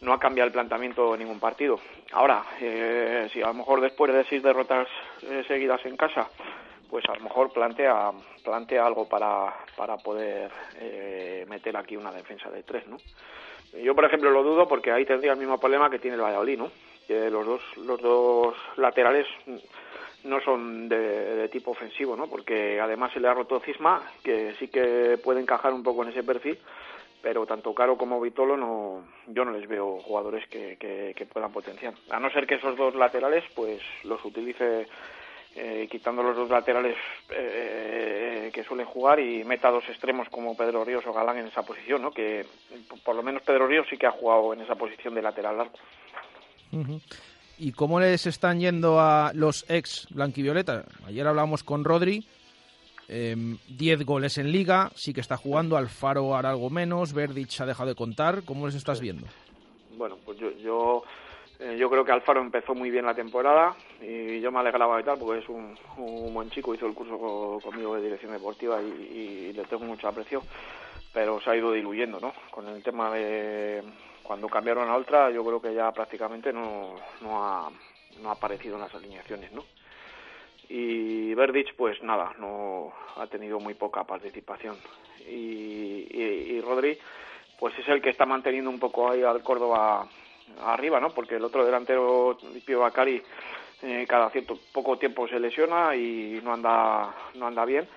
no ha cambiado el planteamiento de ningún partido. Ahora, eh, si a lo mejor después de seis derrotas eh, seguidas en casa, pues a lo mejor plantea, plantea algo para, para poder eh, meter aquí una defensa de tres, ¿no? Yo, por ejemplo, lo dudo porque ahí tendría el mismo problema que tiene el Valladolid, ¿no? Que los dos, los dos laterales no son de, de, tipo ofensivo, ¿no? Porque además se le ha roto Cisma, que sí que puede encajar un poco en ese perfil, pero tanto Caro como Vitolo no, yo no les veo jugadores que, que, puedan potenciar. A no ser que esos dos laterales pues los utilice eh, quitando los dos laterales eh, que suelen jugar y meta dos extremos como Pedro Ríos o Galán en esa posición, ¿no? que por lo menos Pedro Ríos sí que ha jugado en esa posición de lateral largo. ¿Y cómo les están yendo a los ex blanquivioleta? Ayer hablamos con Rodri 10 em, goles en liga, sí que está jugando, Alfaro hará algo menos, Verdic ha dejado de contar, ¿cómo les estás viendo? Bueno, pues yo, yo, eh, yo creo que Alfaro empezó muy bien la temporada y yo me alegraba de tal porque es un, buen chico, hizo el curso conmigo de dirección deportiva y, le tengo mucho aprecio, pero se ha ido diluyendo, ¿no? Con el tema de cuando cambiaron a Ultra, yo creo que ya prácticamente no, no, ha, no ha aparecido en las alineaciones, ¿no? y Verdic pues nada no ha tenido muy poca participación. Y, y, Rodri pues es el que está manteniendo un poco ahí al Córdoba arriba no porque el otro delantero Pio Bacari eh, cada cierto poco tiempo se lesiona y no anda no anda bien.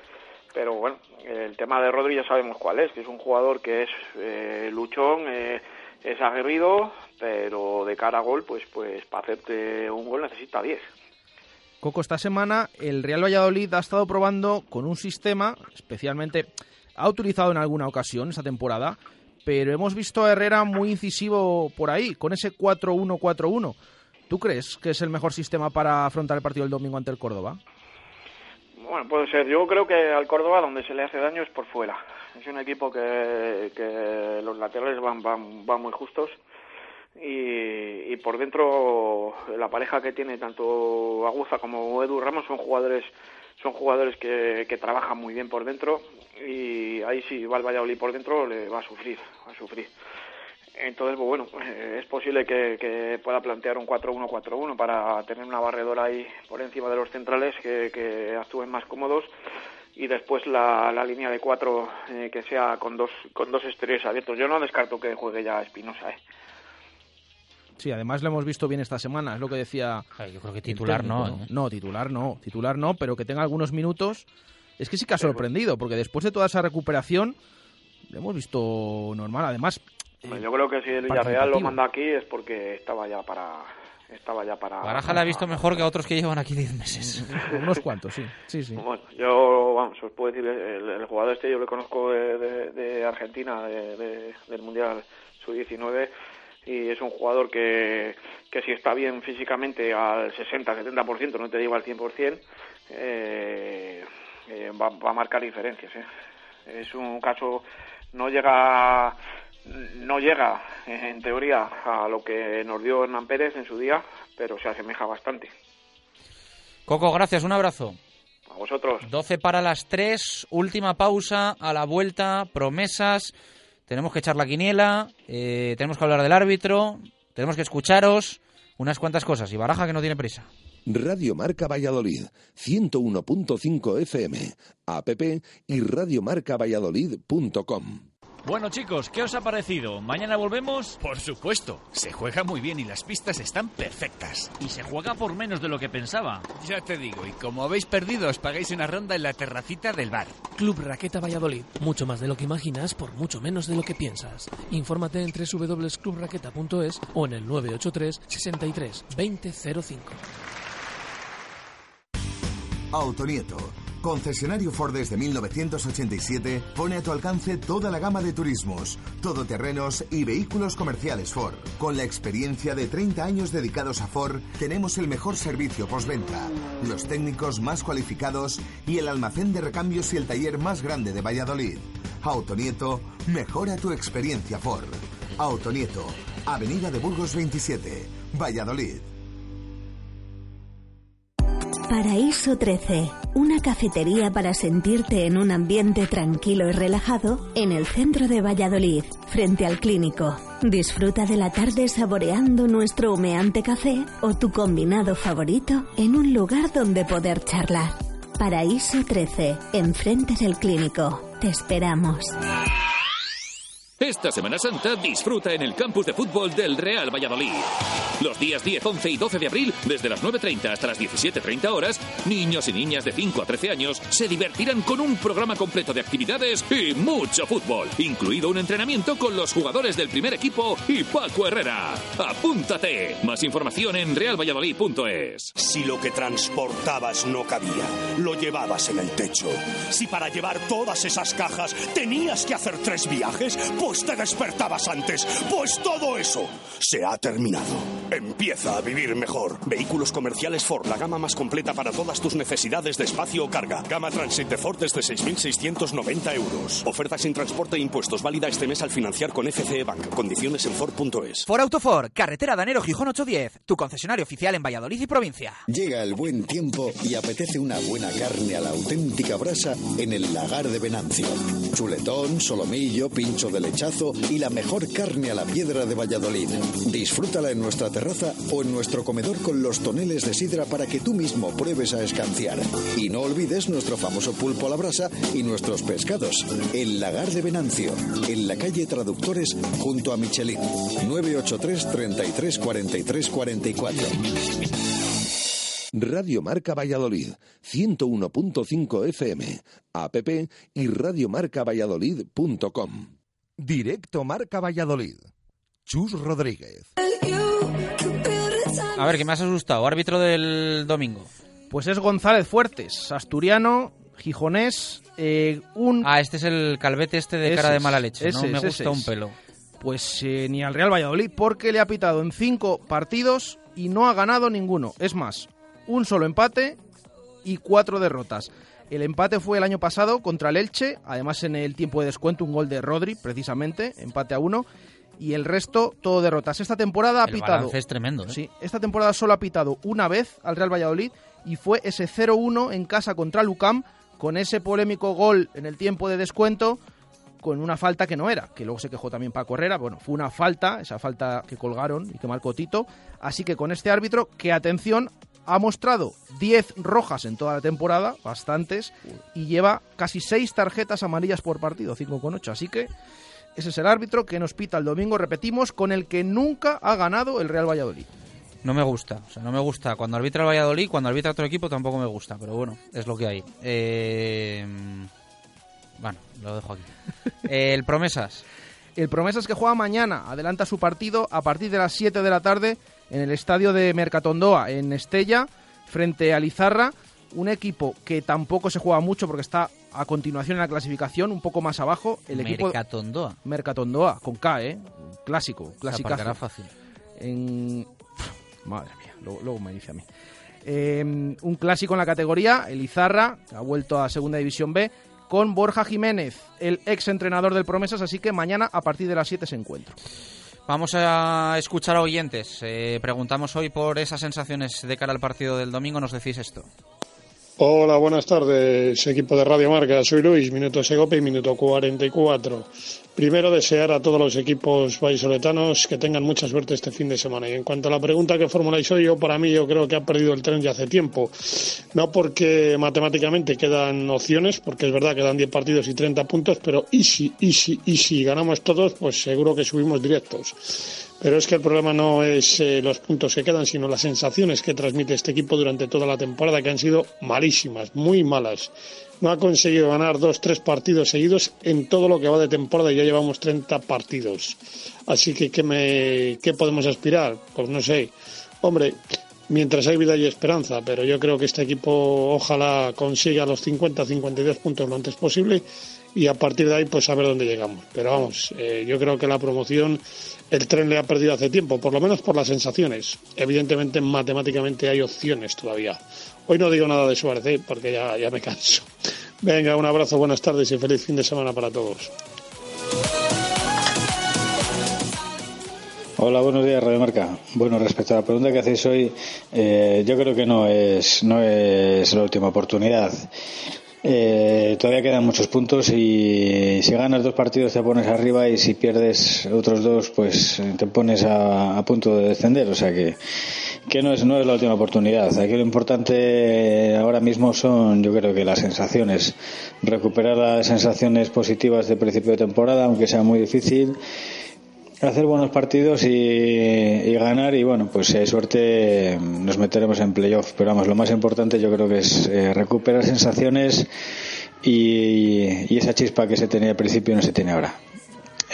Pero bueno el tema de Rodri ya sabemos cuál es que es un jugador que es eh, luchón eh, es aguerrido pero de cara a gol pues pues para hacerte un gol necesita 10 Coco, esta semana el Real Valladolid ha estado probando con un sistema, especialmente ha utilizado en alguna ocasión esta temporada, pero hemos visto a Herrera muy incisivo por ahí, con ese 4-1-4-1. ¿Tú crees que es el mejor sistema para afrontar el partido del domingo ante el Córdoba? Bueno, puede ser. Yo creo que al Córdoba donde se le hace daño es por fuera. Es un equipo que, que los laterales van, van, muy justos y, y, por dentro la pareja que tiene tanto Aguza como Edu Ramos son jugadores son jugadores que, que trabajan muy bien por dentro y ahí sí va el Valladolid por dentro le va a sufrir va a sufrir. Entonces pues bueno es posible que, pueda plantear un 4-1-4-1 para tener una barredora ahí por encima de los centrales que actúen más cómodos y después la, la línea de cuatro eh, que sea con dos con dos exteriores abiertos yo no descarto que juegue ya Espinosa eh Sí, además lo hemos visto bien esta semana, es lo que decía. yo creo que titular no, ¿eh? ¿no? titular no, titular no, pero que tenga algunos minutos. Es que sí que ha sorprendido, porque después de toda esa recuperación, lo hemos visto normal. Además, yo creo que si el Villarreal lo manda aquí es porque estaba ya para estaba ya para... Baraja la ha visto mejor que a otros que llevan aquí 10 meses. <laughs> Unos cuantos, sí. sí, sí. Bueno, yo, vamos, os puedo decir, el, jugador este yo lo conozco de, Argentina, del Mundial Sub-19, y es un jugador que, que si está bien físicamente al 60-70%, no te digo al 100%, eh, eh, va, va a marcar diferencias. ¿eh? Es un caso, no llega no llega, en teoría, a lo que nos dio Hernán Pérez en su día, pero se asemeja bastante. Coco, gracias, un abrazo. A vosotros. 12 para las 3, última pausa, a la vuelta, promesas, tenemos que echar la quiniela, eh, tenemos que hablar del árbitro, tenemos que escucharos, unas cuantas cosas, y Baraja que no tiene prisa. Radio Marca Valladolid, 101.5 FM, app y radiomarcavalladolid.com. Bueno chicos, ¿qué os ha parecido? ¿Mañana volvemos? Por supuesto, se juega muy bien y las pistas están perfectas. Y se juega por menos de lo que pensaba. Ya te digo, y como habéis perdido, os pagáis una ronda en la terracita del bar. Club Raqueta Valladolid, mucho más de lo que imaginas por mucho menos de lo que piensas. Infórmate en www.clubraqueta.es o en el 983 63 2005. Autonieto Concesionario Ford desde 1987 pone a tu alcance toda la gama de turismos, todoterrenos y vehículos comerciales Ford. Con la experiencia de 30 años dedicados a Ford, tenemos el mejor servicio postventa, los técnicos más cualificados y el almacén de recambios y el taller más grande de Valladolid. Autonieto, mejora tu experiencia Ford. Autonieto, Avenida de Burgos 27, Valladolid. Paraíso 13, una cafetería para sentirte en un ambiente tranquilo y relajado en el centro de Valladolid, frente al clínico. Disfruta de la tarde saboreando nuestro humeante café o tu combinado favorito en un lugar donde poder charlar. Paraíso 13, enfrente del clínico. Te esperamos. Esta Semana Santa disfruta en el campus de fútbol del Real Valladolid. Los días 10, 11 y 12 de abril, desde las 9.30 hasta las 17.30 horas, niños y niñas de 5 a 13 años se divertirán con un programa completo de actividades y mucho fútbol, incluido un entrenamiento con los jugadores del primer equipo y Paco Herrera. ¡Apúntate! Más información en realvalladolid.es. Si lo que transportabas no cabía, lo llevabas en el techo. Si para llevar todas esas cajas tenías que hacer tres viajes, pues te despertabas antes. Pues todo eso se ha terminado. Empieza a vivir mejor. Vehículos comerciales Ford, la gama más completa para todas tus necesidades de espacio o carga. Gama Transit de Ford desde 6.690 euros. Oferta sin transporte e impuestos válida este mes al financiar con FCE Bank. Condiciones en Ford.es. Ford Auto Ford, carretera Danero Gijón 810. Tu concesionario oficial en Valladolid y provincia. Llega el buen tiempo y apetece una buena carne a la auténtica brasa en el lagar de Venancio. Chuletón, solomillo, pincho de leche y la mejor carne a la piedra de Valladolid. Disfrútala en nuestra terraza o en nuestro comedor con los toneles de sidra para que tú mismo pruebes a escanciar. Y no olvides nuestro famoso pulpo a la brasa y nuestros pescados. El Lagar de Venancio, en la calle Traductores junto a Michelin. 983 33 43 44. Radio Marca Valladolid, 101.5 FM, app y radiomarcavalladolid.com. Directo Marca Valladolid. Chus Rodríguez. A ver, ¿qué me has asustado? Árbitro del domingo. Pues es González Fuertes, asturiano, gijonés, eh, un... Ah, este es el calvete este de cara de mala leche, ¿no? Me gusta un pelo. Pues eh, ni al Real Valladolid, porque le ha pitado en cinco partidos y no ha ganado ninguno. Es más, un solo empate y cuatro derrotas. El empate fue el año pasado contra el Elche, además en el tiempo de descuento un gol de Rodri, precisamente, empate a uno. Y el resto, todo derrotas. Esta temporada ha pitado. es tremendo. ¿eh? Sí, esta temporada solo ha pitado una vez al Real Valladolid y fue ese 0-1 en casa contra Lucam, con ese polémico gol en el tiempo de descuento, con una falta que no era, que luego se quejó también Paco Herrera. Bueno, fue una falta, esa falta que colgaron y que marcó Tito. Así que con este árbitro, que atención, Ha mostrado 10 rojas en toda la temporada, bastantes, y lleva casi 6 tarjetas amarillas por partido, 5 con 8. Así que ese es el árbitro que nos pita el domingo, repetimos, con el que nunca ha ganado el Real Valladolid. No me gusta, o sea, no me gusta. Cuando arbitra el Valladolid, cuando arbitra otro equipo tampoco me gusta, pero bueno, es lo que hay. Eh... Bueno, lo dejo aquí. <laughs> el Promesas. El Promesas que juega mañana, adelanta su partido a partir de las 7 de la tarde en el estadio de Mercatondoa, en Estella, frente a Lizarra. Un equipo que tampoco se juega mucho porque está a continuación en la clasificación, un poco más abajo. El equipo Mercatondoa. Mercatondoa, con K, ¿eh? Clásico, clásico. fácil. En... Madre mía, luego, luego me dice a mí. Eh, un clásico en la categoría, el Izarra, que ha vuelto a Segunda División B, con Borja Jiménez, el ex entrenador del Promesas, así que mañana a partir de las 7 se encuentra. Vamos a escuchar a oyentes. Eh, preguntamos hoy por esas sensaciones de cara al partido del domingo. Nos decís esto. Hola, buenas tardes, equipo de Radio Marca. Soy Luis, minuto Segope y minuto 44. Primero, desear a todos los equipos vallisoletanos que tengan mucha suerte este fin de semana. Y en cuanto a la pregunta que formuláis hoy, yo, para mí, yo creo que ha perdido el tren ya hace tiempo. No porque matemáticamente quedan opciones, porque es verdad que dan 10 partidos y 30 puntos, pero y si, y si, y si ganamos todos, pues seguro que subimos directos. Pero es que el problema no es eh, los puntos que quedan, sino las sensaciones que transmite este equipo durante toda la temporada, que han sido malísimas, muy malas. No ha conseguido ganar dos, tres partidos seguidos en todo lo que va de temporada y ya llevamos 30 partidos. Así que, ¿qué, me, qué podemos aspirar? Pues no sé. Hombre, mientras hay vida y esperanza, pero yo creo que este equipo ojalá consiga los 50, 52 puntos lo antes posible y a partir de ahí pues a ver dónde llegamos. Pero vamos, eh, yo creo que la promoción el tren le ha perdido hace tiempo, por lo menos por las sensaciones. Evidentemente, matemáticamente hay opciones todavía. Hoy no digo nada de Suárez, ¿eh? porque ya, ya me canso. Venga, un abrazo, buenas tardes y feliz fin de semana para todos. Hola, buenos días, Radio Marca. Bueno, respecto a la pregunta que hacéis hoy, eh, yo creo que no es, no es la última oportunidad. Eh, todavía quedan muchos puntos y si ganas dos partidos te pones arriba y si pierdes otros dos pues te pones a, punto de descender. O sea que, que no, es, no es la última oportunidad. Aquí lo importante ahora mismo son yo creo que las sensaciones. Recuperar las sensaciones positivas de principio de temporada, aunque sea muy difícil hacer buenos partidos y, ganar y bueno pues si hay suerte nos meteremos en playoff. Pero vamos lo más importante yo creo que es eh, recuperar sensaciones y, esa chispa que se tenía al principio no se tiene ahora.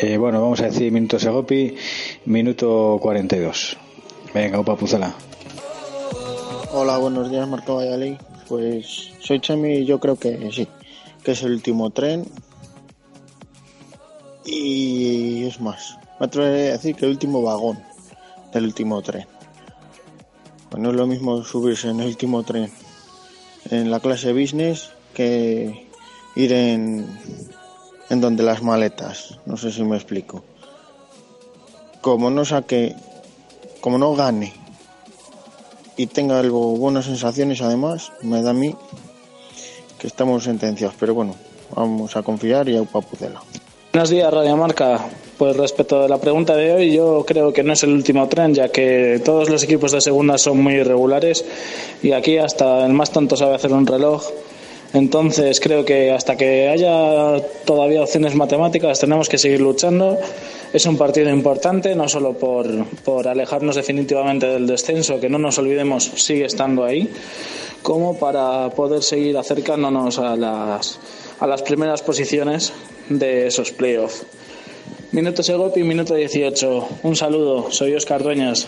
Eh, bueno vamos a decir minuto Segopi minuto 42 venga Opa Puzela Hola buenos días Marco Valladolid. Pues soy Chemi y yo creo que sí que es el último tren. Y es más me atrevería a decir que el último vagón del último tren. Pues no es lo mismo subirse en el último tren en la clase business que ir en, en donde las maletas. No sé si me explico. Como no saque, como no gane y tenga algo buenas sensaciones además, me da a mí que estamos sentenciados. Pero bueno, vamos a confiar y a Upapucela. Buenos días, Radio Marca. Pues respecto a la pregunta de hoy, yo creo que no es el último tren, ya que todos los equipos de segunda son muy irregulares y aquí hasta el más tonto sabe hacer un reloj. Entonces creo que hasta que haya todavía opciones matemáticas tenemos que seguir luchando. Es un partido importante, no solo por, por alejarnos definitivamente del descenso, que no nos olvidemos sigue estando ahí, como para poder seguir acercándonos a las, a las primeras posiciones de esos playoffs. Minuto Segopi, minuto 18. Un saludo, soy Oscar Dueñas.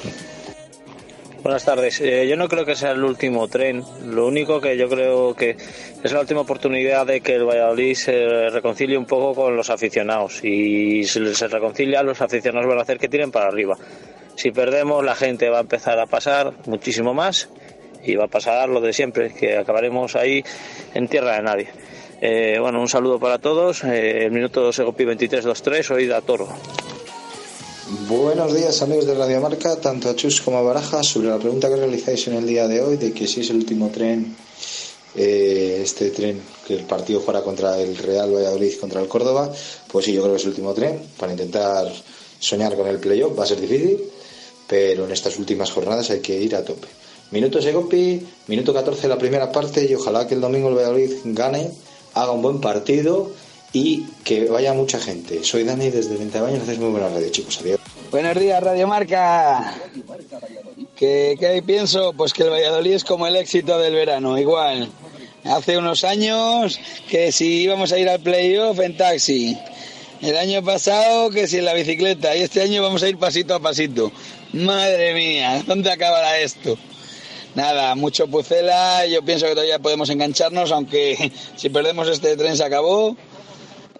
Buenas tardes. Eh, yo no creo que sea el último tren. Lo único que yo creo que es la última oportunidad de que el Valladolid se reconcilie un poco con los aficionados. Y si se reconcilia, los aficionados van a hacer que tiren para arriba. Si perdemos, la gente va a empezar a pasar muchísimo más y va a pasar lo de siempre, que acabaremos ahí en tierra de nadie. Eh, bueno, un saludo para todos. Eh, el minuto Segopi 23-23, hoy da Toro. Buenos días amigos de Radio Marca, tanto a Chus como a Baraja, sobre la pregunta que realizáis en el día de hoy de que si es el último tren, eh, este tren que el partido juega contra el Real Valladolid, contra el Córdoba, pues sí, yo creo que es el último tren para intentar soñar con el playoff, va a ser difícil, pero en estas últimas jornadas hay que ir a tope. Minuto Segopi, minuto 14 la primera parte y ojalá que el domingo el Valladolid gane, haga un buen partido y que vaya mucha gente. Soy Dani desde 20 años, haces muy buena radio, chicos. Adiós. Buenos días, Radio Marca. ¿Qué, ¿Qué pienso? Pues que el Valladolid es como el éxito del verano, igual. Hace unos años que si íbamos a ir al playoff en taxi. El año pasado que si en la bicicleta. Y este año vamos a ir pasito a pasito. Madre mía, ¿dónde acabará esto? Nada, mucho pucela. Yo pienso que todavía podemos engancharnos, aunque <laughs> si perdemos este tren se acabó.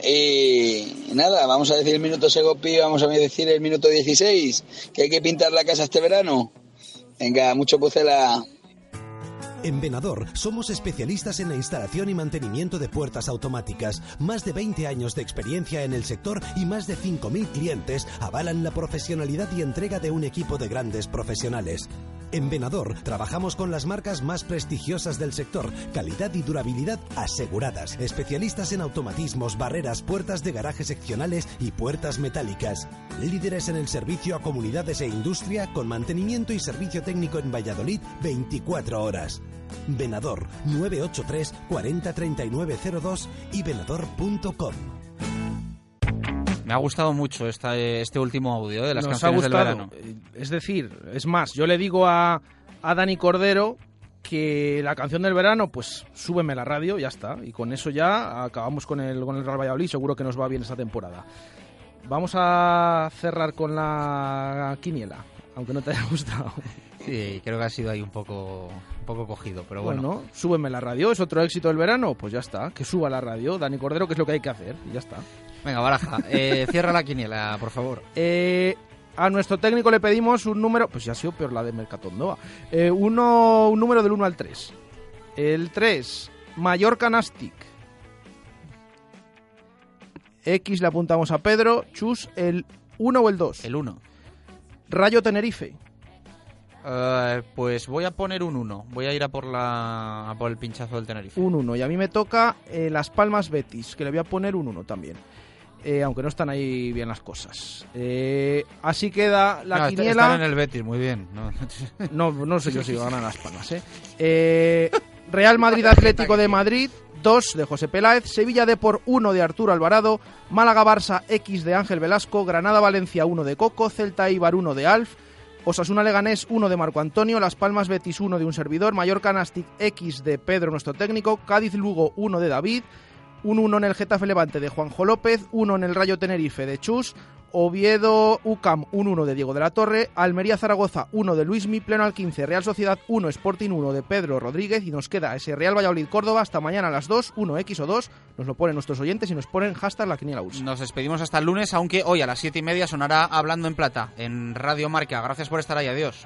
Y nada, vamos a decir el minuto Segopi, vamos a decir el minuto 16, que hay que pintar la casa este verano. Venga, mucho pucela. En Venador somos especialistas en la instalación y mantenimiento de puertas automáticas. Más de 20 años de experiencia en el sector y más de 5.000 clientes avalan la profesionalidad y entrega de un equipo de grandes profesionales. En Venador trabajamos con las marcas más prestigiosas del sector, calidad y durabilidad aseguradas, especialistas en automatismos, barreras, puertas de garaje seccionales y puertas metálicas. Líderes en el servicio a comunidades e industria con mantenimiento y servicio técnico en Valladolid 24 horas. Venador 983 40 39 02 y venador.com. Me ha gustado mucho esta, este último audio ¿eh? de las Nos canciones del verano. Es decir, es más, yo le digo a, a Dani Cordero que la canción del verano, pues súbeme la radio, ya está. Y con eso ya acabamos con el, con el Real Valladolid, seguro que nos va bien esta temporada. Vamos a cerrar con la quiniela, aunque no te haya <laughs> gustado. Sí, creo que ha sido ahí un poco, un poco cogido, pero bueno. Bueno, súbeme la radio, es otro éxito del verano, pues ya está, que suba la radio, Dani Cordero, que es lo que hay que hacer, y ya está. Venga, baraja, eh, cierra la quiniela, por favor. Eh, a nuestro técnico le pedimos un número, pues ya ha sido peor la de Mercatondoa, eh, uno, un número del 1 al 3. El 3, Mallorca Nastic. X le apuntamos a Pedro, Chus, el 1 o el 2. El 1. Rayo Tenerife. Eh, pues voy a poner un 1. Voy a ir a por, la, a por el pinchazo del Tenerife. Un 1. Y a mí me toca eh, Las Palmas Betis, que le voy a poner un 1 también. Eh, aunque no están ahí bien las cosas. Eh, así queda la No, quiniela. Están en el Betis, muy bien. No, <laughs> No, no sé yo si ganan las palmas, ¿eh? Eh, Real Madrid Atlético de Madrid, 2 de José Peláez, Sevilla Depor 1 de Arturo Alvarado, Málaga Barça X de Ángel Velasco, Granada Valencia 1 de Coco, Celta Ibar 1 de Alf, Osasuna Leganés 1 de Marco Antonio, Las Palmas Betis 1 de un servidor, Mallorca Nastic X de Pedro nuestro técnico, Cádiz Lugo 1 de David, un 1 en el Getafe Levante de Juanjo López, 1 en el Rayo Tenerife de Chus, Oviedo UCAM un 1 de Diego de la Torre, Almería Zaragoza 1 de Luismi, Pleno al 15, Real Sociedad 1, Sporting 1 de Pedro Rodríguez y nos queda ese Real Valladolid Córdoba hasta mañana a las 2, 1X o 2, nos lo ponen nuestros oyentes y nos ponen hashtag la quiniela US. Nos despedimos hasta el lunes, aunque hoy a las 7 y media sonará Hablando en Plata en Radio Marca. Gracias por estar ahí, adiós.